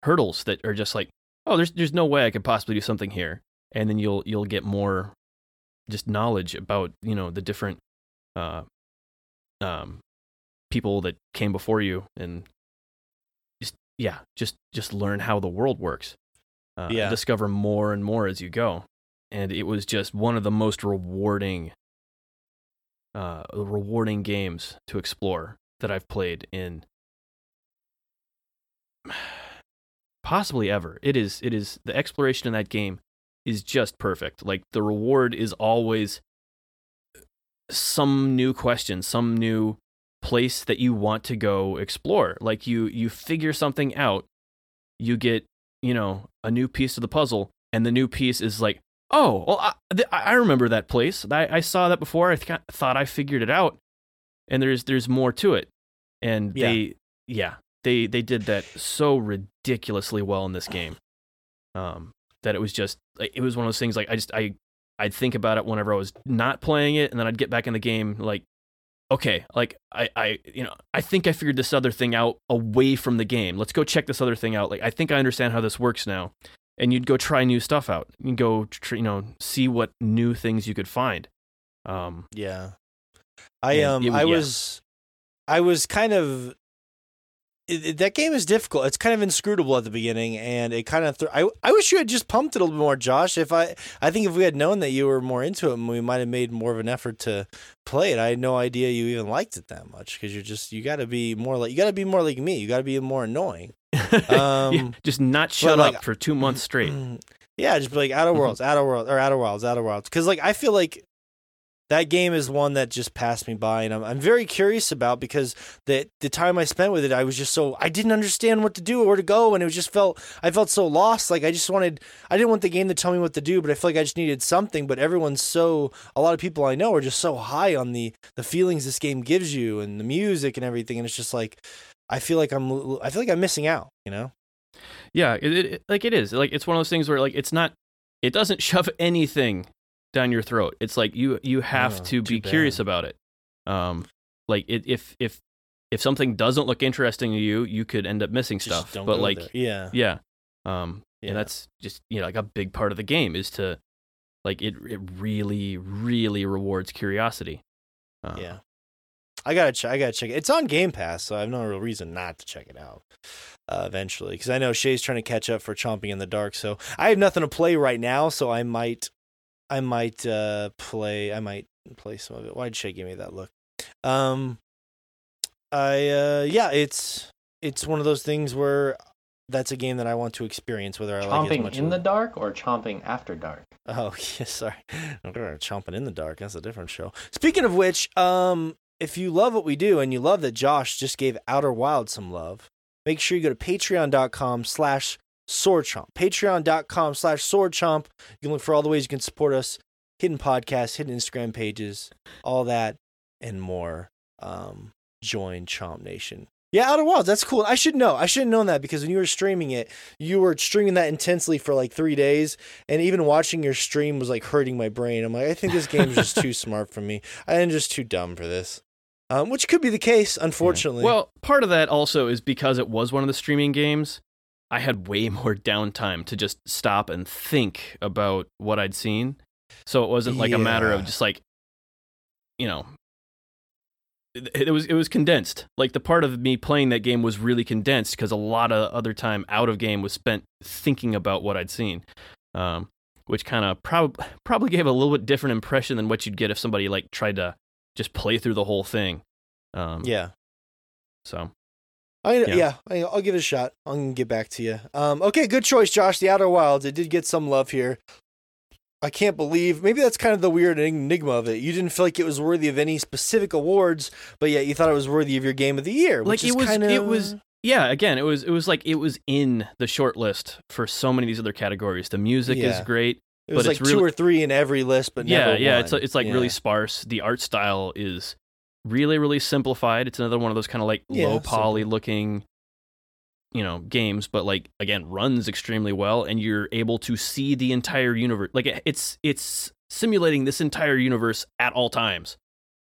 hurdles that are just like, oh, there's there's no way I could possibly do something here, and then you'll you'll get more just knowledge about you know the different uh, um, people that came before you and just yeah just just learn how the world works uh, Yeah. discover more and more as you go and it was just one of the most rewarding uh rewarding games to explore that I've played in possibly ever it is it is the exploration in that game is just perfect. Like the reward is always some new question some new place that you want to go explore. Like you you figure something out you get you know a new piece of the puzzle and the new piece is like oh well i, th- I remember that place. I, I saw that before. I th- thought i figured it out. And there's there's more to it. And Yeah. they yeah they they did that so ridiculously well in this game. Um that it was just like it was one of those things like i just i i'd think about it whenever i was not playing it and then i'd get back in the game like okay like i i you know i think i figured this other thing out away from the game. Let's go check this other thing out. Like i think i understand how this works now. And you'd go try new stuff out. You go tr- you know see what new things you could find. Um Yeah. I um it I yeah. was I was kind of it, it- that game is difficult. It's kind of inscrutable at the beginning, and it kind of. Th- I I wish you had just pumped it a little bit more, Josh. If I I think if we had known that you were more into it, we might have made more of an effort to play it. I had no idea you even liked it that much because you're just you got to be more like you got to be more like me. You got to be more annoying. yeah, Um, just not shut like- up for two months straight Yeah, just be like Outer Worlds, Outer Worlds, or Outer Worlds, Outer Worlds. Because like I feel like that game is one that just passed me by, and I'm I'm very curious about because the the time I spent with it, I was just so I didn't understand what to do or where to go, and it was just felt I felt so lost. Like I just wanted I didn't want the game to tell me what to do, but I feel like I just needed something. But everyone's so a lot of people I know are just so high on the the feelings this game gives you and the music and everything, and it's just like I feel like I'm I feel like I'm missing out. You know? Yeah, it, it like it is. Like it's one of those things where like it's not it doesn't shove anything down your throat. It's like you you have Oh, to be curious about it. Um like it, if if if something doesn't look interesting to you, you could end up missing Just stuff. don't But like yeah, yeah. Um Yeah. and that's just you know like a big part of the game is to like it it really really rewards curiosity. Uh, yeah. I gotta check. I gotta check it. It's on Game Pass, so I have no real reason not to check it out uh, eventually. Because I know Shay's trying to catch up for Chomping in the Dark, so I have nothing to play right now. So I might, I might uh, play. I might play some of it. Why'd she give me that look? Um, I uh, yeah, it's it's one of those things where that's a game that I want to experience, whether I like it much in the dark or chomping after dark? Oh, yeah, sorry. Chomping in the dark. That's a different show. Speaking of which, um, if you love what we do and you love that Josh just gave Outer Wild some love, make sure you go to patreon.com slash swordchomp. Patreon.com slash Sword swordchomp. You can look for all the ways you can support us, hidden podcasts, hidden Instagram pages, all that and more. Um, join Chomp Nation. Yeah, Outer Wilds. That's cool. I should know. I should have known that because when you were streaming it, you were streaming that intensely for like three days, and even watching your stream was like hurting my brain. I'm like, I think this game's just too smart for me. I am just too dumb for this. Um, which could be the case, unfortunately. Well, part of that also is because it was one of the streaming games. I had way more downtime to just stop and think about what I'd seen. So it wasn't like a matter of just like, you know, it, it was it was condensed. Like the part of me playing that game was really condensed because a lot of other time out of game was spent thinking about what I'd seen, um, which kind of prob- probably gave a little bit different impression than what you'd get if somebody like tried to just play through the whole thing. Um, yeah. So I, Yeah. yeah, I, I'll give it a shot. I'm gonna get back to you. Um, okay, good choice, Josh. The Outer Wilds. It did get some love here. I can't believe. Maybe that's kind of the weird enigma of it. You didn't feel like it was worthy of any specific awards, but yet you thought it was worthy of your game of the year. Like, which it is was- Kinda, it was- yeah, again, it was it was like it was in the short list for so many of these other categories. The music is great. It was but like it's two really- or three in every list, but yeah, yeah, one. it's it's like really sparse. The art style is really really simplified. It's another one of those kind of like Yeah, low poly simple. looking you know games but like again runs extremely well and you're able to see the entire universe like it- it's it's simulating this entire universe at all times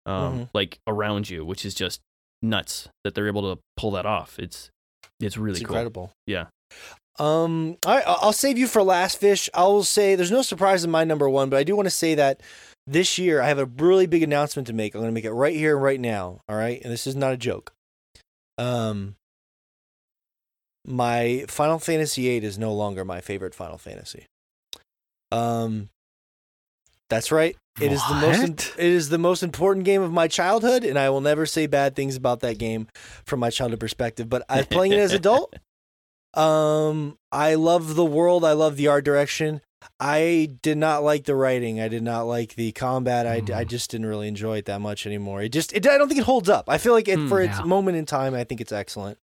um Mhm. like around you which is just nuts that they're able to pull that off it's it's really It's cool incredible. Yeah. Um, all right, I- I'll save you for last fish. I will say there's no surprise in my number one, but I do want to say that this year I have a really big announcement to make. I'm going to make it right here and right now. All right, and this is not a joke. Um, my Final Fantasy VIII is no longer my favorite Final Fantasy. Um, that's right. It is the most. It is the most important game of my childhood, and I will never say bad things about that game from my childhood perspective. But I'm playing it as adult. Um, I love the world. I love the art direction. I did not like the writing. I did not like the combat. I, I Mm. just didn't really enjoy it that much anymore. It just, it, I don't think it holds up. I feel like it, Mm, for its moment in time, I think it's excellent.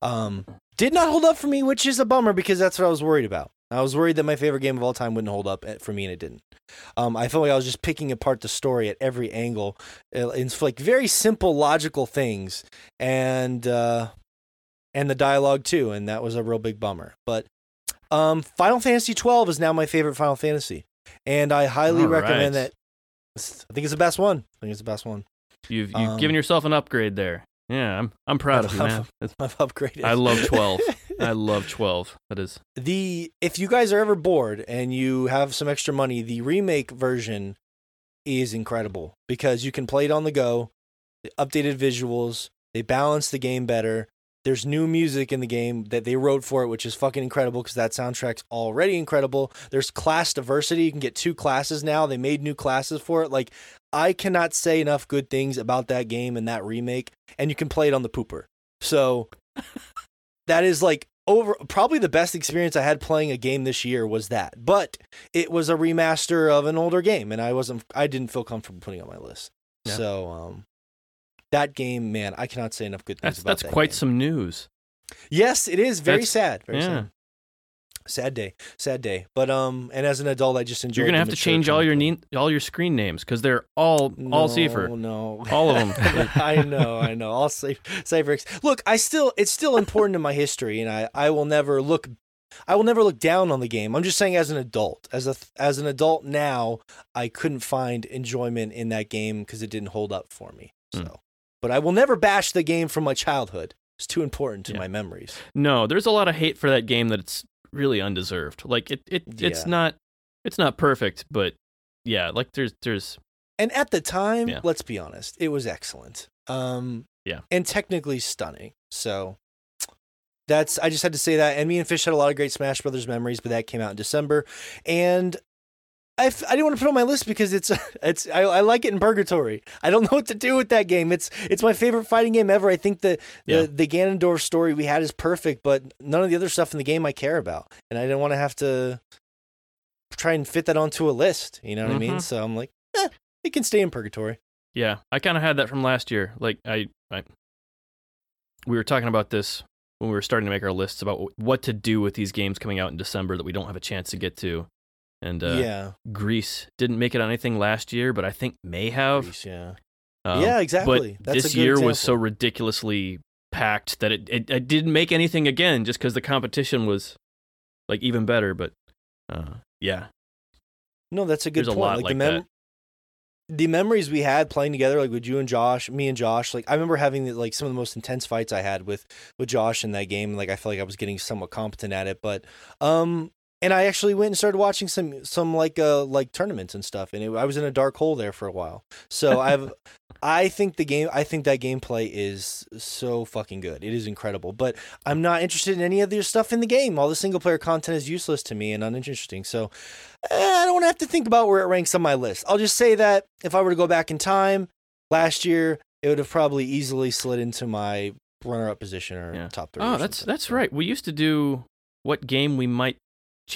Um, did not hold up for me, which is a bummer because that's what I was worried about. I was worried that my favorite game of all time wouldn't hold up eh, for me, and it didn't. Um, I felt like I was just picking apart the story at every angle. Uh, It's like very simple, logical things, and uh, and the dialogue too, and that was a real big bummer. But um, Final Fantasy twelve is now my favorite Final Fantasy, and I highly All recommend right. that. I think it's the best one. I think it's the best one. you've you've Um, given yourself an upgrade there yeah i'm i'm proud of you man That's- I've upgraded. i love 12 i love 12 that is the if you guys are ever bored and you have some extra money, the remake version is incredible because you can play it on the go. The updated visuals, they balance the game better. There's new music in the game that they wrote for it, which is fucking incredible because that soundtrack's already incredible. There's class diversity. You can get two classes now. They made new classes for it. Like, I cannot say enough good things about that game and that remake, and you can play it on the pooper. So that is like over probably the best experience I had playing a game this year was that. But it was a remaster of an older game, and I wasn't I didn't feel comfortable putting it on my list. Yeah. So um, that game, man, I cannot say enough good things That's about that's that That's quite game. some news. Yes, it is very That's- sad. Very yeah. sad. Sad day, sad day. But um, and as an adult, I just enjoy. You're gonna have to change all your name, all your screen names because they're all all Cipher, No, all of them. I know, I know. All safe, Cypher. Look, I still, it's still important to my history, and I, I will never look, I will never look down on the game. I'm just saying, as an adult, as a, as an adult now, I couldn't find enjoyment in that game because it didn't hold up for me. So, Hmm. But I will never bash the game from my childhood. It's too important to Yeah. my memories. no, there's a lot of hate for that game that it's really undeserved. Like it, it it's Yeah. not it's not perfect, but yeah, like there's there's And at the time, Yeah. let's be honest, it was excellent. Um, Yeah. and technically stunning. So that's I just had to say that. And me and Fish had a lot of great Smash Brothers memories, but that came out in December, and I, f- I didn't want to put it on my list because it's it's I, I like it in Purgatory. I don't know what to do with that game. It's it's my favorite fighting game ever. I think the Yeah. the, the Ganondorf story we had is perfect, but none of the other stuff in the game I care about, and I didn't want to have to try and fit that onto a list. You know what I mean? Mhm. So I'm like, eh, it can stay in Purgatory. yeah. I kind of had that from last year. Like I, I we were talking about this when we were starting to make our lists about what to do with these games coming out in December that we don't have a chance to get to. And uh, yeah, Greece didn't make it on anything last year, but I think may have. Greece, yeah, Um, yeah, exactly. But That's this a good year was so ridiculously packed that it, it, it didn't make anything again just because the competition was like even better. But uh, yeah, No, that's a good There's a point. lot like, like the mem- the memories we had playing together, like with you and Josh, me and Josh. Like I remember having like some of the most intense fights I had with with Josh in that game. Like I felt like I was getting somewhat competent at it, but um. And I actually went and started watching some some like uh like tournaments and stuff, and it, I was in a dark hole there for a while. So I've I think the game I think that gameplay is so fucking good. It is incredible, but I'm not interested in any of the stuff in the game. All the single player content is useless to me and uninteresting. So eh, I don't have to think about where it ranks on my list. I'll just say that if I were to go back in time, last year it would have probably easily slid into my runner-up position or Yeah. top three. oh, that's something. that's right. We used to do what game we might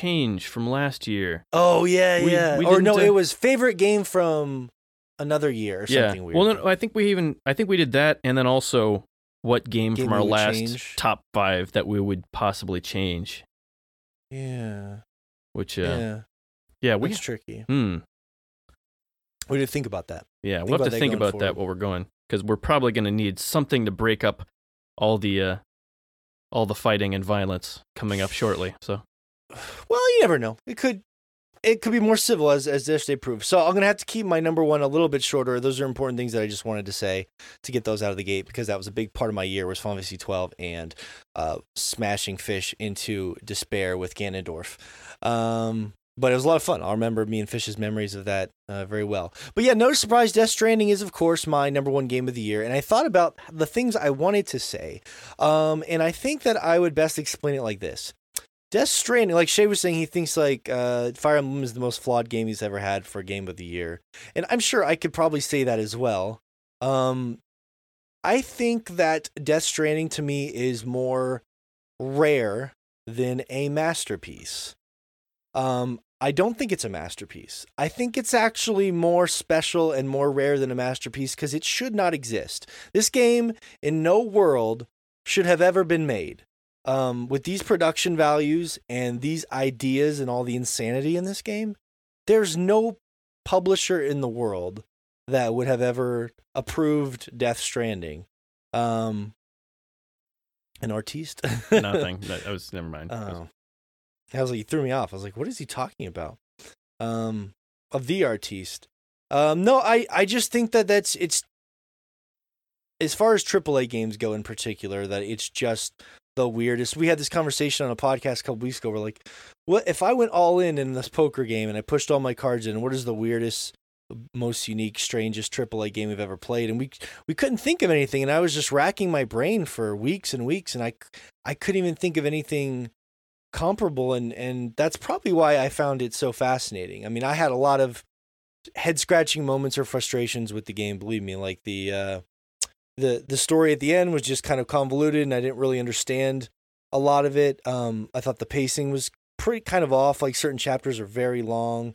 change from last year. Oh yeah, We- yeah. we or no, uh, it was favorite game from another year or yeah. something weird. Well, no, I think we even I think we did that, and then also what game, Game from our last change. top five that we would possibly change. yeah, Which uh, yeah. yeah, we It's tricky. hmm. We did think about that. Yeah, Think we'll have to think about that while we're going because we're probably going to need something to break up all the uh, all the fighting and violence coming up shortly. So Well, you never know. It could it could be more civil as as this day proves. So I'm gonna have to keep my number one a little bit shorter. Those are important things that I just wanted to say to get those out of the gate because that was a big part of my year was Final Fantasy 12 and uh, smashing fish into despair with Ganondorf. Um, but it was a lot of fun. I'll remember me and Fish's memories of that uh, very well. But yeah, no surprise. Death Stranding is of course my number one game of the year, and I thought about the things I wanted to say, um, and I think that I would best explain it like this. Death Stranding, like Shay was saying, he thinks like uh, Fire Emblem is the most flawed game he's ever had for Game of the Year, and I'm sure I could probably say that as well. Um, I think that Death Stranding to me is more rare than a masterpiece. Um, I don't think it's a masterpiece. I think it's actually more special and more rare than a masterpiece because it should not exist. This game, in no world, should have ever been made um, with these production values and these ideas and all the insanity in this game, there's no publisher in the world that would have ever approved Death Stranding. Um, an artiste? nothing. that, was never mind. Oh. I was like, he threw me off. I was like, what is he talking about? Um, of the artiste. Um, no, I, I just think that that's it's as far as AAA games go in particular, that it's just the weirdest. We had this conversation on a podcast a couple weeks ago. We're like, what if I went all in in this poker game and I pushed all my cards in? What is the weirdest, most unique, strangest AAA game we've ever played? And we we couldn't think of anything. And I was just racking my brain for weeks and weeks, and I I couldn't even think of anything comparable. And and that's probably why I found it so fascinating. I mean, I had a lot of head scratching moments or frustrations with the game. Believe me, like the uh, the the story at the end was just kind of convoluted, and I didn't really understand a lot of it. Um, I thought the pacing was pretty kind of off. Like certain chapters are very long,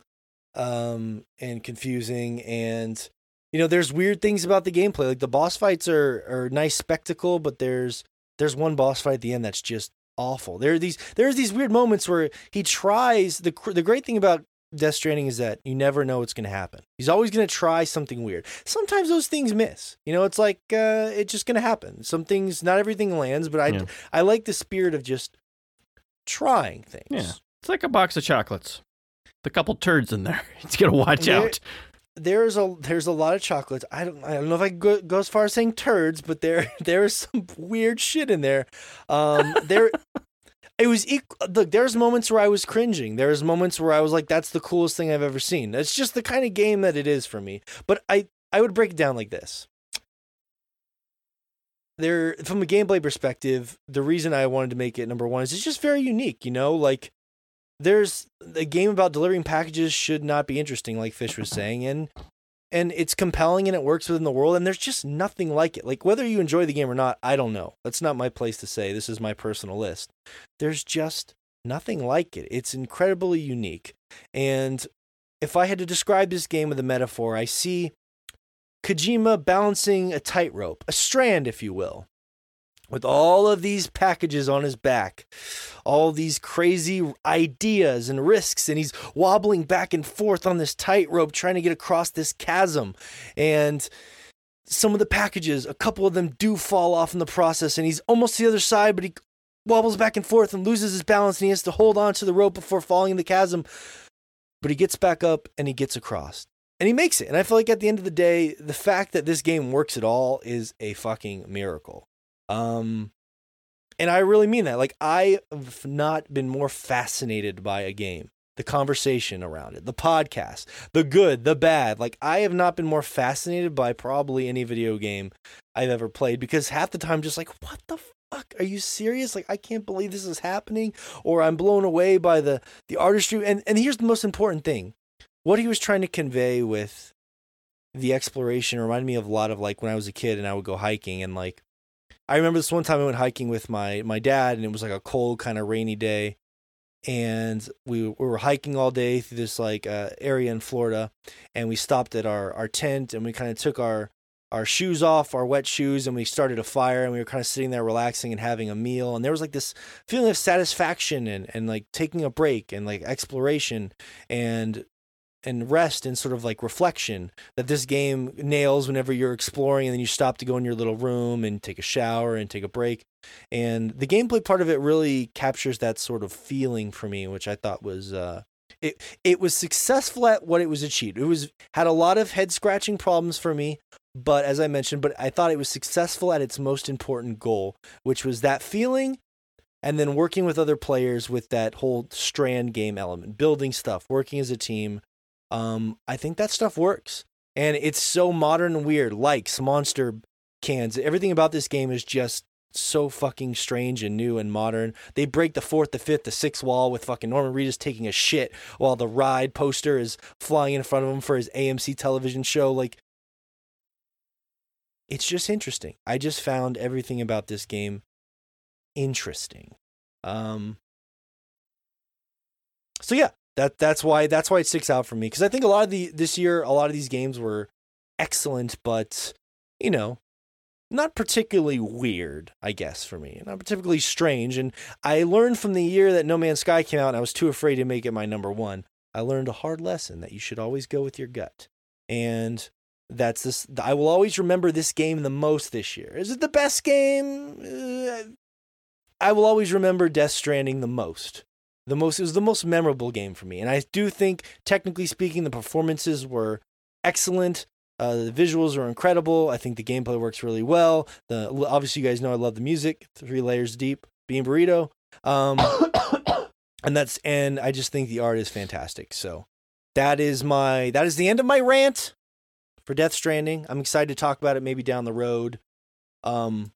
um, and confusing, and you know, there's weird things about the gameplay. Like the boss fights are are nice spectacle, but there's there's one boss fight at the end that's just awful. There are these there's these weird moments where he tries the the great thing about Death Stranding is that you never know what's going to happen. He's always going to try something weird. Sometimes those things miss. You know, it's like uh, it's just going to happen. Some things, not everything lands, but I Yeah. I like the spirit of just trying things. Yeah. It's like a box of chocolates. The couple turds in there. It's going to watch There- out. There's a there's a lot of chocolates. I don't I don't know if I go, go as far as saying turds, but there there is some weird shit in there. Um, there. It was. Look, there's moments where I was cringing. There's moments where I was like, "That's the coolest thing I've ever seen." It's just the kind of game that it is for me. But I, I would break it down like this. There, from a gameplay perspective, the reason I wanted to make it number one is it's just very unique. You know, like there's a game about delivering packages should not be interesting, like Fish was saying, and and it's compelling and it works within the world, and there's just nothing like it. Like whether you enjoy the game or not, I don't know. That's not my place to say. This is my personal list. There's just nothing like it. It's incredibly unique, and if I had to describe this game with a metaphor, I see Kojima balancing a tightrope, a strand, if you will, with all of these packages on his back, all these crazy ideas and risks, and he's wobbling back and forth on this tightrope trying to get across this chasm. And some of the packages, a couple of them do fall off in the process, and he's almost to the other side, but he wobbles back and forth and loses his balance, and he has to hold on to the rope before falling in the chasm. But he gets back up and he gets across and he makes it. And I feel like at the end of the day, the fact that this game works at all is a fucking miracle. Um, and I really mean that. Like I have not been more fascinated by a game. The conversation around it, the podcast, the good, the bad. Like I have not been more fascinated by probably any video game I've ever played because half the time just like, what the fuck? Are you serious? Like I can't believe this is happening, or I'm blown away by the the artistry. And and here's the most important thing what he was trying to convey with the exploration reminded me of a lot of like when I was a kid and I would go hiking and like I remember this one time I went hiking with my my dad and it was like a cold kind of rainy day. And we, we were hiking all day through this like uh, area in Florida and we stopped at our our tent and we kind of took our our shoes off our wet shoes and we started a fire and we were kind of sitting there relaxing and having a meal. And there was like this feeling of satisfaction and and like taking a break and like exploration. And and rest and sort of like reflection that this game nails whenever you're exploring and then you stop to go in your little room and take a shower and take a break. And the gameplay part of it really captures that sort of feeling for me, which I thought was uh it it was successful at what it was achieved. It was had a lot of head scratching problems for me, but as I mentioned, but I thought it was successful at its most important goal, which was that feeling and then working with other players with that whole strand game element, building stuff, working as a team, um, I think that stuff works. And it's so modern and weird, likes, monster cans. Everything about this game is just so fucking strange and new and modern. They break the fourth, the fifth, the sixth wall with fucking Norman Reedus taking a shit while the ride poster is flying in front of him for his AMC television show. Like, it's just interesting. I just found everything about this game interesting. Um, so yeah, that that's why that's why it sticks out for me because I think a lot of the this year a lot of these games were excellent, but you know, not particularly weird, I guess for me, not particularly strange. And I learned from the year that No Man's Sky came out, and I was too afraid to make it my number one. I learned a hard lesson that you should always go with your gut, and that's this. I will always remember this game the most this year. Is it the best game? Uh, I will always remember Death Stranding the most the most it was the most memorable game for me. And i do think technically speaking the performances were excellent. Uh, the visuals are incredible. I think the gameplay works really well. The obviously you guys know i love the music three layers deep being burrito. Um and that's and i just think the art is fantastic. So that is my that is the end of my rant for death stranding. I'm excited to talk about it maybe down the road. Um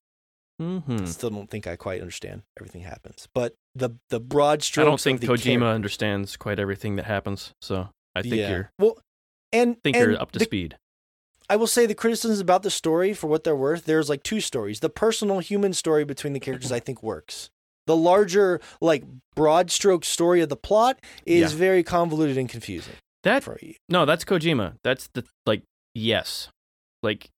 Mm-hmm. Still don't think I quite understand everything happens, but the the broad stroke. I don't think of the Kojima char- understands quite everything that happens, so I think Yeah. you're well, and think and you're up to the- speed. I will say the criticisms about the story, for what they're worth, there's like two stories. The personal human story between the characters, I think, works. the larger like broad stroke story of the plot is Yeah. very convoluted and confusing That for you. no, that's Kojima. That's the like yes, like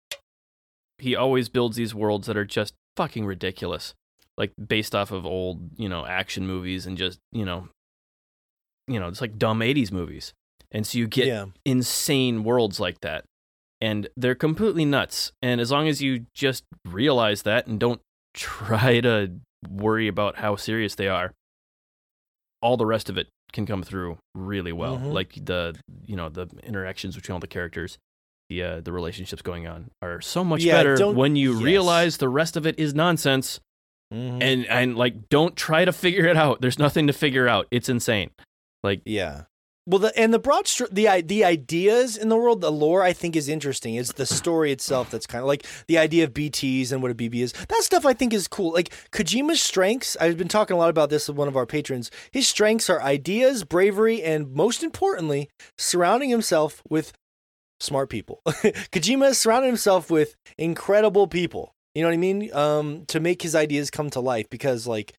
he always builds these worlds that are just fucking ridiculous, like based off of old you know action movies and just you know, you know it's like dumb '80s movies, and so you get yeah. insane worlds like that. And they're completely nuts. And as long as you just realize that and don't try to worry about how serious they are, all the rest of it can come through really well. Mhm. Like the you know, the interactions between all the characters, the uh, the relationships going on are so much Yeah, better when you yes. realize the rest of it is nonsense Mhm. and and like don't try to figure it out. There's nothing to figure out. It's insane. Like Yeah. Well, the and the broad stro- the the ideas in the world, the lore I think is interesting. It's the story itself that's kind of like the idea of BTS and what a BB is. That stuff I think is cool. Like Kojima's strengths. I've been talking a lot about this with one of our patrons. His strengths are ideas, bravery, and most importantly, surrounding himself with smart people. Kojima has surrounded himself with incredible people. You know what I mean? Um, to make his ideas come to life because like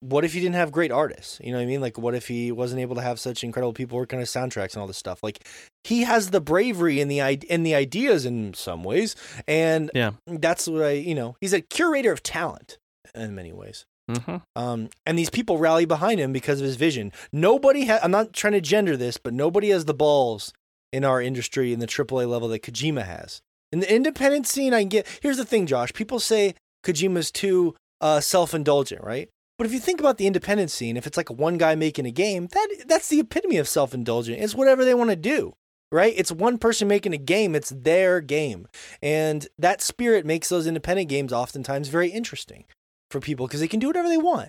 what if he didn't have great artists? You know what I mean? Like, what if he wasn't able to have such incredible people working on his soundtracks and all this stuff? Like, he has the bravery and the and the ideas in some ways, and Yeah. that's what I, you know, he's a curator of talent in many ways. mhm. Um, and these people rally behind him because of his vision. Nobody, ha- I'm not trying to gender this, but nobody has the balls in our industry in the AAA level that Kojima has. In the independent scene, I get. Here's the thing, Josh. People say Kojima's too uh, self-indulgent, right? But if you think about the independent scene, if it's like one guy making a game, that that's the epitome of self-indulgent. It's whatever they want to do, right? It's one person making a game. It's their game, and that spirit makes those independent games oftentimes very interesting for people because they can do whatever they want.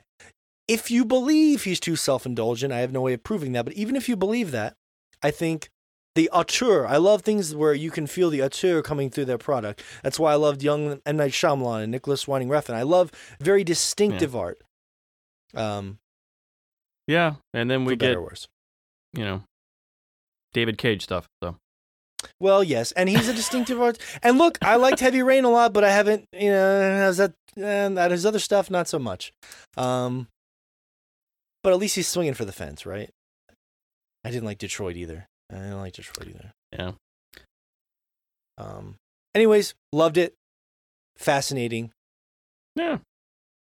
If you believe he's too self-indulgent, I have no way of proving that. But even if you believe that, I think the auteur. I love things where you can feel the auteur coming through their product. That's why I loved young and Night Shyamalan and Nicolas Winding Refn. I love very distinctive art. Um, Yeah. And then we get you know David Cage stuff. So Well, yes, and he's a distinctive art. And look, I liked Heavy Rain a lot, but I haven't, you know, has that and that his other stuff not so much. Um, but at least he's swinging for the fence, right? I didn't like Detroit either. I didn't like Detroit either. yeah. Um, anyways, loved it. Fascinating. Yeah.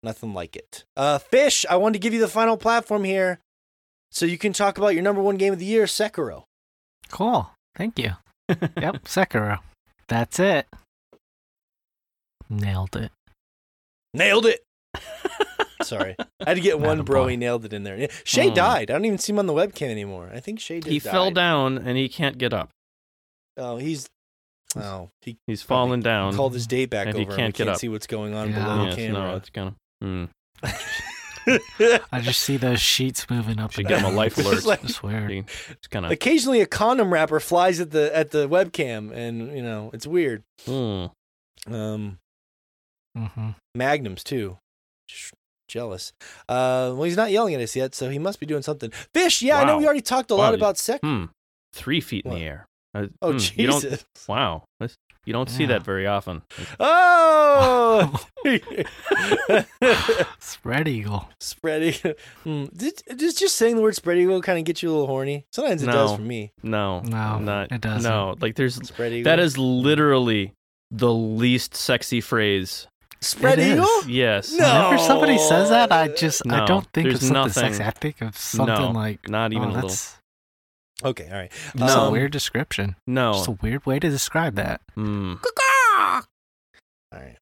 Nothing like it. Uh, Fish, I wanted to give you the final platform here, so you can talk about your number one game of the year, Sekiro. Cool. Thank you. yep, Sekiro. That's it. Nailed it. Nailed it. Sorry, I had to get one Attaboy. bro. He nailed it in there. Shay Hmm. died. I don't even see him on the webcam anymore. I think Shay did. He fell down and he can't get up. Oh, he's. Oh, he He's fallen down. called his date back and over. he and we can't get can't up. see what's going on Yeah. below Yes, the no, camera. it's kind of. Mm. I just see those sheets moving up. Should and get him a life It's alert. like- I swear. It's kind of. Occasionally, a condom wrapper flies at the at the webcam, and you know it's weird. Mm. Um, hmm magnums too. Sh- Jealous. Uh, well, he's not yelling at us yet, so he must be doing something. Fish, yeah, I know we already talked a Wow, lot about Sek. Hmm. Three feet in What? the air. Uh, Oh, hmm, Jesus. You don't. Wow. That's, you don't see that very often. Oh, Spread eagle. spread eagle. Hmm. Did, just just saying the word spread eagle kind of get you a little horny. Sometimes it does for me. No. No, Not. it doesn't. No. Like there's. Spread eagle. That is literally the least sexy phrase. Spread It is. eagle. Yes. No. Whenever somebody says that, I just I don't think there's of something nothing- sexy. I think of something no, like not even oh, a little. that's, Okay, all right. that's No. a weird description. No. Just a weird way to describe that. Mm. All right.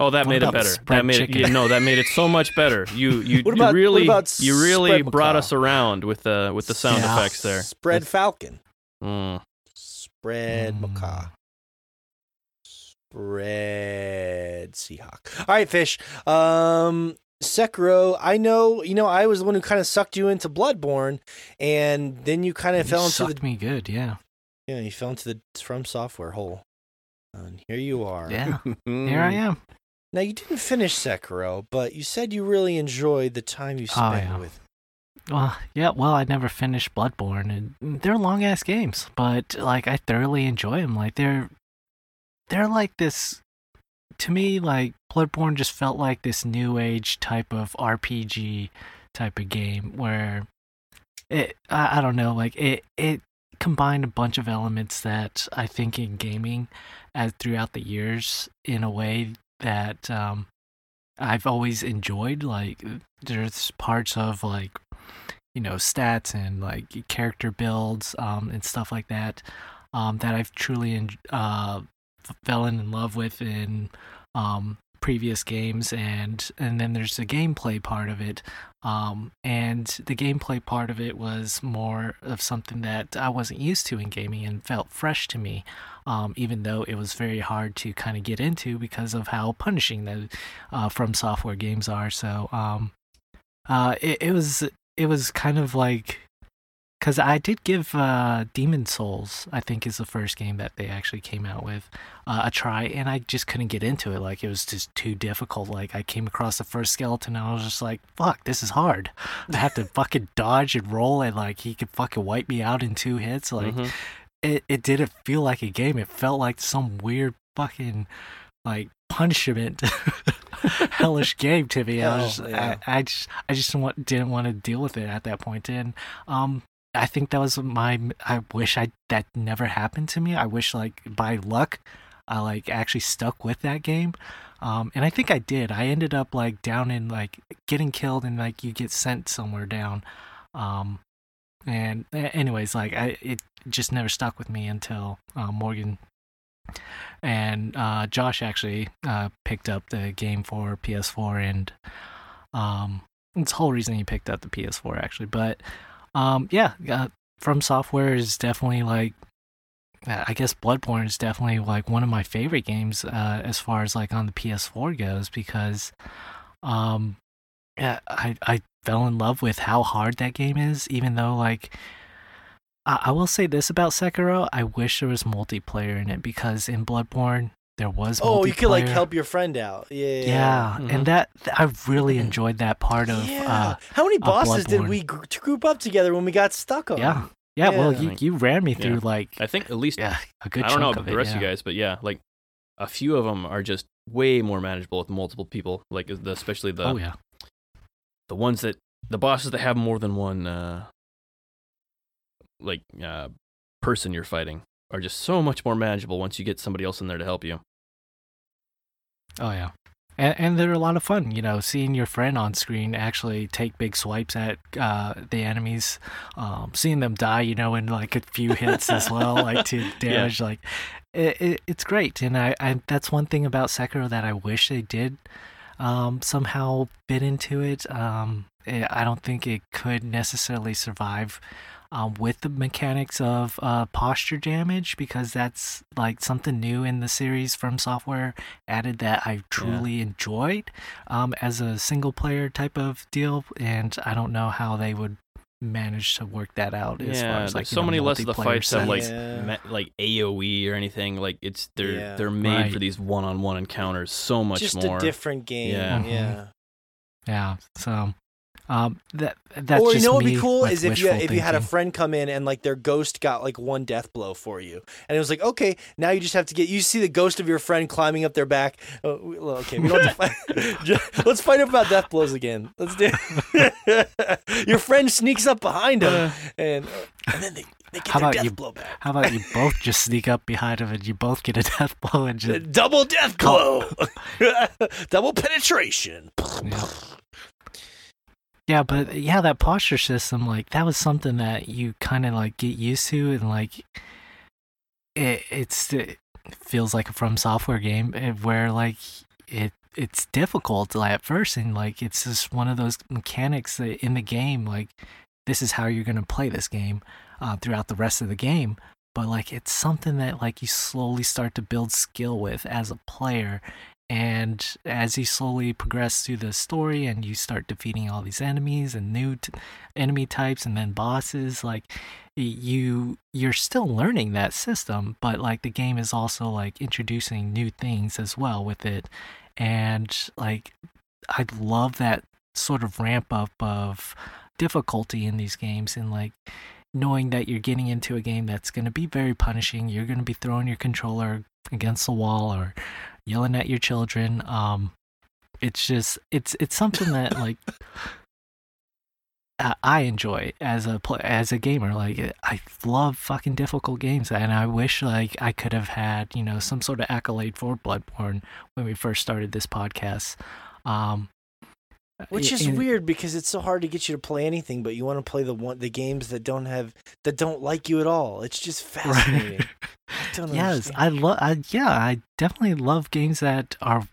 Oh, that What made it better. That made chicken? it. Yeah, no, that made it so much better. You you, What you about- what really about you really brought macaw? us around with the with the sound Yeah. effects there. Spread falcon. Mm. Spread Mm. macaw. Spread Seahawk. All right, fish. Um, Sekiro. I know. You know, I was the one who kind of sucked you into Bloodborne, and then you kind of You fell into sucked the me good. Yeah. yeah, you fell into the FromSoftware hole. And here you are. Yeah. Here. I am. Now you didn't finish Sekiro, but you said you really enjoyed the time you Oh, spent yeah. with. Well, yeah. Well, I never finished Bloodborne, and they're long ass games, but like I thoroughly enjoy them. Like they're they're like this to me, like Bloodborne just felt like this new age type of RPG type of game where it I, I don't know, like it it combined a bunch of elements that I think in gaming as throughout the years in a way that um I've always enjoyed. Like there's parts of like you know stats and like character builds um and stuff like that um that I've truly en- uh fell in love with in um previous games and and then there's the gameplay part of it um and the gameplay part of it was more of something that I wasn't used to in gaming and felt fresh to me um even though it was very hard to kind of get into because of how punishing the uh FromSoftware games are. So um uh it, it was it was kind of like because I did give uh, Demon's Souls, I think is the first game that they actually came out with, uh, a try, and I just couldn't get into it. Like it was just too difficult. Like I came across the first skeleton, and I was just like, "Fuck, this is hard." I have to fucking dodge and roll, and like he could fucking wipe me out in two hits. Like Mhm. it, it didn't feel like a game. It felt like some weird fucking like punishment hellish game to me. I was just, yeah. I, I just I just want, didn't want to deal with it at that point. And um I think that was my I wish I that never happened to me. I wish like by luck I like actually stuck with that game. Um and I think I did. I ended up like down in like getting killed and like you get sent somewhere down. Um and anyways like I it just never stuck with me until uh, Morgan and uh, Josh actually uh, picked up the game for PS4, and um, it's the whole reason he picked up the PS4 actually. But um, yeah, uh, FromSoftware is definitely like, uh, I guess Bloodborne is definitely like one of my favorite games uh, as far as like on the PS4 goes because, um, yeah, I I fell in love with how hard that game is, even though like. I I will say this about Sekiro. I wish there was multiplayer in it because in Bloodborne there was. Oh, you could like help your friend out. Yeah. Yeah. Yeah, Mhm. and that th- I really enjoyed that part of. Yeah. Uh, How many bosses did we group up together when we got stuck on? yeah, yeah. Well, you you ran me through Yeah. like I think at least yeah a good. I don't know chunk about of the rest yeah. of you guys, but yeah, like a few of them are just way more manageable with multiple people. Like the, especially the oh yeah, the ones that the bosses that have more than one uh like uh person you're fighting are just so much more manageable once you get somebody else in there to help you. oh yeah. And, and they're a lot of fun, you know, seeing your friend on screen actually take big swipes at uh, the enemies, um, seeing them die, you know, in like a few hits as well, like to damage. Like, it, it, it's great, and I, I that's one thing about Sekiro that I wish they did um, somehow fit into it. Um, eh, I don't think it could necessarily survive um, with the mechanics of uh, posture damage because that's like something new in the series FromSoftware added that I truly enjoyed um, as a single player type of deal, and I don't know how they would manage to work that out as far yeah, as like there's so know, many less of the multiplayer fights have like. Yeah. ma- like AOE or anything. Like it's they're Yeah. they're made for these one-on-one encounters so much Just more. Just a different game. Yeah. Mhm. Yeah. yeah, so um, that that's or you know what would be cool is if you if you had a friend come in and like their ghost got like one death blow for you, and it was like okay, now you just have to get you see the ghost of your friend climbing up their back. Oh, well, okay, we don't fight. Let's fight about death blows again. Let's do. your friend sneaks up behind him, uh, and uh, and then they, they get How about death you- blow back. How about you both just sneak up behind him and you both get a death blow and uh, just Double death blow, double penetration. Yeah. Yeah, but yeah, that posture system, like that was something that you kind of like get used to, and like it, it's it feels like a FromSoftware game eh, where like it it's difficult like, at first, and like it's just one of those mechanics that in the game, like this is how you're gonna play this game uh, throughout the rest of the game. But like it's something that like you slowly start to build skill with as a player, and as you slowly progress through the story and you start defeating all these enemies and new t- enemy types and then bosses like you you're still learning that system but like the game is also like introducing new things as well with it. And like i love that sort of ramp up of difficulty in these games and like knowing that you're getting into a game that's going to be very punishing you're going to be throwing your controller against the wall or yelling at your children. Um, it's just it's it's something that like I- I enjoy as a as a gamer. Like I love fucking difficult games, and I wish like I could have had you know some sort of accolade for Bloodborne when we first started this podcast. Um, Which is and- weird because it's so hard to get you to play anything, but you want to play the one the games that don't have that don't like you at all. It's just fascinating. I don't yes, understand. I love. I, yeah, I definitely love games that are.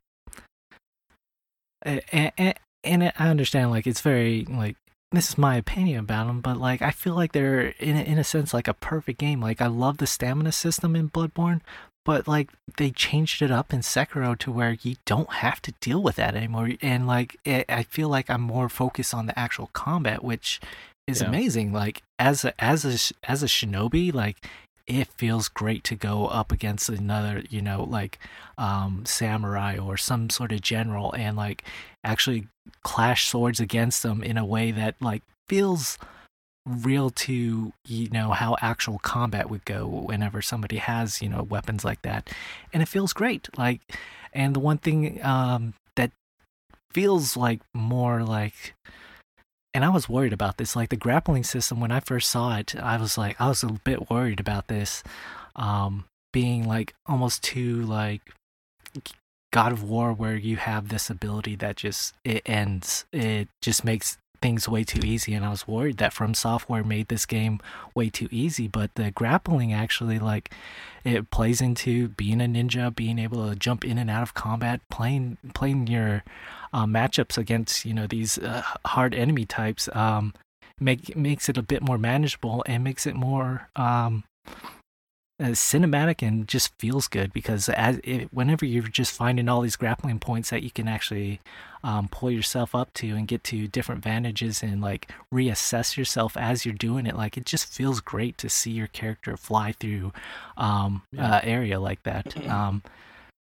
And, and, and I understand, like it's very like this is my opinion about them, but like I feel like they're in in a sense like a perfect game. Like I love the stamina system in Bloodborne, but like they changed it up in Sekiro to where you don't have to deal with that anymore. And like it, I feel like I'm more focused on the actual combat, which is Yeah. amazing. Like as a as a as a shinobi, like it feels great to go up against another, you know, like um samurai or some sort of general and like actually clash swords against them in a way that like feels real to you know how actual combat would go whenever somebody has you know weapons like that. And it feels great like and the one thing um that feels like more like and I was worried about this like the grappling system when I first saw it I was like I was a bit worried about this um being like almost too like God of War where you have this ability that just it ends it just makes things way too easy and I was worried that FromSoftware made this game way too easy but the grappling actually like it plays into being a ninja being able to jump in and out of combat playing playing your uh, matchups against you know these uh, hard enemy types um make makes it a bit more manageable and makes it more um cinematic and just feels good because as it, whenever you're just finding all these grappling points that you can actually um, pull yourself up to and get to different vantages and like reassess yourself as you're doing it like it just feels great to see your character fly through um Yeah. uh, area like that um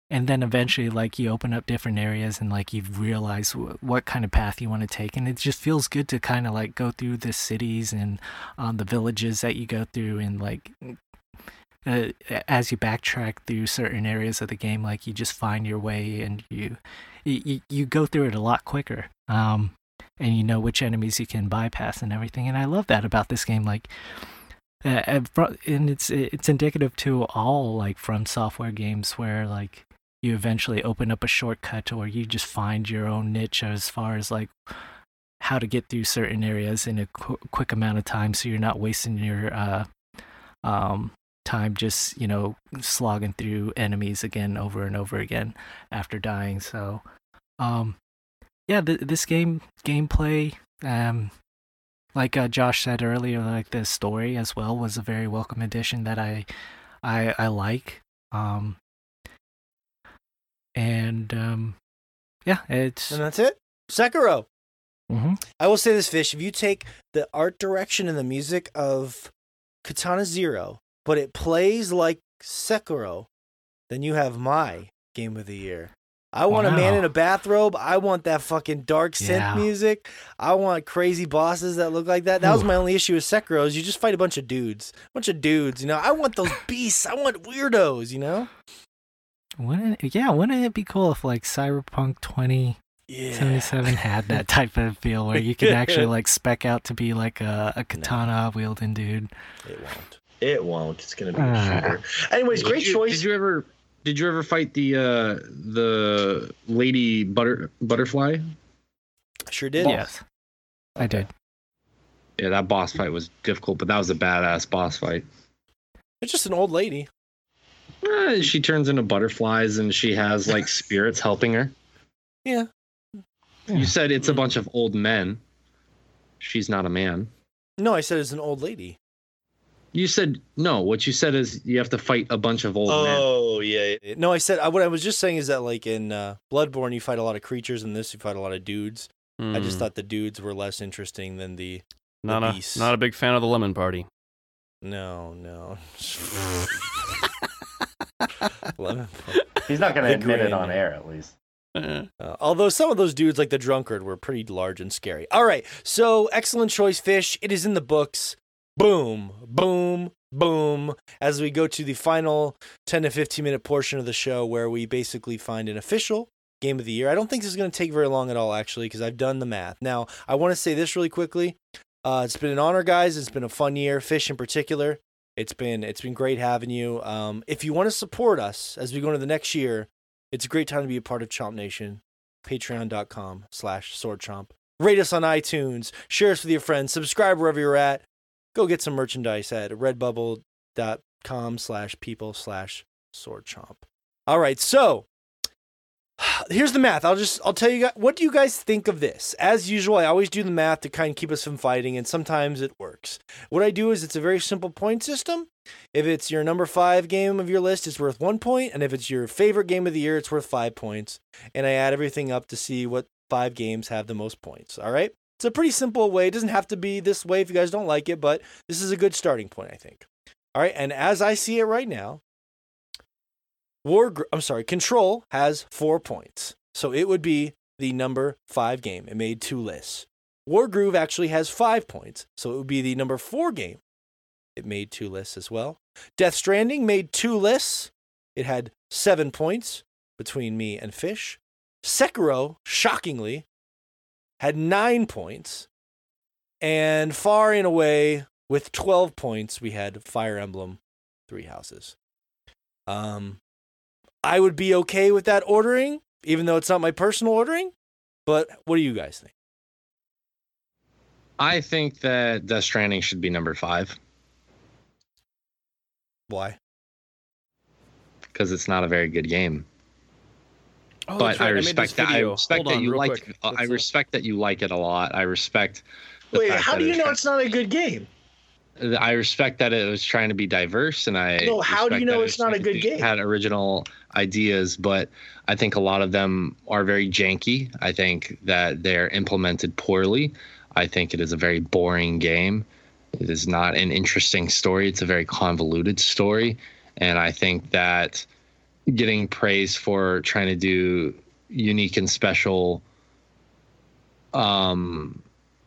and then eventually like you open up different areas and like you realize w- what kind of path you want to take and it just feels good to kind of like go through the cities and um, the villages that you go through and like uh, as you backtrack through certain areas of the game like you just find your way and you you, you go through it a lot quicker um and you know which enemies you can bypass and everything. And i love that about this game like uh, and it's it's indicative to all like FromSoftware games where like you eventually open up a shortcut or you just find your own niche as far as like how to get through certain areas in a qu- quick amount of time so you're not wasting your uh um time just you know slogging through enemies again over and over again after dying so um yeah th- this game gameplay um like uh, Josh said earlier like the story as well was a very welcome addition that I I I like um and um yeah it's and that's it. Sekiro. mhm. I will say this, Fish. If you take the art direction and the music of Katana Zero, but it plays like Sekiro, then you have my game of the year. I want a man in a bathrobe. I want that fucking dark synth Yeah. music. I want crazy bosses that look like that. That was my only issue with Sekiro is you just fight a bunch of dudes. A bunch of dudes, you know. I want those beasts. I want weirdos, you know? wouldn't it, yeah wouldn't it be cool if like Cyberpunk 20 Yeah. 77 had that type of feel where you could actually like spec out to be like a, a katana wielding dude. It won't. It won't. It's gonna be a Ah. shooter. Anyways, great you- choice. Did you ever did you ever fight the uh the lady butter butterfly? Sure did. Yes, I did. Yeah, that boss fight was difficult, but that was a badass boss fight. It's just an old lady. Uh, she turns into butterflies and she has like spirits helping her. Yeah. You said it's a bunch of old men. She's not a man. No, I said it's an old lady. You said no. What you said is you have to fight a bunch of old men. Oh yeah. yeah. No, I said I, what I was just saying is that like in uh, Bloodborne you fight a lot of creatures, in this you fight a lot of dudes. I just Hmm. thought the dudes were less interesting than the. not the a not a big fan of the lemon party. No, no. Lemon. He's not going to admit it on air, at least. Eh. Uh, although some of those dudes, like the drunkard, were pretty large and scary. All right, so excellent choice, fish. It is in the books. Boom, boom, boom, as we go to the final 10 to 15 minute portion of the show where we basically find an official game of the year. I don't think this is going to take very long at all, actually, because I've done the math. Now, I want to say this really quickly. Uh, it's been an honor, guys. It's been a fun year, Fish in particular. It's been it's been great having you. Um, if you want to support us as we go into the next year, it's a great time to be a part of Chomp Nation. Patreon.com slash swordchomp. Rate us on iTunes. Share us with your friends. Subscribe wherever you're at. Go get some merchandise at redbubble.com slash people slash swordchomp. All right, so here's the math. I'll just I'll tell you guys what do you guys think of this? As usual, I always do the math to kind of keep us from fighting, and sometimes it works. What I do is it's a very simple point system. If it's your number five game of your list, it's worth one point, and if it's your favorite game of the year, it's worth five points. And I add everything up to see what five games have the most points. All right. It's a pretty simple way. It doesn't have to be this way if you guys don't like it, but this is a good starting point, I think. All right. And as I see it right now, War, I'm sorry, Control has four points. So it would be the number five game. It made two lists. Wargroove actually has five points. So it would be the number four game. It made two lists as well. Death Stranding made two lists. It had seven points between me and Fish. Sekiro, shockingly, had nine points. And far and away, with 12 points, we had Fire Emblem Three Houses. Um, I would be okay with that ordering, even though it's not my personal ordering. But what do you guys think? I think that Death Stranding should be number five Why? because it's not a very good game. Oh, but right. I made this respect that. I respect Hold that on, you like. quick. I Let's, uh, respect that you like it a lot. I respect. Wait, how do you know it's not a good game? I respect that it was trying to be diverse, and I No, how do you know it's not a good game? Had original ideas, but I think a lot of them are very janky. I think that they're implemented poorly. I think it is a very boring game. It is not an interesting story. It's a very convoluted story, and I think that getting praise for trying to do unique and special um,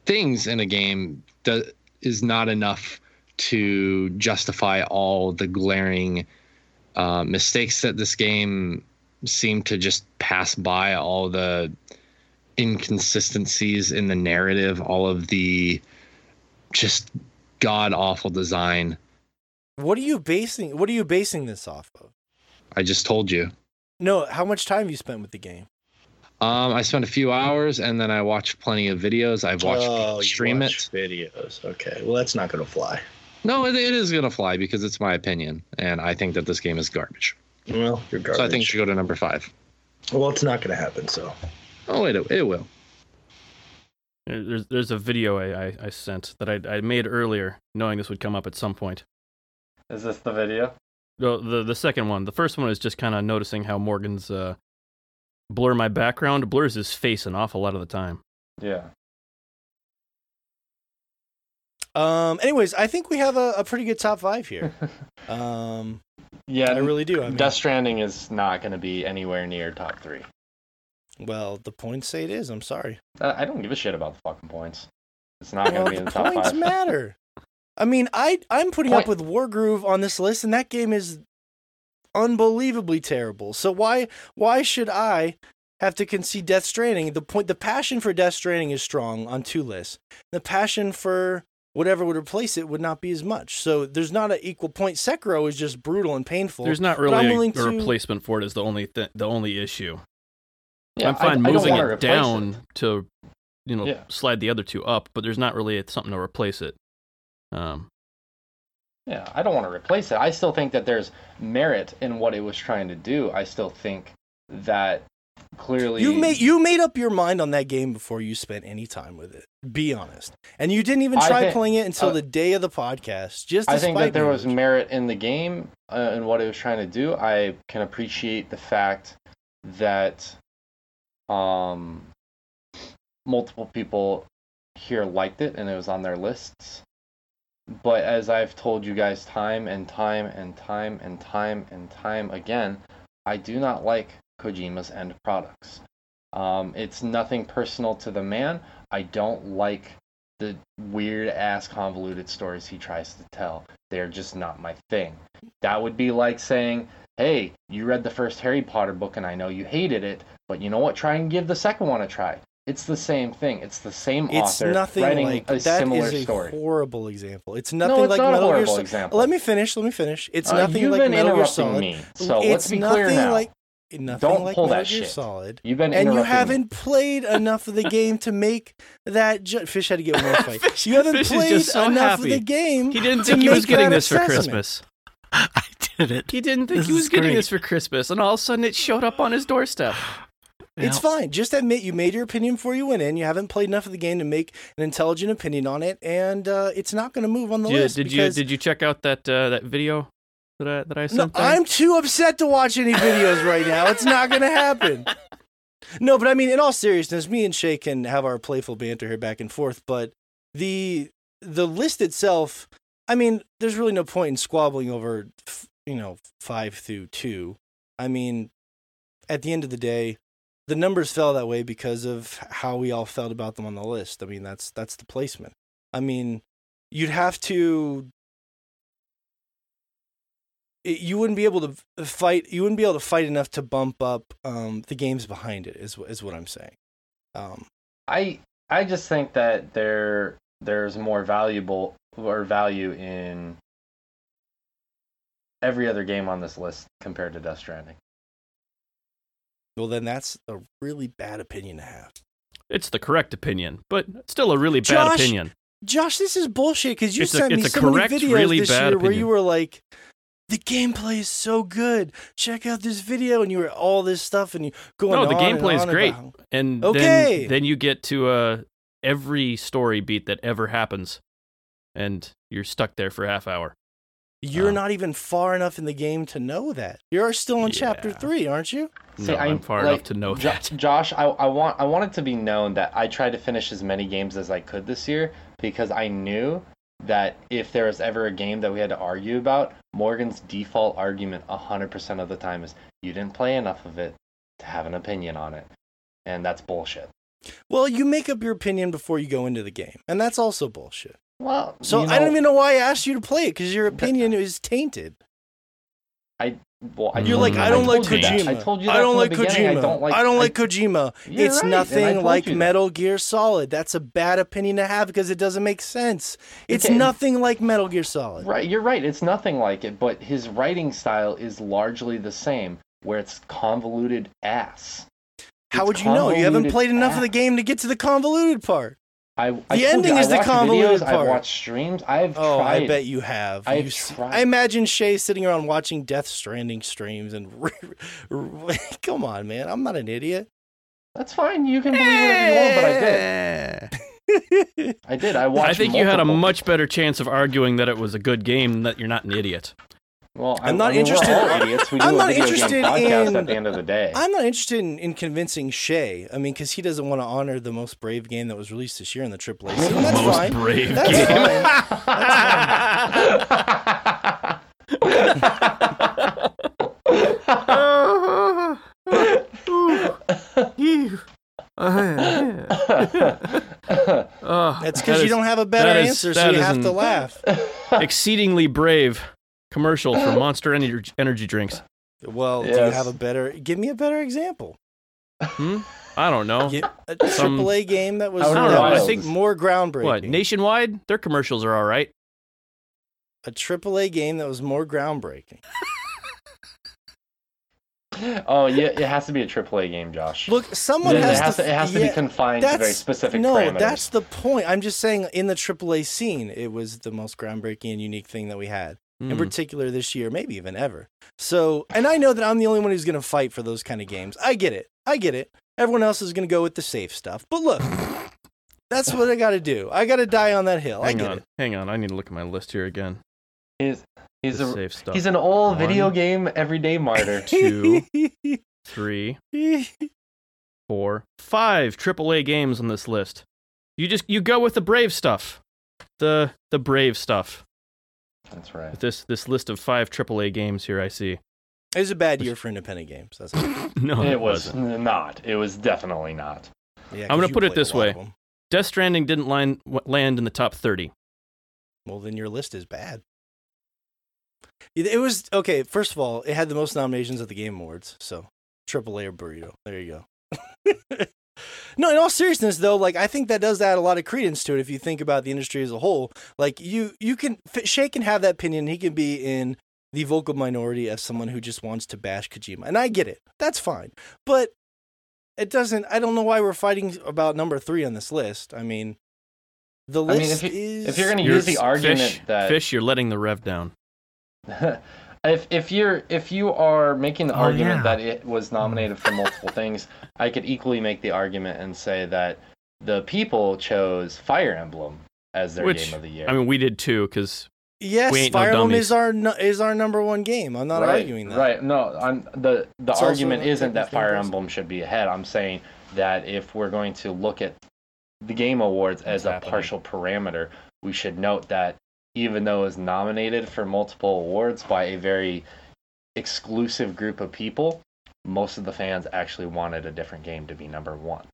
things in a game do, is not enough to justify all the glaring uh, mistakes that this game seemed to just pass by, all the inconsistencies in the narrative, all of the just god awful design. What are you basing? What are you basing this off of? I just told you. No, how much time you spent with the game? Um, I spent a few hours and then I watched plenty of videos. I've watched oh, people you stream it. videos. Okay, well that's not gonna fly. No, it, it is gonna fly because it's my opinion, and I think that this game is garbage. Well, you're garbage. So I think it should go to number five. well, it's not gonna happen. So Oh, it it will. There's there's a video I, I, I sent that I, I made earlier, knowing this would come up at some point. Is this the video? No, the the second one. The first one is just kind of noticing how Morgan's uh, blur my background blurs his face an awful lot of the time. Yeah. Um. Anyways, I think we have a, a pretty good top five here. Um. Yeah, I really do. I mean, Death Stranding is not going to be anywhere near top three. well, the points say it is. I'm sorry. Uh, I don't give a shit about the fucking points. It's not going Well, to be in the the top points five. matter. I mean, I I'm putting up Point- with Wargroove on this list, and that game is unbelievably terrible. So why why should I have to concede Death Stranding? The point, the passion for Death Stranding is strong on two lists. The passion for whatever would replace it would not be as much. So there's not an equal point. Sekiro is just brutal and painful. There's not really a, willing a to- replacement for it. Is the only th- the only issue. Yeah, I'm fine I moving wanna it replace down to, you know, Yeah. slide the other two up, but there's not really something to replace it. Um, Yeah, I don't want to replace it. I still think that there's merit in what it was trying to do. I still think that clearly You made you made up your mind on that game before you spent any time with it. Be honest, and you didn't even try think- playing it until uh, the day of the podcast. Just I think that there was merit in the game uh, and what it was trying to do. I can appreciate the fact that um, multiple people here liked it and it was on their lists. But as I've told you guys time and time and time and time and time again, I do not like Kojima's end products. Um, it's nothing personal to the man. I don't like the weird ass convoluted stories he tries to tell. They're just not my thing. That would be like saying, "Hey, you read the first Harry Potter book and I know you hated it, but you know what? Try and give the second one a try." It's the same thing. It's the same It's author nothing writing like a that. similar Is a story. horrible example. It's nothing No, nothing it's like not a Metal Gear horrible Solid. example. Let me finish. Let me finish. It's Uh, nothing you've like been Metal Gear interrupting Solid. me, so let's be nothing clear now. like nothing Don't like pull Metal that Gear shit. Solid. You've been And you haven't played enough of the game to make that. Ju- Fish had to get one more fight. Fish- you haven't Fish played so enough happy. of the game. He didn't think he was getting this for. Christmas. I did it. He didn't think This he was getting great. this for Christmas, and all of a sudden it showed up on his doorstep. It's fine. Just admit you made your opinion before you went in. You haven't played enough of the game to make an intelligent opinion on it, and uh, it's not going to move on the list. did you did you check out that uh, that video that I that I sent? there? I'm too upset to watch any videos right now. It's not going to happen. No, but I mean, in all seriousness, me and Shay can have our playful banter here back and forth. But the the list itself, I mean, there's really no point in squabbling over, f- you know, five through two. I mean, at the end of the day, the numbers fell that way because of how we all felt about them on the list. I mean, that's that's the placement. I mean, you'd have to it, you wouldn't be able to fight you wouldn't be able to fight enough to bump up um, the games behind it is is what I'm saying. Um, I I just think that there there's more valuable or value in every other game on this list compared to Death Stranding. Well, then that's a really bad opinion to have. It's the correct opinion, but still a really bad Josh, opinion. Josh, this is bullshit because you It's a- sent me a so many correct, videos really this bad year where you were like, "The gameplay is so good. Check out this video," and you were all this stuff, and you going. No, the on and gameplay is great, about- and Okay. then then you get to uh every story beat that ever happens, and you're stuck there for a half hour. You're Um, not even far enough in the game to know that. You're still in chapter three, aren't you? No, I'm far enough to know Jo- that. Josh, I, I want I want it to be known that I tried to finish as many games as I could this year because I knew that if there was ever a game that we had to argue about, Morgan's default argument 100% of the time is you didn't play enough of it to have an opinion on it. And that's bullshit. Well, you make up your opinion before you go into the game, and that's also bullshit. Well, So you I don't even know why I asked you to play it because your opinion uh, is tainted. I well, I You're like, I don't like told you. Kojima. I told you I don't like. Kojima. I don't like I don't like Kojima. It's right, nothing like. Metal Gear Solid. That's a bad opinion to have because it doesn't make sense. It's Okay. nothing like Metal Gear Solid. Right, you're right. It's nothing like it, but his writing style is largely the same, where it's convoluted ass. How It's would you know? You haven't played enough of the game to get to the convoluted part. I, I The told ending you, is I the convoluted videos, part. I've watched streams. I've Oh, tried. I bet you have. I've You tried. I imagine Shay sitting around watching Death Stranding streams and come on, man. I'm not an idiot. That's fine. You can believe whatever you want, but I did. I did. I watched. I think you had a much better chance of arguing that it was a good game than that you're not an idiot. Well, I'm I- not I mean, we're interested- all idiots. We do I'm a not video game interested podcast in- at the end of the day. I'm not interested in, in convincing Shay. I mean, because he doesn't want to honor the most brave game that was released this year in the AAA scene. That's Most fine. brave That's game. Oh, That's that because you is don't have a better that is- answer, so that you is have an- to laugh. exceedingly brave commercial for Monster Energy, energy drinks. Well, do you have a better? Give me a better example. Hmm? I don't know. Give a Some- AAA game that was, I don't that know. was I think- more groundbreaking. What nationwide? Their commercials are all right. a AAA game that was more groundbreaking. oh yeah, it has to be a AAA game, Josh. Look, someone it, has, has to. to, it has to yeah, be confined to very that's- specific no, parameters. that's the point. I'm just saying, in the AAA scene, it was the most groundbreaking and unique thing that we had, in Hmm. particular this year, maybe even ever. So, and I know that I'm the only one who's going to fight for those kind of games. I get it. I get it. Everyone else is going to go with the safe stuff. But look, that's what I got to do. I got to die on that hill. I Hang get on, it. hang on. I need to look at my list here again. He's he's a safe stuff. he's an old One. video game everyday martyr. Two, three, four, five Three, four, five AAA games on this list. You just you go with the brave stuff, the the brave stuff. That's right. With this this list of five AAA games here, I see. It was a bad year for independent games. That's. No, it was wasn't. not. It was definitely not. Yeah, I'm gonna put it this way. Death Stranding didn't line, w- land in the top 30. Well, then your list is bad. It it was okay. First of all, it had the most nominations at the Game Awards, so triple A or burrito. There you go. no, in all seriousness, though, like I think that does add a lot of credence to it. If you think about the industry as a whole, like you, you can F- Shay can have that opinion. He can be in the vocal minority as someone who just wants to bash Kojima, and I get it. That's fine, but it doesn't. I don't know why we're fighting about number three on this list. I mean, the I list mean, if, you, is. if you're going to use the argument Fish, that Fish, you're letting the rev down. if if you're if you are making the Oh, argument yeah. that it was hmm. nominated for multiple things, I could equally make the argument and say that the people chose Fire Emblem as their Which, game of the year. I mean, we did too, because Yes, We ain't no Fire Emblem is our is our number one game. I'm not right, arguing that. Right. No, I'm the the It's argument isn't that Fire impossible. Emblem should be ahead. I'm saying that if we're going to look at the Game Awards as a happening? partial parameter, we should note that even though it was nominated for multiple awards by a very exclusive group of people, most of the fans actually wanted a different game to be number one.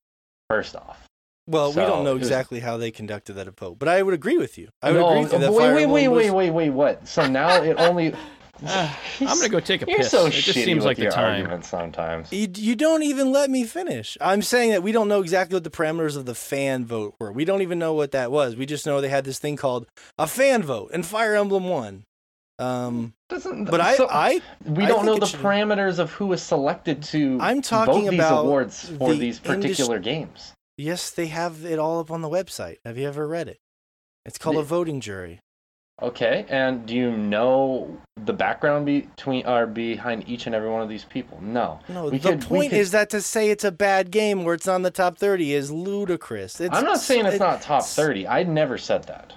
First off. Well, we don't know it was- exactly how they conducted that vote, but I would agree with you. I would no, agree with you that wait, Fire wait, wait, was- wait, wait, wait, what? So now it only. I'm gonna go take a You're piss. so it just shitty seems with like the your time. arguments sometimes. You, you don't even let me finish. I'm saying that we don't know exactly what the parameters of the fan vote were. We don't even know what that was. We just know they had this thing called a fan vote, and Fire Emblem won. Um, Doesn't, but I, so- I, we I don't know the should- parameters of who is selected to I'm talking vote these awards for the these particular games. yes, they have it all up on the website. Have you ever read it? It's called a voting jury. Okay, and do you know the background between or behind each and every one of these people? No. No, We the could- point could- is that to say it's a bad game where it's on the top 30 is ludicrous. It's, I'm not saying it's it- not top 30. I never said that.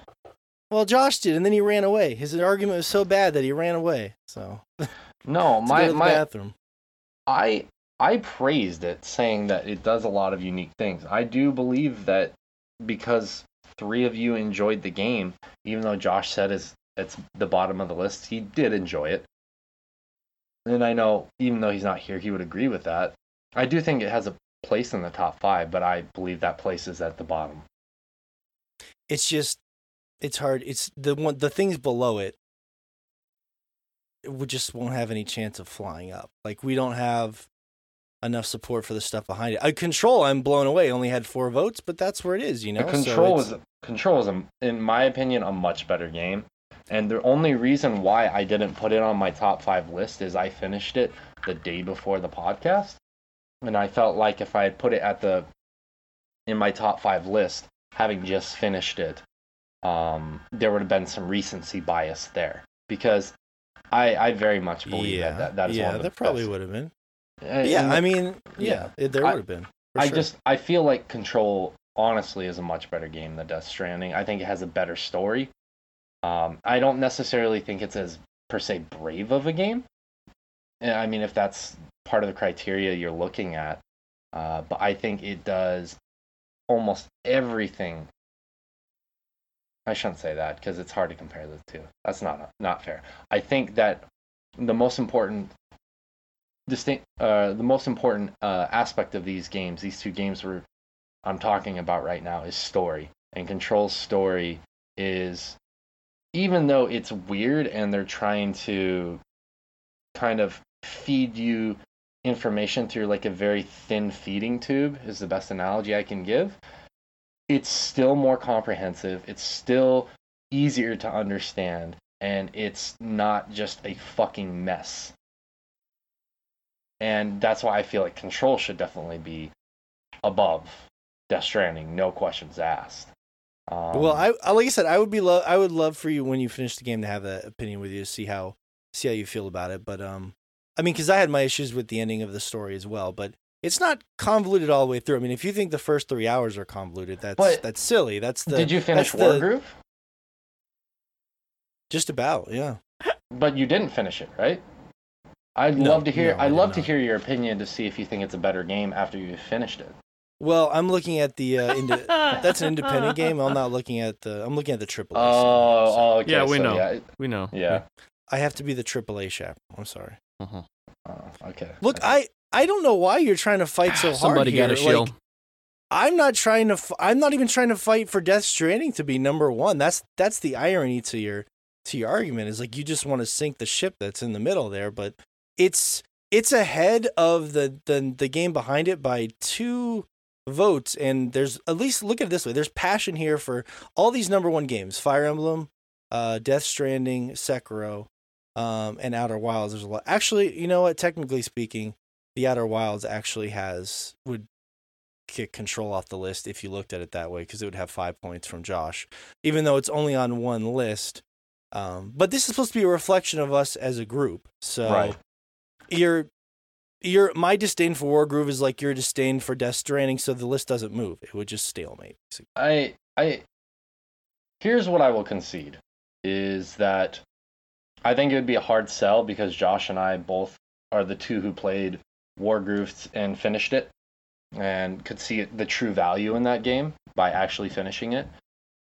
Well, Josh did, and then he ran away. His argument was so bad that he ran away. So No, my my bathroom. I I praised it, saying that it does a lot of unique things. I do believe that because three of you enjoyed the game, even though Josh said it's it's the bottom of the list, he did enjoy it. And I know, even though he's not here, he would agree with that. I do think it has a place in the top five, but I believe that place is at the bottom. It's just, it's hard. It's the one, the things below it. We just won't have any chance of flying up. Like we don't have enough support for the stuff behind it. I control. I'm blown away. Only had four votes, but that's where it is. You know. Control it's- is control is, a, in my opinion, a much better game. And the only reason why I didn't put it on my top five list is I finished it the day before the podcast, and I felt like if I had put it at the in my top five list, having just finished it, um, there would have been some recency bias there because I I very much believe yeah, that, that that is yeah, one of the that probably best. would have been. Uh, yeah, and I mean, yeah, it, there would have been. I sure. just I feel like Control honestly is a much better game than Death Stranding. I think it has a better story. Um, I don't necessarily think it's as per se brave of a game. Yeah, I mean, if that's part of the criteria you're looking at, uh, but I think it does almost everything. I shouldn't say that because it's hard to compare the two. That's not not fair. I think that the most important distinct uh, the most important uh, aspect of these games, these two games we're I'm talking about right now, is story. And Control's story is, even though it's weird and they're trying to kind of feed you information through like a very thin feeding tube, is the best analogy I can give. It's still more comprehensive. It's still easier to understand, and it's not just a fucking mess and that's why I feel like Control should definitely be above Death Stranding, no questions asked. Um, well, I, like I said, I would be lo- I would love for you when you finish the game to have that opinion with you to see how see how you feel about it. But um, I mean, because I had my issues with the ending of the story as well, but it's not convoluted all the way through. I mean, if you think the first three hours are convoluted, that's But- that's silly. That's the did you finish War the- Wargroove? Just about, yeah. But you didn't finish it, right? I'd No, love to hear. no, I I'd did love to hear your opinion to see if you think it's a better game after you've finished it. Well, I'm looking at the uh, indi- that's an independent game. I'm not looking at the I'm looking at the triple. A. Oh, oh, okay. Yeah, we so know. Yeah, We know. yeah. I have to be the triple A chap. I'm sorry. Uh-huh. Oh, okay. Look, I I don't know why you're trying to fight so hard Somebody here. got a shield. Like, I'm not trying to. F- I'm not even trying to fight for Death Stranding to be number one. That's that's the irony to your to your argument is like you just want to sink the ship that's in the middle there, but it's it's ahead of the the the game behind it by two votes, and there's at least look at it this way: there's passion here for all these number one games: Fire Emblem, uh, Death Stranding, Sekiro, um, and Outer Wilds. There's a lot. Actually, you know what? Technically speaking, the Outer Wilds actually has would kick Control off the list if you looked at it that way because it would have five points from Josh, even though it's only on one list. Um, but this is supposed to be a reflection of us as a group. So Right. Your your my disdain for Wargroove is like your disdain for Death Stranding, so the list doesn't move. It would just stalemate. I I here's what I will concede is that I think it would be a hard sell because Josh and I both are the two who played Wargroove and finished it and could see the true value in that game by actually finishing it.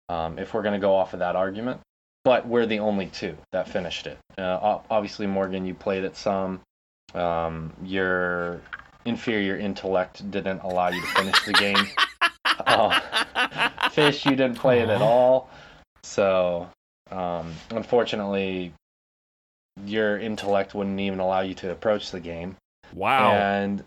Um, if we're going to go off of that argument, but we're the only two that finished it. Uh, obviously, Morgan, you played it some. Um, your inferior intellect didn't allow you to finish the game. Uh, Fish, you didn't play it at all. So, um, unfortunately, your intellect wouldn't even allow you to approach the game. Wow. And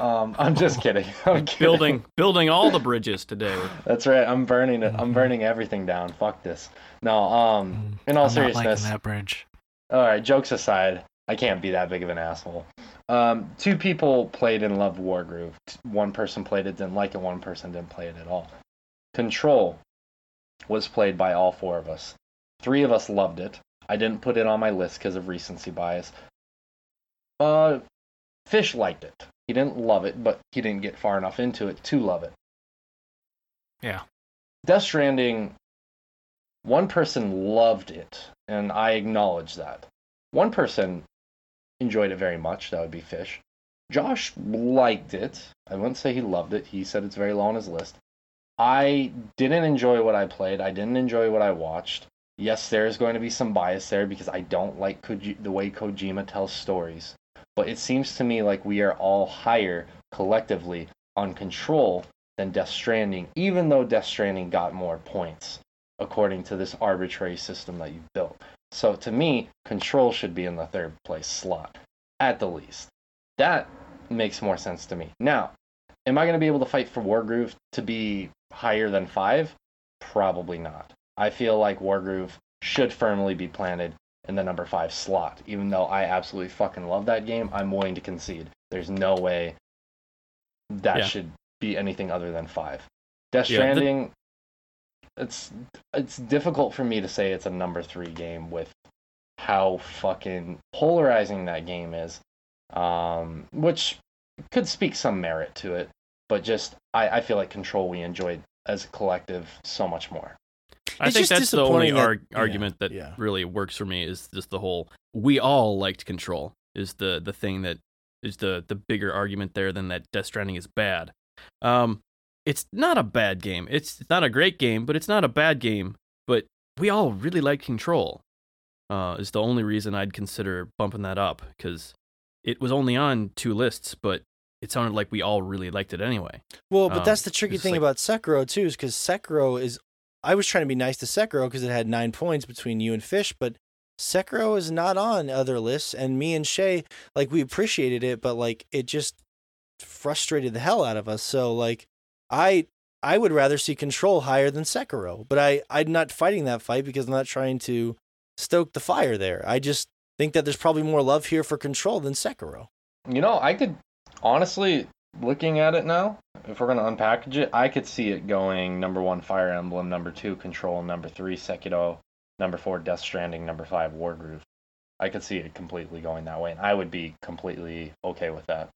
um, I'm just kidding. I'm kidding. building building all the bridges today. That's right. I'm burning it. I'm burning everything down. Fuck this. No. Um. In all I'm not liking seriousness, that bridge. all right. Jokes aside, I can't be that big of an asshole. Um. Two people played and loved Wargroove. One person played it, didn't like it. One person didn't play it at all. Control was played by all four of us. Three of us loved it. I didn't put it on my list because of recency bias. Uh, Fish liked it. He didn't love it, but he didn't get far enough into it to love it. Yeah. Death Stranding, one person loved it, and I acknowledge that. One person enjoyed it very much, that would be Fish. Josh liked it. I wouldn't say he loved it. He said it's very low on his list. I didn't enjoy what I played. I didn't enjoy what I watched. Yes, there's going to be some bias there because I don't like Koji- the way Kojima tells stories. But it seems to me like we are all higher collectively on Control than Death Stranding, even though Death Stranding got more points according to this arbitrary system that you've built. So to me, Control should be in the third place slot, at the least. That makes more sense to me. Now, am I going to be able to fight for Wargroove to be higher than five? Probably not. I feel like Wargroove should firmly be planted in the number five slot. Even though I absolutely fucking love that game, I'm willing to concede. There's no way that Yeah. should be anything other than five. Death Yeah, Stranding, it's it's difficult for me to say it's a number three game with how fucking polarizing that game is, um, which could speak some merit to it, but just I, I feel like Control we enjoyed as a collective so much more. I It's think that's the only that- arg- yeah, argument that yeah. really works for me is just the whole we all liked control is the the thing that is the the bigger argument there than that Death Stranding is bad. Um, it's not a bad game. It's not a great game, but it's not a bad game. But we all really like Control. Uh, is the only reason I'd consider bumping that up because it was only on two lists, but it sounded like we all really liked it anyway. Well, but Um, that's the tricky thing like- about Sekiro too, is because Sekiro is. I was trying to be nice to Sekiro because it had nine points between you and Fish, but Sekiro is not on other lists, and me and Shay, like we appreciated it, but like it just frustrated the hell out of us. So like, I I would rather see Control higher than Sekiro, but I I'm not fighting that fight because I'm not trying to stoke the fire there. I just think that there's probably more love here for Control than Sekiro. You know, I could honestly, looking at it now, if we're gonna unpackage it, I could see it going number one Fire Emblem, number two Control, number three Sekiro, number four Death Stranding, number five Wargroove. I could see it completely going that way, and I would be completely okay with that.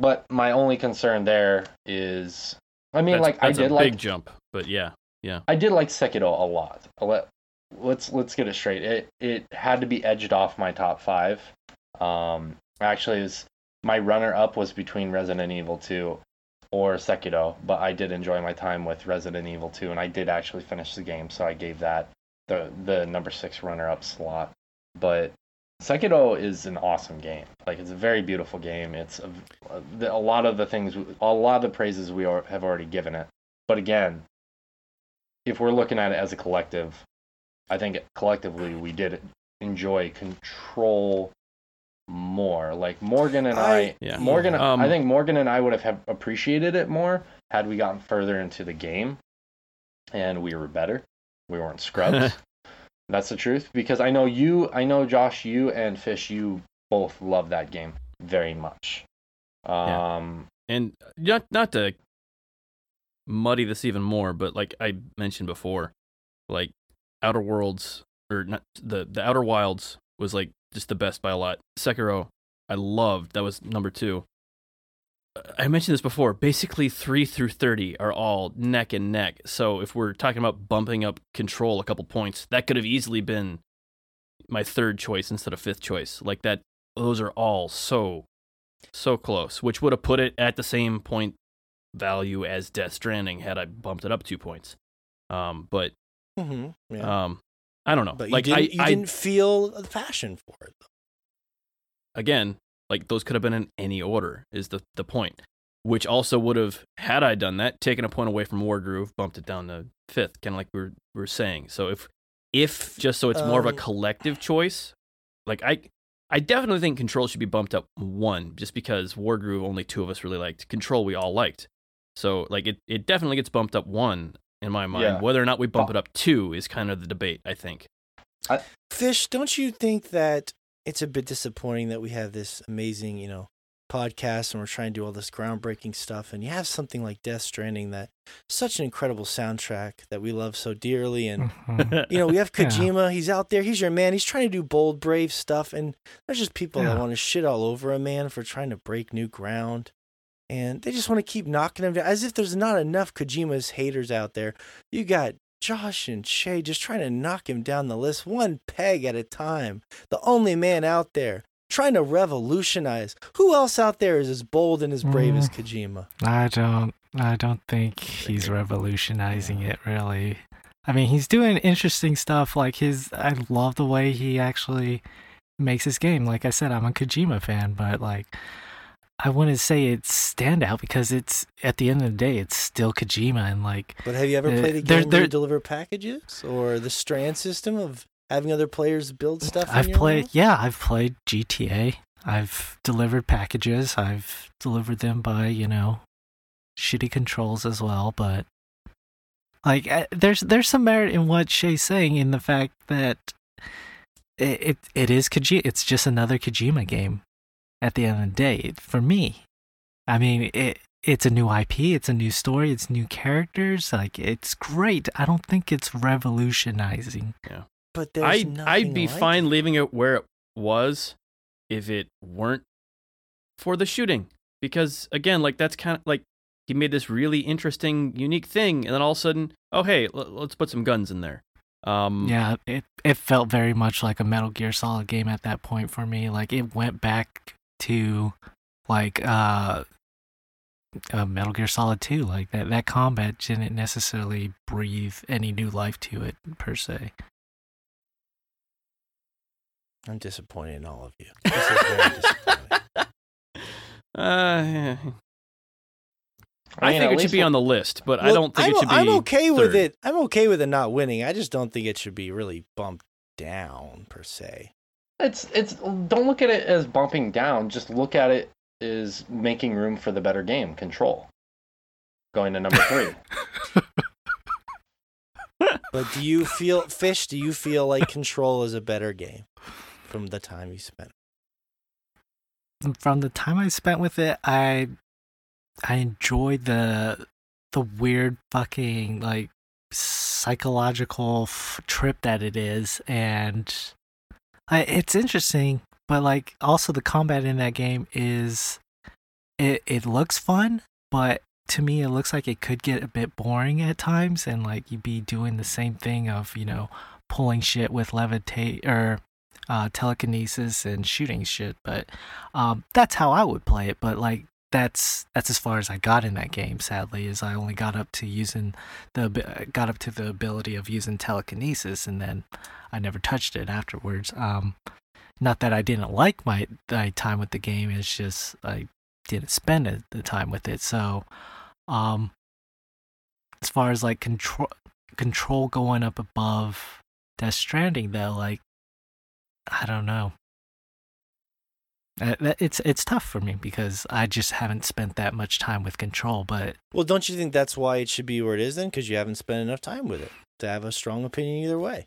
But my only concern there is, I mean, That's, like I that's did a like big jump, but yeah, yeah, I did like Sekiro a lot. Let let's let's get it straight. It it had to be edged off my top five. Um, actually, was, my runner up was between Resident Evil 2 or Sekiro, but I did enjoy my time with Resident Evil 2, and I did actually finish the game, so I gave that the the number six runner up slot. But Sekiro is an awesome game. Like it's a very beautiful game. It's a, a lot of the things, a lot of the praises we are, have already given it. But again, if we're looking at it as a collective, I think collectively we did enjoy Control more. Like Morgan and I, I- Yeah. Morgan, Um, I think Morgan and I would have, have appreciated it more had we gotten further into the game, and we were better. We weren't scrubs. That's the truth. Because I know you, I know Josh, you and Fish, you both love that game very much. Yeah. Um, and not not to muddy this even more, but like I mentioned before, like Outer Worlds or not the the Outer Wilds was like just the best by a lot. Sekiro, I loved. That was number two. I mentioned this before. Basically, three through thirty are all neck and neck. So if we're talking about bumping up Control a couple points, that could have easily been my third choice instead of fifth choice. Like that, those are all so so close, which would have put it at the same point value as Death Stranding had I bumped it up two points. Um, but hmm yeah. um, I don't know. but like you, didn't, I, you I didn't feel the passion for it. again, like those could have been in any order. Is the the point? Which also would have, had I done that, taken a point away from Wargroove, bumped it down to fifth, kind of like we were, we were saying. So if if just so it's more of a Um, collective choice, like I I definitely think Control should be bumped up one, just because Wargroove only two of us really liked. Control we all liked. So like it, it definitely gets bumped up one in my mind. Yeah. Whether or not we bump it up two is kind of the debate, I think. Fish, don't you think that it's a bit disappointing that we have this amazing, you know, podcast and we're trying to do all this groundbreaking stuff and you have something like Death Stranding that such an incredible soundtrack that we love so dearly and Mhm. you know, we have Yeah. Kojima, he's out there, he's your man, he's trying to do bold, brave stuff and there's just people that want to shit all over a man for trying to break new ground. And they just want to keep knocking him down as if there's not enough Kojima's haters out there. You got Josh and Shay just trying to knock him down the list one peg at a time. The only man out there trying to revolutionize. Who else out there is as bold and as brave as mm. Kojima? I don't I don't think he's revolutionizing it really. I mean, he's doing interesting stuff like his I love the way he actually makes his game. Like I said, I'm a Kojima fan, but like I wouldn't say it's standout because it's at the end of the day it's still Kojima and like But have you ever Uh, played a game where you there- deliver packages or the strand system of having other players build stuff? I've your played yeah, I've played GTA. I've delivered packages. I've delivered them by, you know, shitty controls as well, but like uh, there's there's some merit in what Shay's saying in the fact that it it, it is Kojima it's just another Kojima game at the end of the day for me. I mean, it it's a new IP, it's a new story, it's new characters, like it's great. I don't think it's revolutionizing. Yeah. But there's I nothing I'd be like fine it. leaving it where it was if it weren't for the shooting because again like that's kind of like he made this really interesting unique thing and then all of a sudden oh hey l- let's put some guns in there um Yeah, it it felt very much like a Metal Gear Solid game at that point for me. Like it went back to like uh, uh Metal Gear Solid 2. Like that that combat didn't necessarily breathe any new life to it per se. I'm disappointed in all of you. This is very disappointing. uh, yeah. I, mean, think it should be on the list but I don't think I'm, it should be I'm okay with it. I'm okay with it not winning. I just don't think it should be really bumped down per se. It's it's don't look at it as bumping down. Just look at it as making room for the better game, Control. Going to number three. But do you feel, Fish? Do you feel like Control is a better game from the time you spent? From the time I spent with it, I I enjoyed the the weird fucking like psychological f- trip that it is and I, it's interesting but like also the combat in that game is it it looks fun but to me it looks like it could get a bit boring at times and like you'd be doing the same thing of you know pulling shit with levitate or uh, telekinesis and shooting shit but um, that's how I would play it but like that's that's as far as I got in that game sadly is I only got up to using the got up to the ability of using telekinesis and then I never touched it afterwards um not that I didn't like my, my time with the game. It's just I didn't spend the time with it. So, um, as far as like control control going up above Death Stranding, though, like I don't know. It's it's tough for me because I just haven't spent that much time with control. But Well, don't you think that's why it should be where it is then? Because you haven't spent enough time with it to have a strong opinion either way.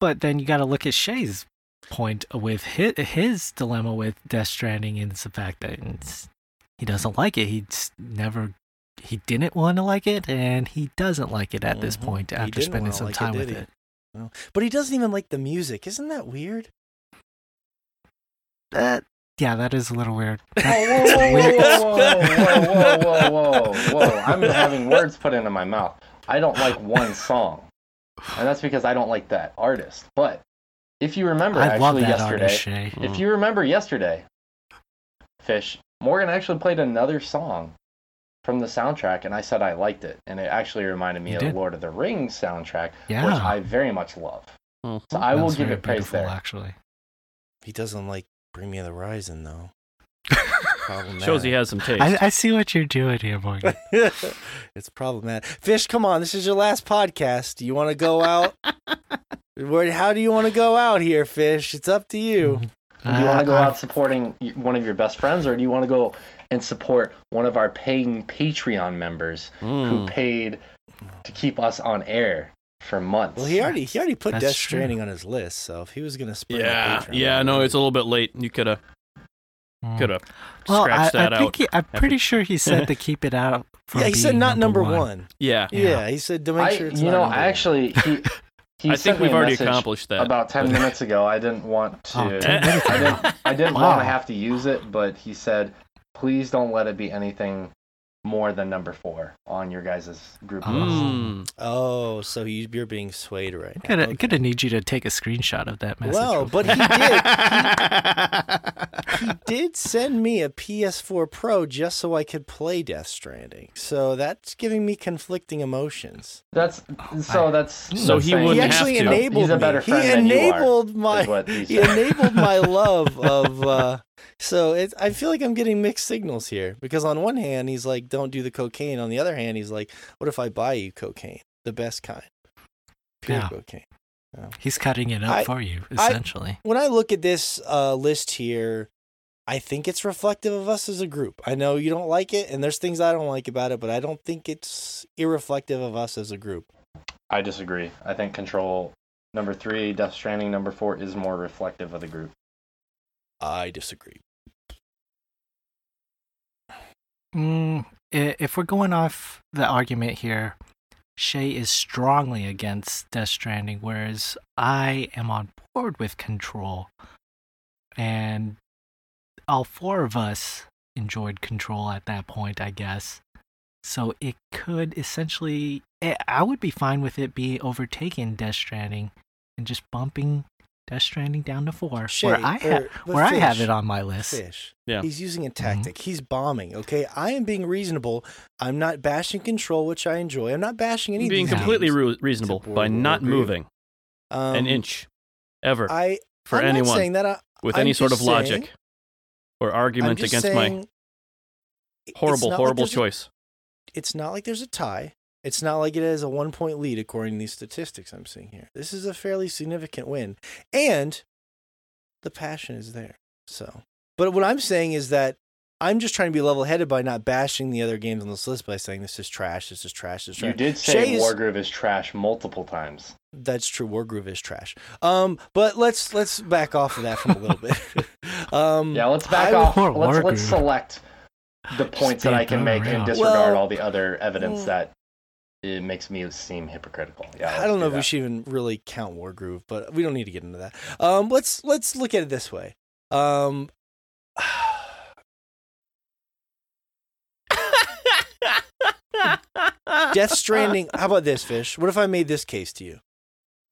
But then you got to look at Shay's point with his, his dilemma with Death Stranding and the fact that he doesn't like it. He's never he didn't want to like it, and he doesn't like it at mm-hmm. this point after spending some like time it, with he? it. Well, but he doesn't even like the music. Isn't that weird? That yeah, that is a little weird. Whoa, whoa, weird. whoa, whoa, whoa, whoa, whoa, whoa, whoa, whoa! I'm having words put into my mouth. I don't like one song. And that's because I don't like that artist. But if you remember I love actually that yesterday, artist, Shay. Mm. if you remember yesterday, Fish, Morgan actually played another song from the soundtrack, and I said I liked it. And it actually reminded me You of did. Lord of the Rings soundtrack, Yeah, which I very much love. Mhm. So I that will give it praise beautiful, there. Actually, He doesn't like Bring Me the Horizon though. Problematic. Shows he has some taste. I, I see what you're doing here, Morgan. it's problematic. Fish, come on. This is your last podcast. Do you want to go out? Where? How do you want to go out here, Fish? It's up to you. Do you want to go Uh, out supporting one of your best friends, or do you want to go and support one of our paying Patreon members who Mm. paid to keep us on air for months? Well, he already he already put That's Death true. Stranding on his list. So if he was gonna spring Yeah, a Patreon, yeah. No, it's a little bit late. You could have. Mm. could have Well, I, scratched that I out. think he, I'm pretty sure he said to keep it out. From yeah, he said not number one. one. yeah. Yeah. Yeah. he said to make I, sure it's not. you not know, number one. actually, he, he I think we've already accomplished that. about ten minutes ago. I didn't want oh, to. Oh, I didn't. I didn't Wow. want to have to use it, but he said, "Please don't let it be anything more than number four on your guys' group Oh. list." Mm. Oh, so you, you're being swayed right I'm now. gonna, Okay. gonna need you to take a screenshot of that message. Well, but he did. He did send me a PS4 Pro just so I could play Death Stranding. So that's giving me conflicting emotions. That's so. That's So he saying- He wouldn't have actually to. enabled He's a me. better he friend than you are, enabled my he he said. enabled my love of uh so it, I feel like I'm getting mixed signals here because on one hand he's like don't do the cocaine on the other hand he's like what if I buy you cocaine the best kind pure Yeah. cocaine he's cutting it up I- for you, I- essentially. when I look at this uh, list here, I think it's reflective of us as a group. I know you don't like it, and there's things I don't like about it, but I don't think it's irreflective of us as a group. I disagree. I think Control number three, Death Stranding number four is more reflective of the group. I disagree. Mm, if we're going off the argument here, Shay is strongly against Death Stranding, whereas I am on board with Control. And all four of us enjoyed Control at that point, I guess. So it could essentially, eh, I would be fine with it be overtaking Death Stranding and just bumping Death Stranding down to four, Shay, where I ha- er, but where I have it on my list. Fish. Yeah. He's using Mm-hmm. a tactic. He's bombing. Okay, I am being reasonable. I'm not bashing control, which I enjoy. I'm not bashing any. of Being completely re- reasonable by not moving Um, an inch ever I for I'm anyone not saying that. I, with I'm any sort of just saying- logic or argument against my saying horrible, like horrible there's a- choice. it's not like there's a tie. It's not like it has a one point lead according to these statistics I'm seeing here. This is a fairly significant win. And the passion is there. So, but what I'm saying is that I'm just trying to be level headed by not bashing the other games on this list by saying this is trash, this is trash, this is trash. You did say is- Wargroove is trash multiple times. That's true. Wargroove is trash. Um, but let's let's back off of that from a little bit. um, Yeah, let's back I off. Poor Let's let's select the points that I can being make thrown and disregard Well- all the other evidence well- that it makes me seem hypocritical. Yeah, I let's don't know do if we should even really count Wargroove, but we don't need to get into that. Um, let's let's look at it this way. Um, Death Stranding. How about this, Fish? What if I made this case to you?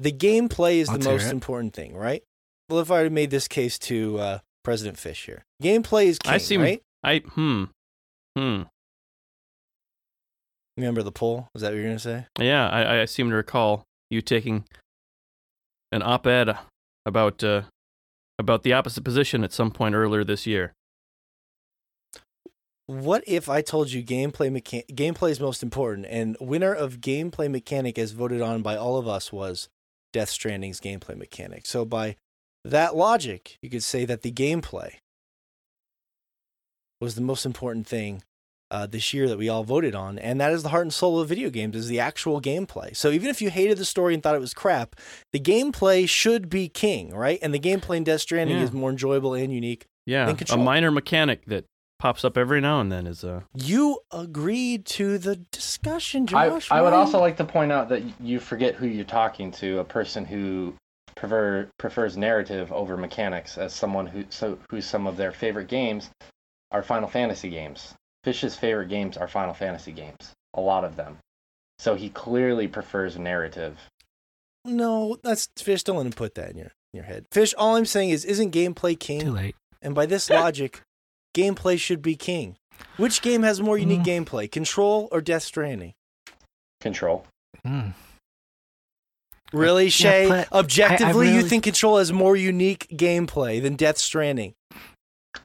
The gameplay is Let's the most it. important thing, right? Well, if I made this case to uh, President Fish here, gameplay is king, I seem- right? I hmm hmm Remember the poll? Is that what you're gonna say? yeah. I, I seem to recall you taking an op-ed about uh, about the opposite position at some point earlier this year. What if I told you gameplay mechan- gameplay is most important, and winner of gameplay mechanic as voted on by all of us was Death Stranding's gameplay mechanic. So by that logic, you could say that the gameplay was the most important thing uh, this year that we all voted on, and that is the heart and soul of video games is the actual gameplay. So even if you hated the story and thought it was crap, the gameplay should be king, right? And the gameplay in Death Stranding Yeah. is more enjoyable and unique. Yeah, In a minor mechanic that pops up every now and then is uh You agreed to the discussion, I, Josh. I would also like to point out that you forget who you're talking to, a person who prefer, prefers narrative over mechanics, as someone who so who some of their favorite games are Final Fantasy games. Fish's favorite games are Final Fantasy games, a lot of them. So he clearly prefers narrative. No, that's Fish. Don't let him put that in your in your head. Fish. All I'm saying is, isn't gameplay king? Too late. And by this logic, gameplay should be king. Which game has more unique Mm. gameplay, Control or Death Stranding? Control. Mm. Really, Shay? but Objectively, you really- think Control has more unique gameplay than Death Stranding?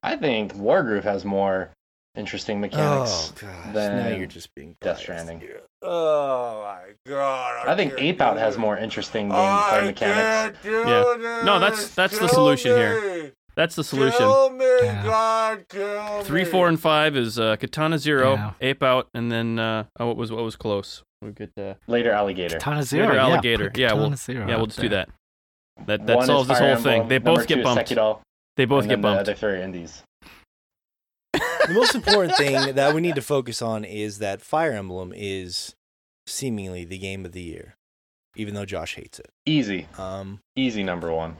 I think Wargroove has more interesting mechanics. Oh gosh, than now you're just being Death Stranding. here. Oh my god! I think Ape Out has more interesting gameplay mechanics. Yeah. No, that's- that's the solution here. that's the solution. Yeah. God, kill Three, four, and five is uh, Katana Zero, Yeah. Ape Out, and then uh, oh, what was what was close? We get uh, Later Alligator. Katana Zero. Later yeah, Alligator. put Yeah, we'll Katana Zero yeah we'll up just do that. That that One solves this Fire whole thing. They number both two get bumped. They both and get then bumped. The other three are indies. The most important thing that we need to focus on is that Fire Emblem is seemingly the game of the year, even though Josh hates it. Easy, Um, easy number one.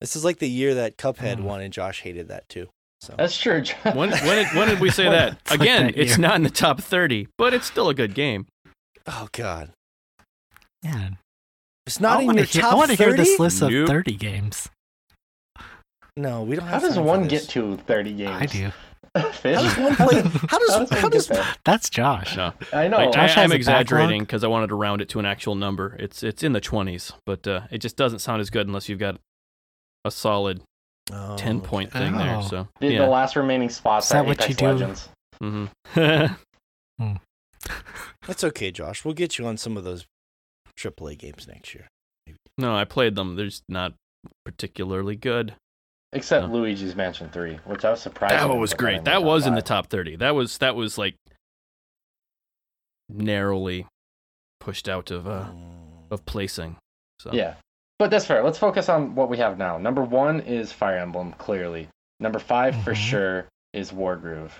this is like the year that Cuphead Mm. won, and Josh hated that too. So That's true. John. When when did, when did we say that? It's like Again, that it's not in the top thirty, but it's still a good game. oh god, Yeah. it's not I in wanna your hear, top I want to hear this list of 30 games. No, we don't How have. does one get to 30 games? I do. Fish? How does one play? How How does does how does get? That's Josh. No, I know. Like, Josh I, I'm exaggerating because I wanted to round it to an actual number. It's it's in the twenties, but uh, it just doesn't sound as good unless you've got a solid Oh, ten point thing there. Oh. So the, yeah. the last remaining spots Is that what Apex you do? Legends. hmm That's okay, Josh. We'll get you on some of those AAA games next year. no, I played them. They're just not particularly good. Except No. Luigi's Mansion 3, which I was surprised. That they was great. That was in the top thirty. That was that was like narrowly pushed out of uh Mm. of placing. So Yeah. But that's fair. Let's focus on what we have now. Number one is Fire Emblem, clearly. Number 5 for Mhm. sure is Wargroove.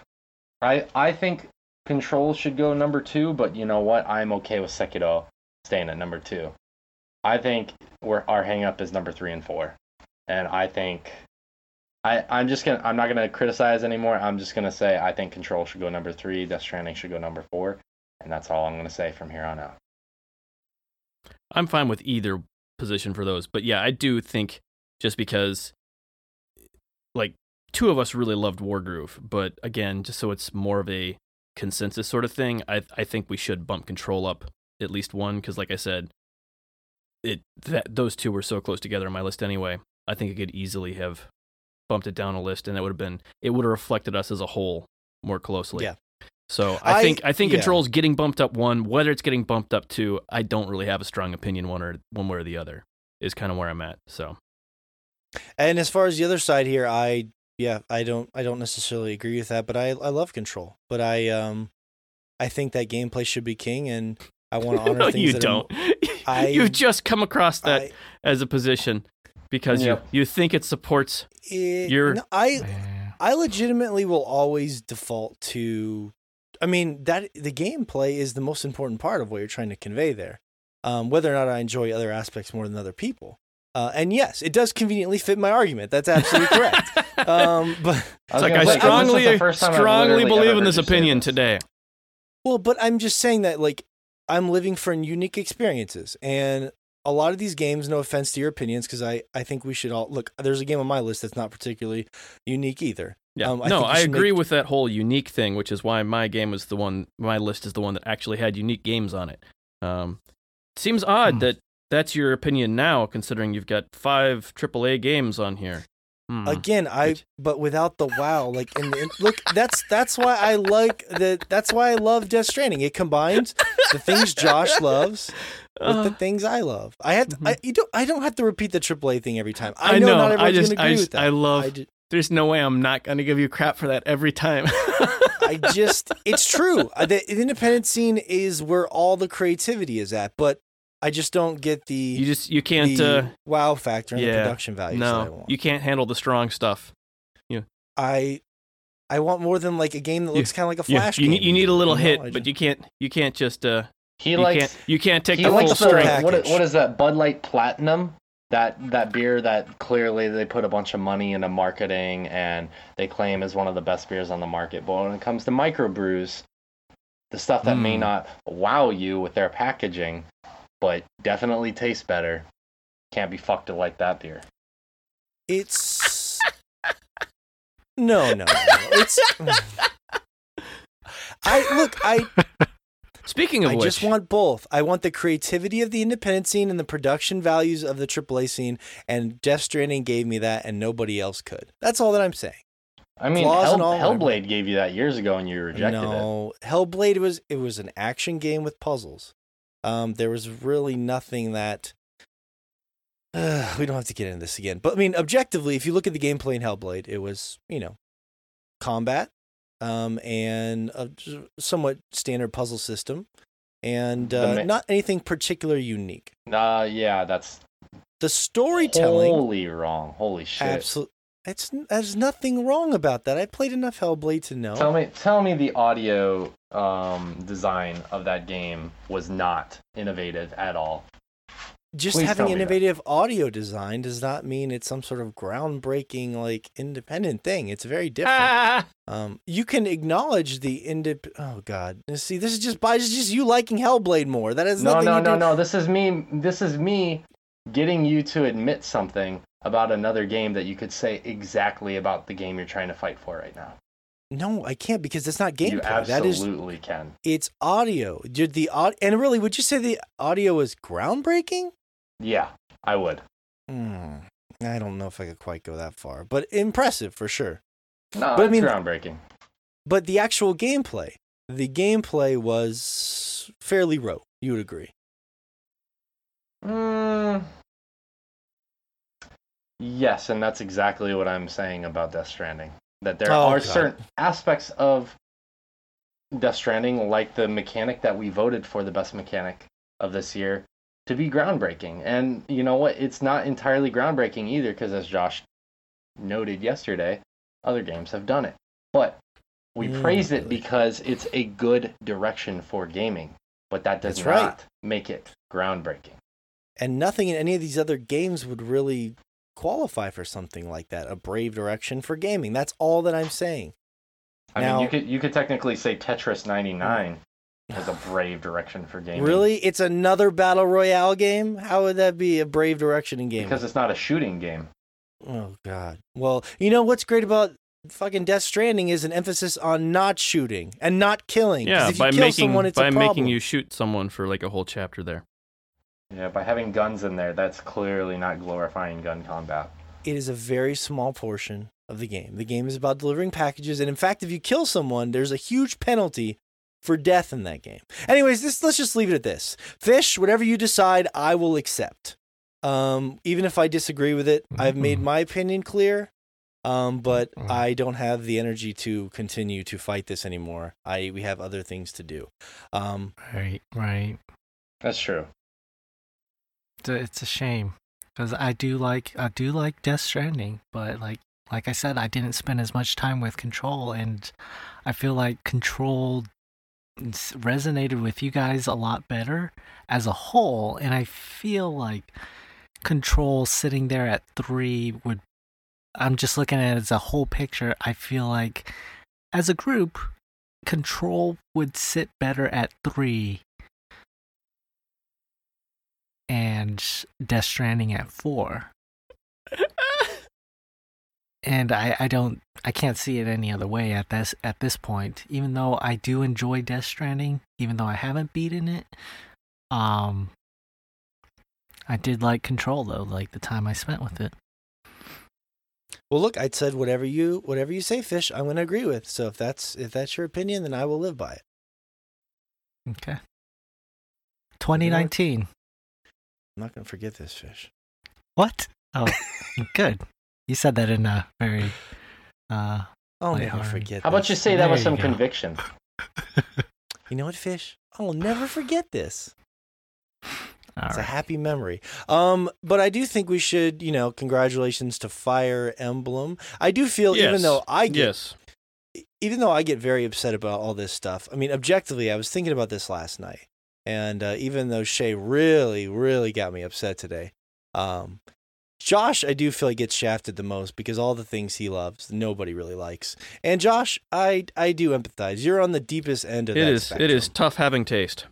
I I think Control should go number two, but you know what? I'm okay with Sekiro staying at number two. I think we're, our hang up is number three and four. And I think I, I'm just gonna I'm not gonna criticize anymore. I'm just gonna say I think Control should go number three, Death Stranding should go number four, and that's all I'm gonna say from here on out. I'm fine with either position for those. But yeah, I do think just because like two of us really loved Wargroove, but again, just so it's more of a consensus sort of thing, I I think we should bump control up at least one because like I said, it that those two were so close together on my list anyway. I think it could easily have bumped it down a list and that would have been it would have reflected us as a whole more closely. Yeah. So I, I- think I think yeah. control's getting bumped up one. Whether it's getting bumped up two, I don't really have a strong opinion one or one way or the other. Is kind of where I'm at. So And as far as the other side here, I yeah, I don't I don't necessarily agree with that, but I I love control. But I um I think that gameplay should be king and I want to honor no, things you that don't. I- You've just come across that I, as a position because Yeah. you you think it supports. it- You're- no, I I legitimately will always default to I mean that the gameplay is the most important part of what you're trying to convey there. Um, whether or not I enjoy other aspects more than other people. Uh, and yes, it does conveniently fit my argument. That's absolutely correct. Um, but I It's like I say, strongly the first time I've strongly believe in this heard you say opinion this. today. Well, but I'm just saying that like I'm living for unique experiences and a lot of these games, no offense to your opinions, because I, I think we should all look. There's a game on my list that's not particularly unique either. Yeah. Um, I no, I agree make- with that whole unique thing, which is why my game was the one. My list is the one that actually had unique games on it. Um, it seems odd Hmm. that that's your opinion now, considering you've got five AAA games on here. Hmm. Again, I but without the wow, like and, and look, that's that's why I like the that's why I love Death Stranding. It combines the things Josh loves with the things I love. I have to, I you don't I don't have to repeat the AAA thing every time. I, I know, know, not I everyone's just- gonna I agree just- with that. I love- I, ju- There's no way I'm not gonna give you crap for that every time. I just it's true. Uh, The, the independent scene is where all the creativity is at, but I just don't get the you just you can't. the Uh, wow factor and the yeah, production values that I no, want. you can't handle the strong stuff. Yeah, I I want more than like a game that looks kind of like a flash you game. need you need a little know? hit, I but you can't you can't just uh He you likes. can't you can't take the full likes full the, strength. what, what is that Bud Light Platinum? That that beer that clearly they put a bunch of money into marketing and they claim is one of the best beers on the market. But when it comes to microbrews, the stuff that may Mm. not wow you with their packaging, but definitely tastes better, can't be fucked to like that beer. It's no, no, no. It's I look. I Speaking of which I which, just want both. I want the creativity of the independent scene and the production values of the AAA scene, and Death Stranding gave me that, and nobody else could. That's all that I'm saying. I mean, Hell, and all, Hellblade gave you that years ago and you rejected it. no, Hellblade was it was an action game with puzzles. Um, there was really nothing that. Uh, we don't have to get into this again, but I mean, objectively, if you look at the gameplay in Hellblade, it was you know, combat, um, and a somewhat standard puzzle system, and uh, ma- not anything particular unique. Uh, yeah, that's The storytelling, Holy wrong. Holy shit. absolutely, it's there's nothing wrong about that. I played enough Hellblade to know. Tell me, tell me the audio um, design of that game was not innovative at all. Just Please having innovative audio design does not mean it's some sort of groundbreaking like independent thing it's very different Ah! um you can acknowledge the indep oh god see this is just by just you liking hellblade more that has No, no, no, do no. This is me. This is me getting you to admit something about another game that you could say exactly about the game you're trying to fight for right now. no i can't because it's not You gameplay that is absolutely can. it's audio did the and really would you say the audio is groundbreaking Yeah, I would. Hmm. i don't know if i could quite go that far but impressive for sure No, But I it's mean- groundbreaking. but the actual gameplay the gameplay was fairly rote you would agree Mm, yes, and that's exactly what I'm saying about Death Stranding. That there Oh, are God. certain aspects of Death Stranding, like the mechanic that we voted for the best mechanic of this year, to be groundbreaking. And you know what? It's not entirely groundbreaking either, because as Josh noted yesterday, other games have done it. But we Mm, praise it really? because it's a good direction for gaming. But that does That's not right. make it groundbreaking. and nothing in any of these other games would really qualify for something like that a brave direction for gaming that's all that i'm saying I Now- mean, you could you could technically say Tetris 99 was a brave direction for gaming. really it's another battle royale game how would that be a brave direction in gaming Because it's not a shooting game. oh god well you know what's great about fucking death stranding is an emphasis on not shooting and not killing 'Cause yeah, if you by kill making someone it's by a making you shoot someone for like a whole chapter there. Yeah, by having guns in there, that's clearly not glorifying gun combat. it is a very small portion of the game. The game is about delivering packages, and in fact, if you kill someone, there's a huge penalty for death in that game. Anyways, this let's just leave it at this. Fish, whatever you decide, I will accept. Um, even if I disagree with it, I've made my opinion clear. Um, but I don't have the energy to continue to fight this anymore. I we have other things to do. Um, Right, right. That's true. It's a, shame because I do like I do like Death Stranding, but like like I said, I didn't spend as much time with Control, and I feel like Control s- resonated with you guys a lot better as a whole, and I feel like Control sitting there at three would. I'm just looking at it as a whole picture. I feel like as a group, Control would sit better at three and Death Stranding at four. And I, I don't I can't see it any other way at this at this point. Even though I do enjoy Death Stranding, even though I haven't beaten it, um, I did like Control though, like the time I spent with it. Well, look, I said whatever you whatever you say, fish. I'm going to agree with. So if that's if that's your opinion, then I will live by it. Okay. 2019. I'm not going to forget this fish. What? Oh, good. You said that in a very. Uh, I'll never Lighthearted. forget. How about you say that There with some go. conviction? You know what, fish? I will never forget this. all It's a happy memory. Um, but I do think we should, you know, congratulations to Fire Emblem. I do feel, even though I get, Yes. even though I get very upset about all this stuff. I mean, objectively, I was thinking about this last night, and uh, even though Shay really, really got me upset today, um, Josh, I do feel like he gets shafted the most because all the things he loves, nobody really likes. And Josh, I I do empathize. You're on the deepest end of It that is. It is tough having taste.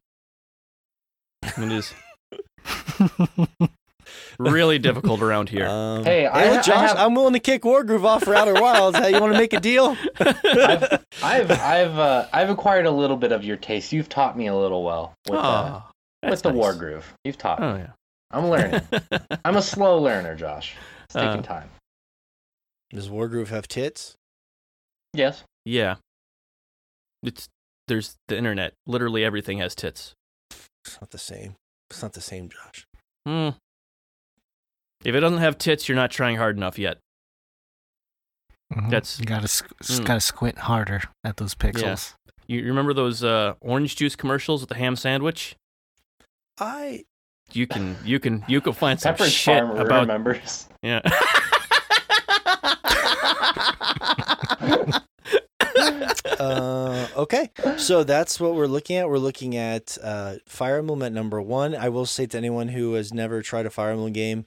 It is really difficult around here. Um, Hey, I- look, I Josh, have- I'm willing to kick Wargroove off for Outer Wilds. How you want to make a deal? I've I've I've, uh, I've acquired a little bit of your taste. You've taught me a little well with, uh, Aw, with that's the nice. Wargroove. You've taught me. Oh yeah. I'm learning. I'm a slow learner, Josh. It's taking Uh, time. Does Wargroove have tits? Yes. yeah. It's there's the internet. Literally everything has tits. It's not the same. It's not the same, Josh. Hmm. If it doesn't have tits, you're not trying hard enough yet. Mhm. That's- you gotta squ- Mm. gotta squint harder at those pixels. You you remember those uh, orange juice commercials with the ham sandwich? I You can you can you can find some Pepperidge shit Farm about remembers. yeah. uh, okay, so that's what we're looking at. We're looking at uh, Fire Emblem at number one. I will say to anyone who has never tried a Fire Emblem game, it,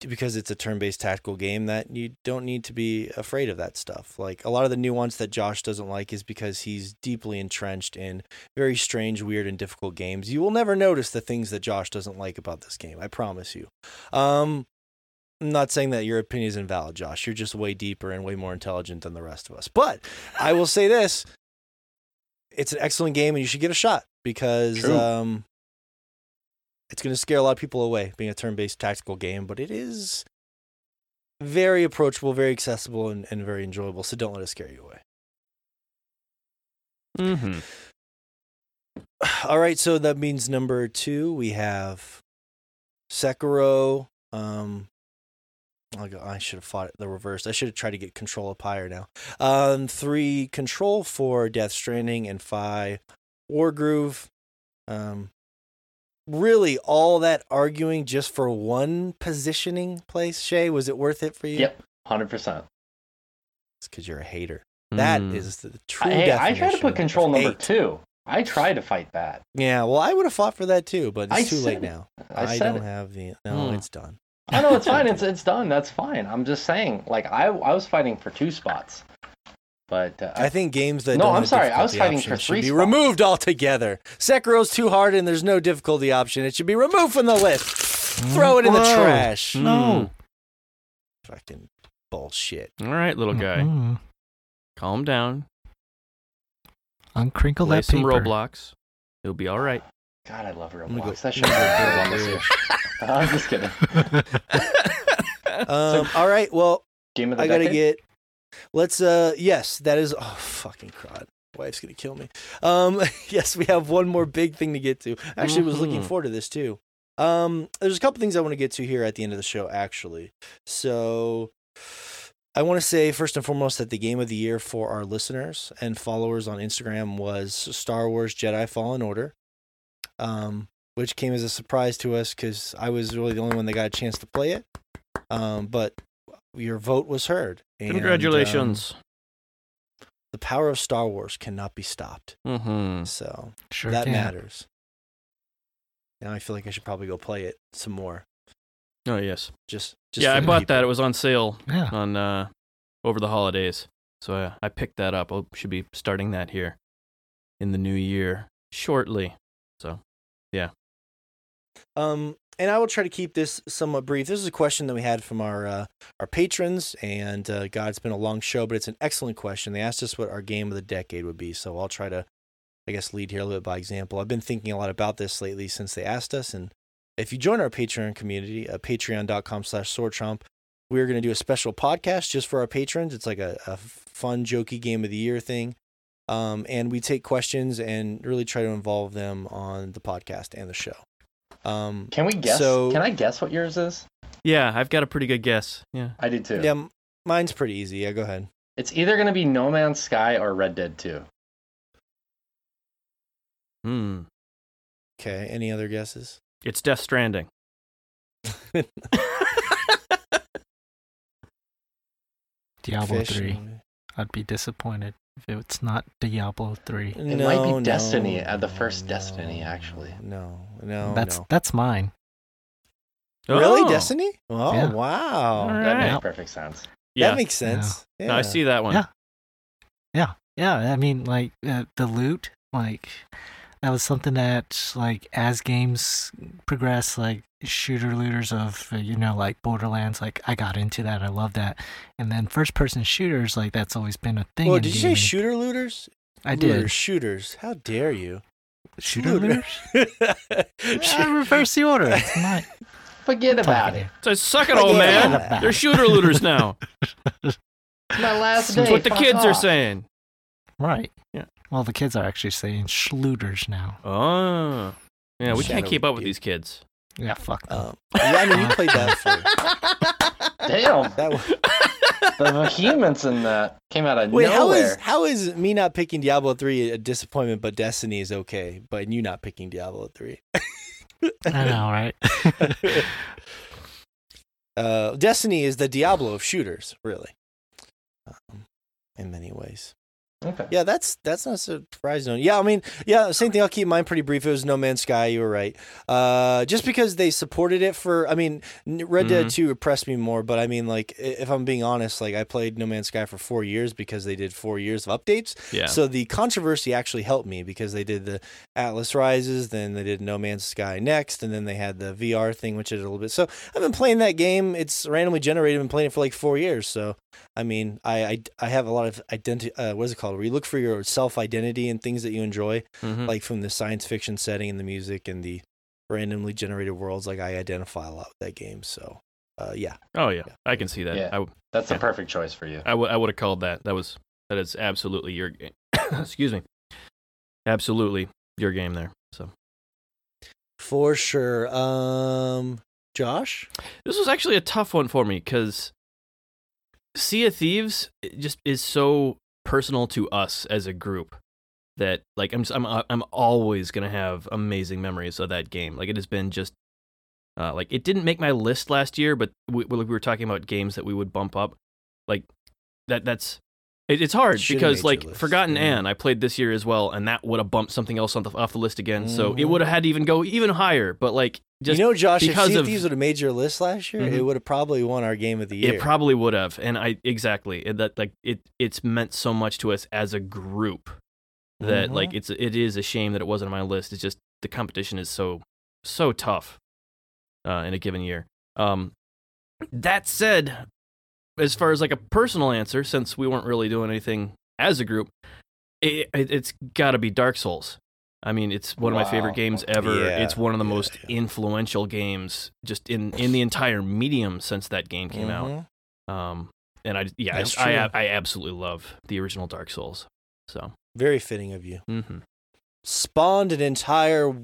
because it's a turn-based tactical game, that you don't need to be afraid of that stuff. Like a lot of the nuance that Josh doesn't like is because he's deeply entrenched in very strange, weird, and difficult games. You will never notice the things that Josh doesn't like about this game. I promise you. Um, I'm not saying that your opinion is invalid, Josh. You're just way deeper and way more intelligent than the rest of us. But I will say this: it's an excellent game, and you should give it a shot because um, it's going to scare a lot of people away. Being a turn-based tactical game, but it is very approachable, very accessible, and, and very enjoyable. So don't let it scare you away. mm-hmm. All right, so that means number two we have Sekiro. Um, I should have fought it the reverse. I should have tried to get control up higher now. Um, three control for Death Stranding and five Wargroove. Um, really, all that arguing just for one positioning place. Shay, was it worth it for you? Yep. Hundred percent. It's because you're a hater. That Mm. is the true. Hey, I tried to put control number hate. two. I tried to fight that. Yeah, well, I would have fought for that too, but it's I too said late now. I, I, don't it. have the. No, Hmm. it's done. I know it's fine. It's it's done. That's fine. I'm just saying. Like I I was fighting for two spots, but uh, I think games that No, don't I'm have sorry, I was difficulty fighting for three should be spots. removed altogether. Sekiro's too hard and there's no difficulty option. It should be removed from the list. Throw it in the trash. No. Fucking bullshit. All right, little guy, Mhm. calm down. Uncrinkle Play that some paper. Roblox. It'll be all right. God, I love gonna go- Roblox. That I'm should be go on this year. I'm just kidding. Um, all right, well, Game of the I gotta get. Let's. Uh, yes, that is. Oh, fucking crud. Wife's gonna kill me. Um, yes, we have one more big thing to get to. Actually, was looking Mhm. forward to this too. Um, there's a couple things I want to get to here at the end of the show, actually. So, I want to say first and foremost that the game of the year for our listeners and followers on Instagram was Star Wars Jedi Fallen Order. Um, which came as a surprise to us because I was really the only one that got a chance to play it. Um, but your vote was heard. and, um, Congratulations. the power of Star Wars cannot be stopped. mm-hmm. So Sure that can. matters. Now I feel like I should probably go play it some more. Oh yes. Just, just yeah, I bought people. that. It was on sale Yeah. on uh, over the holidays, so uh, I picked that up. I should be starting that here in the new year shortly. So yeah. Um, and I will try to keep this somewhat brief. This is a question that we had from our uh, our patrons, and uh, God, it's been a long show, but it's an excellent question. They asked us what our game of the decade would be, so I'll try to, I guess, lead here a little bit by example. I've been thinking a lot about this lately since they asked us, and if you join our Patreon community, uh, patreon.com slash swordchomp, we're going to do a special podcast just for our patrons. It's like a, a fun, jokey game of the year thing. Um, and we take questions and really try to involve them on the podcast and the show. Um, Can we guess? So- Can I guess what yours is? Yeah, I've got a pretty good guess. Yeah. I did too. yeah, m- mine's pretty easy. Yeah, go ahead. It's either going to be No Man's Sky or Red Dead 2. Hmm. Okay. Any other guesses? It's Death Stranding. Diablo Fish 3. I'd be disappointed if it's not Diablo 3. It might be No, Destiny, no, uh, the first no, Destiny, actually. No, no, that's no. that's mine. Really, Oh. Destiny? Oh, Yeah. wow. All That makes perfect sense. Yeah. That makes sense. No, I see that one. Yeah. Yeah, yeah. I mean, like uh, the loot, like that was something that, like, as games progress, like shooter looters of uh, you know, like Borderlands, like I got into that. I love that. And then first-person shooters, like that's always been a thing. Well, did you gaming. say shooter looters? I Looters, did. shooters. How dare you? Shooter Looter. looters. I reverse the order. It's not. Forget about it. So suck it, Forget old man. They're shooter looters now. My last That's day. What the fuck kids are saying. Right. Yeah. Well, the kids are actually saying schlooters now. Oh. Yeah, we can't keep up with Dude. these kids. Yeah, fuck them. Um, yeah, I mean, you played that for Damn. that. Was, the vehemence in that came out of wait, nowhere. is how is me not picking Diablo three a disappointment, but Destiny is okay, but you not picking Diablo three? I know, right? uh, Destiny is the Diablo of shooters, really, um, in many ways. Okay. Yeah, that's that's not a surprise. No, yeah, I mean, yeah, same thing. I'll keep mine pretty brief. It was No Man's Sky. You were right. Uh, just because they supported it for, I mean, Red Dead Mhm. Two impressed me more. But I mean, like, if I'm being honest, like I played No Man's Sky for four years because they did four years of updates. Yeah. So the controversy actually helped me because they did the Atlas Rises, then they did No Man's Sky next, and then they had the VR thing, which did a little bit. So I've been playing that game. It's randomly generated. I've been playing it for like four years. So I mean, I I, I have a lot of identity. Uh, what is it called? Where you look for your self identity and things that you enjoy, Mhm. like from the science fiction setting and the music and the randomly generated worlds. Like I identify a lot with that game. So uh, yeah, oh yeah, I can see that. Yeah. I, w- That's the Yeah. perfect choice for you. I would I would have called that. That was that is absolutely your game. Excuse me. Absolutely your game there. So for sure. Um, Josh. this was actually a tough one for me because Sea of Thieves just is so personal to us as a group that like I'm I'm I'm always gonna have amazing memories of that game. Like it has been just uh, like it didn't make my list last year, but we, we were talking about games that we would bump up. Like that that's it, it's hard Should've because like list, Forgotton yeah. Anne I played this year as well, and that would have bumped something else on the, off the list again. So it Mhm. would have had to even go even higher. But like just you know, Josh, if because of of- would have made your list last year, it Mhm. would have probably won our game of the year. It probably would have, and I exactly and that like it. It's meant so much to us as a group that Mhm. like it's it is a shame that it wasn't on my list. It's just the competition is so so tough uh, in a given year. Um, that said, as far as like a personal answer, since we weren't really doing anything as a group, it, it, it's got to be Dark Souls. I mean, it's one of my favorite games ever. Yeah, it's one of the yeah, most yeah. influential games just in in the entire medium since that game came out. Mhm. Um, and I yeah, I, I. I absolutely love the original Dark Souls. So, Very fitting of you. hmm Spawned an entire.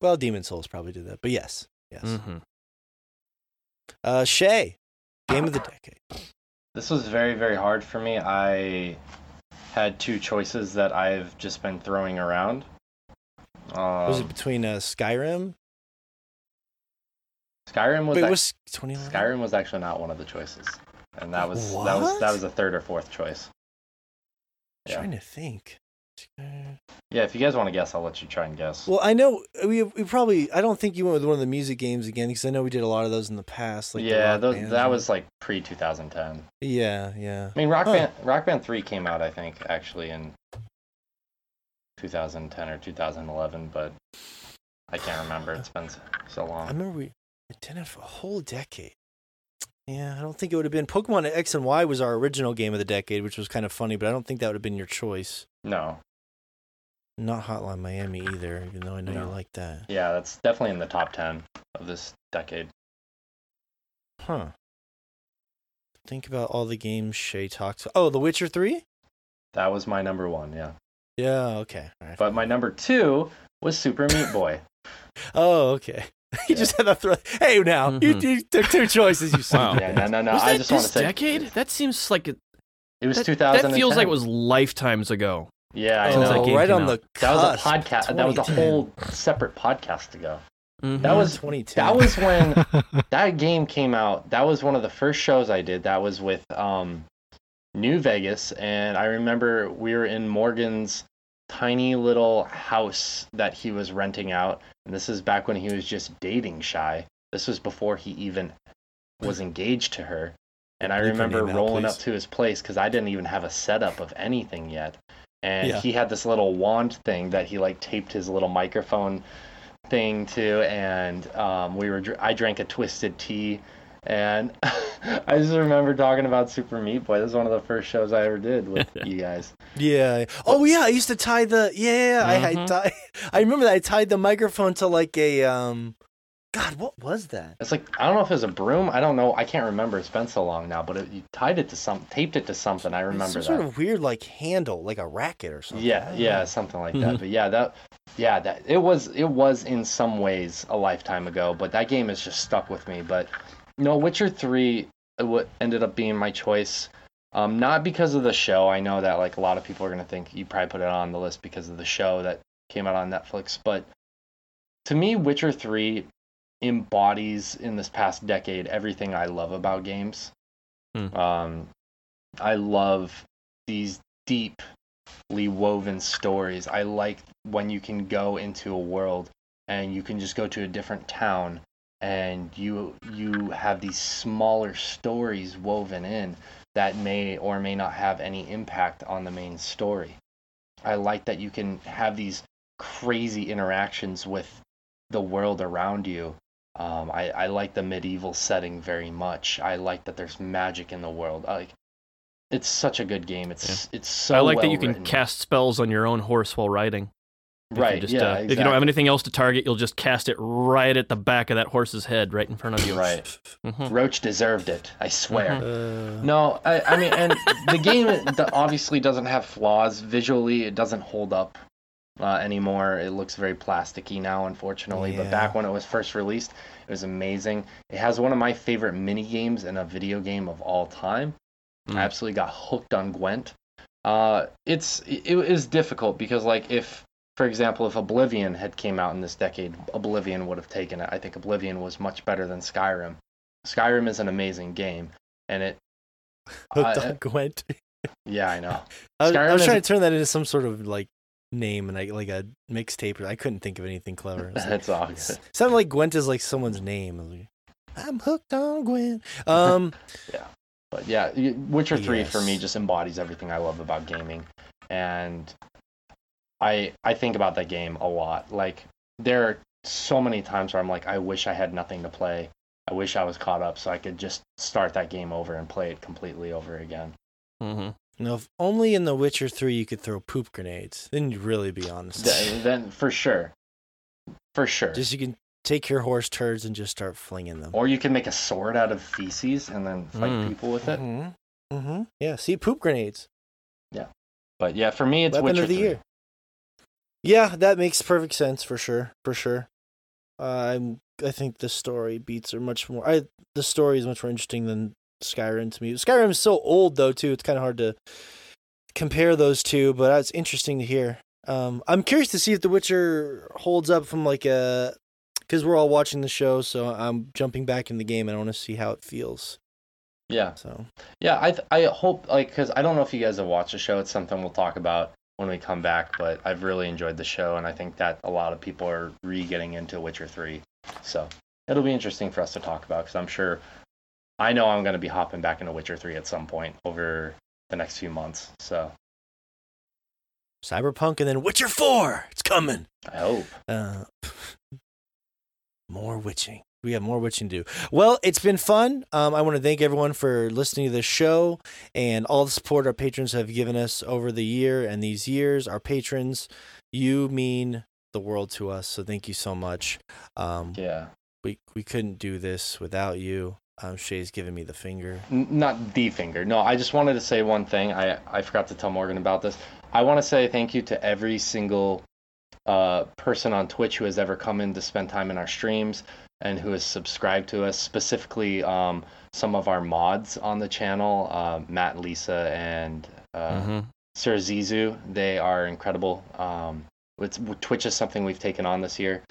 Well, Demon Souls probably did that, but yes, yes. hmm Uh, Shay, game of the decade. This was very, very hard for me. I had two choices that I've just been throwing around. Um, was it between uh, Skyrim? Skyrim was Wait, was 2011? Skyrim was actually not one of the choices, and that was that was that was a third or fourth choice. I'm Yeah. trying to think. Yeah, if you guys want to guess, I'll let you try and guess. Well, I know we we probably. I don't think you went with one of the music games again because I know we did a lot of those in the past. Like yeah, Rock tho- that was like pre 2010. Yeah, yeah. I mean, Rock Huh. Band Rock Band 3 came out, I think, actually in 2010 or 2011, but I can't remember. It's been so long. I remember we did it for a whole decade. Yeah, I don't think it would have been Pokemon X and Y was our original game of the decade, which was kind of funny, but I don't think that would have been your choice. No, Not Hotline Miami either, even though I know you like that. yeah, that's definitely in the top 10 of this decade. Huh. think about all the games Shay talks. Oh, The Witcher Three. That was my number one, yeah. Yeah. Okay. All right. But my number two was Super Meat Boy. Oh, okay. you just had to throw. Hey, now you, Mhm. you took two choices. You said. Wow. yeah, no, no, no. was I that just want to this say decade? That seems like it, it was that, 2010. that feels like it was lifetimes ago. Yeah, I that know. game right on out. the That was a cusp, podcast. That was a whole separate podcast ago. Mhm. That was 2010. that was when that game came out. That was one of the first shows I did. That was with um, New Vegas, and I remember we were in Morgan's tiny little house that he was renting out. And this is back when he was just dating Shy. This was before he even was engaged to her. And I Leave remember name out, rolling up to his place because I didn't even have a setup of anything yet. And Yeah. he had this little wand thing that he like taped his little microphone thing to, and um, we were. I drank a twisted tea, and I just remember talking about Super Meat Boy. This is one of the first shows I ever did with you guys. Yeah. Oh yeah, I used to tie the yeah. I, I Mhm. tie. I remember that I tied the microphone to like a um. God, what was that? It's like I don't know if it was a broom. I don't know. I can't remember. It's been so long now. But it, you tied it to some, taped it to something. I remember Some that. sort of weird like handle, like a racket or something. Yeah, yeah, know. something like that. But yeah, that yeah, that it was it was in some ways a lifetime ago, but that game has just stuck with me. But no, Witcher 3 uh, what ended up being my choice. Um not because of the show. I know that like a lot of people are going to think you probably put it on the list because of the show that came out on Netflix, but to me Witcher 3 embodies in this past decade everything I love about games. Hmm. Um I love these deeply woven stories. I like when you can go into a world and you can just go to a different town and you you have these smaller stories woven in that may or may not have any impact on the main story. I like that you can have these crazy interactions with the world around you. Um, I, I like the medieval setting very much. I like that there's magic in the world. I like it's such a good game. It's it's so I like that well you can written. cast spells on your own horse while riding. If right. just, yeah. uh, If you don't have anything else to target, you'll just cast it right at the back of that horse's head, right in front of you. Right. Mhm. Roach deserved it. I swear. Mhm. Uh, No, I, I mean, and the game it obviously doesn't have flaws. Visually, it doesn't hold up uh, anymore. It looks very plasticky now, unfortunately. But back when it was first released, it was amazing. It has one of my favorite mini games in a video game of all time. Mm. I absolutely got hooked on Gwent. Uh, it's it, is difficult because like if for example if Oblivion had came out in this decade, Oblivion would have taken it. I think Oblivion was much better than Skyrim. Skyrim is an amazing game, and it hooked I- on Gwent. yeah I know. I was, I was trying a- to turn that into some sort of like name and like like a mixtape. I couldn't think of anything clever. Like- That's it sounded like Gwent is like someone's name. I like, I'm hooked on Gwent. Um, yeah, But yeah, Witcher 3 for me just embodies everything I love about gaming. And I I think about that game a lot. Like there are so many times where I'm like I wish I had nothing to play. I wish I was caught up so I could just start that game over and play it completely over again. Mhm. No, if only in The Witcher Three you could throw poop grenades, then you'd really be on the Th- then for sure. For sure. Just you can take your horse turds and just start flinging them. or you can make a sword out of feces and then fight Mm. people with it. Mm-hmm. Mm-hmm. Yeah. See, poop grenades. Yeah. But yeah, for me it's Weapon Witcher of the 3. year. Yeah, that makes perfect sense for sure. For sure. I'm. I think the story beats are much more. I the story is much more interesting than Skyrim to me. Skyrim is so old though too. It's kind of hard to compare those two, but it's interesting to hear. Um, I'm curious to see if The Witcher holds up from like a because we're all watching the show, so I'm jumping back in the game and I want to see how it feels. Yeah. So Yeah, I th- I hope like because I don't know if you guys have watched the show. It's something we'll talk about when we come back. But I've really enjoyed the show, and I think that a lot of people are re getting into Witcher Three. So it'll be interesting for us to talk about because I'm sure I know I'm going to be hopping back into Witcher Three at some point over the next few months. So Cyberpunk and then Witcher Four. It's coming. I hope. Uh, more witching. We have more witching to do. Well, it's been fun. Um, I want to thank everyone for listening to the show and all the support our patrons have given us over the year and these years. Our patrons, you mean the world to us. So thank you so much. Um, Yeah. we we couldn't do this without you. Um, Shay's giving me the finger. Not the finger. No, I just wanted to say one thing. I I forgot to tell Morgan about this. I want to say thank you to every single uh, person on Twitch who has ever come in to spend time in our streams and who has subscribed to us. Specifically, um, some of our mods on the channel, uh, Matt, Lisa, and uh, Mhm. Sir Zizu. They are incredible. Um, it's, Twitch is something we've taken on this year.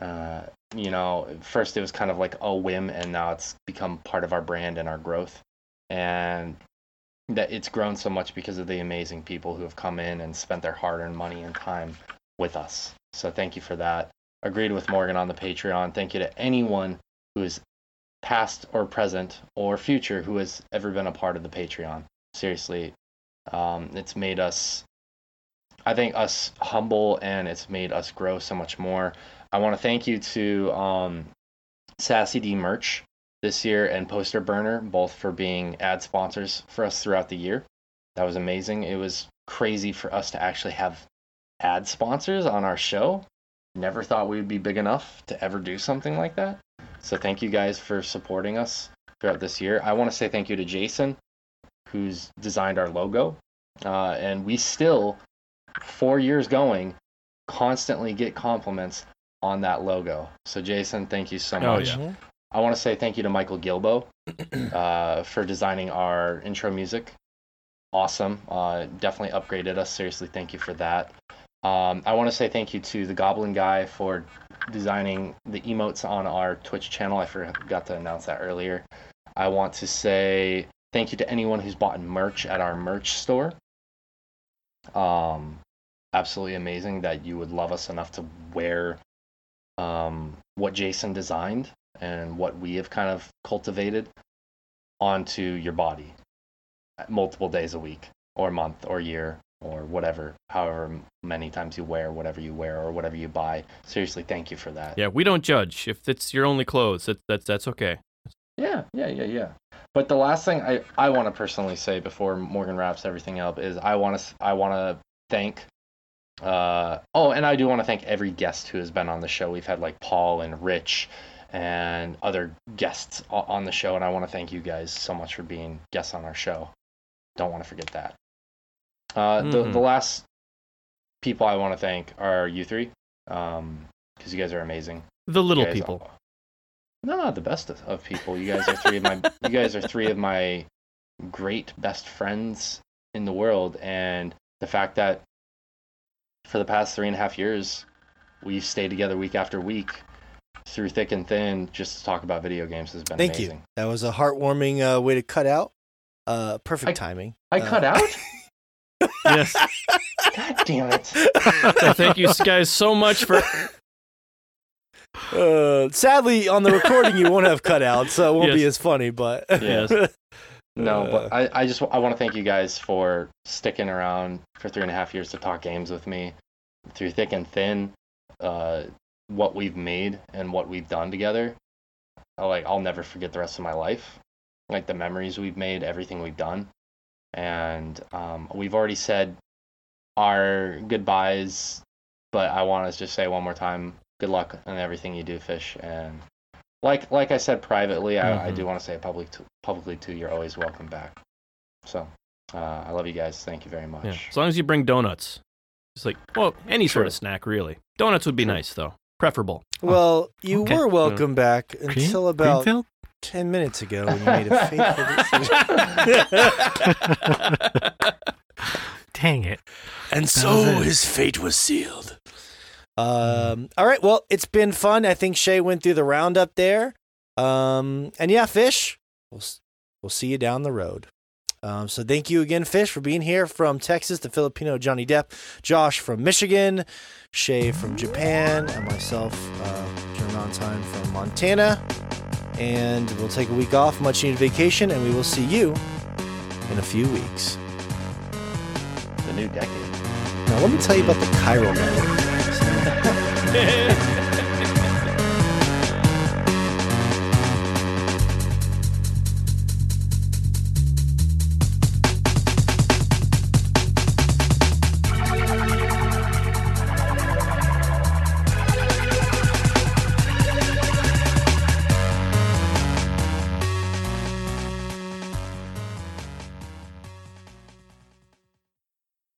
Uh, you know, first it was kind of like a whim, and now it's become part of our brand and our growth. And that it's grown so much because of the amazing people who have come in and spent their hard-earned money and time with us. So thank you for that. Agreed with Morgan on the Patreon. Thank you to anyone who is past or present or future who has ever been a part of the Patreon. Seriously, um, it's made us, I think, us humble and it's made us grow so much more. I want to thank you to um, Sassy D Merch this year and Poster Burner, both for being ad sponsors for us throughout the year. That was amazing. It was crazy for us to actually have ad sponsors on our show. Never thought we would be big enough to ever do something like that. So thank you guys for supporting us throughout this year. I want to say thank you to Jason, who's designed our logo. Uh, and we still, four years going, constantly get compliments on that logo. So Jason, thank you so much. Oh, yeah. I want to say thank you to Michael Gilbo uh, for designing our intro music. Awesome. Uh, definitely upgraded us. Seriously, thank you for that. Um, I want to say thank you to the Goblin Guy for designing the emotes on our Twitch channel. I forgot to announce that earlier. I want to say thank you to anyone who's bought merch at our merch store. Um, absolutely amazing that you would love us enough to wear um, what Jason designed and what we have kind of cultivated onto your body multiple days a week or month or year or whatever however many times you wear whatever you wear or whatever you buy seriously thank you for that Yeah, we don't judge. If it's your only clothes, that, that's that's okay. yeah yeah yeah yeah but the last thing i i want to personally say before morgan wraps everything up is i want to i want to thank uh oh and i do want to thank every guest who has been on the show we've had like paul and rich and other guests on the show and i want to thank you guys so much for being guests on our show don't want to forget that uh the Mhm. the last people i want to thank are you three um because you guys are amazing The little people. are- no, not the best of, of people. You guys are three of my. you guys are three of my great best friends in the world, and the fact that for the past three and a half years, we've stayed together week after week through thick and thin, just to talk about video games has been Thank amazing. you. That was a heartwarming uh, way to cut out. Uh, perfect I- timing. I Uh, cut out. Yes. God damn it! So thank you guys so much for. Uh, sadly, on the recording, you won't have cut out, so it won't be as funny. But Yes. No, Uh, but I, I just I want to thank you guys for sticking around for three and a half years to talk games with me through thick and thin. Uh, what we've made and what we've done together, I, like I'll never forget the rest of my life. Like the memories we've made, everything we've done, and um, we've already said our goodbyes. But I want to just say one more time, good luck in everything you do, Fish, and like like I said privately, I, I Mhm. do want to say public to, publicly too. You're always welcome back. So, uh, I love you guys. Thank you very much. Yeah. As long as you bring donuts. It's like, well, any sort of snack, really. Donuts would be Sure. nice, though. Preferable. well, you Okay. were welcome back Green- until about Greenfield? ten minutes ago when you made a fateful decision. Dang it. and so his fate was sealed. Um. All right. Well, it's been fun. I think Shay went through the roundup there. Um. And yeah, Fish. We'll we'll see you down the road. Um. So thank you again, Fish, for being here from Texas. The Filipino Johnny Depp, Josh from Michigan, Shay from Japan, and myself, uh, John Montine from Montana. And we'll take a week off, much needed vacation, and we will see you in a few weeks. The new decade. Now, let me tell you about the chiral network. yeah.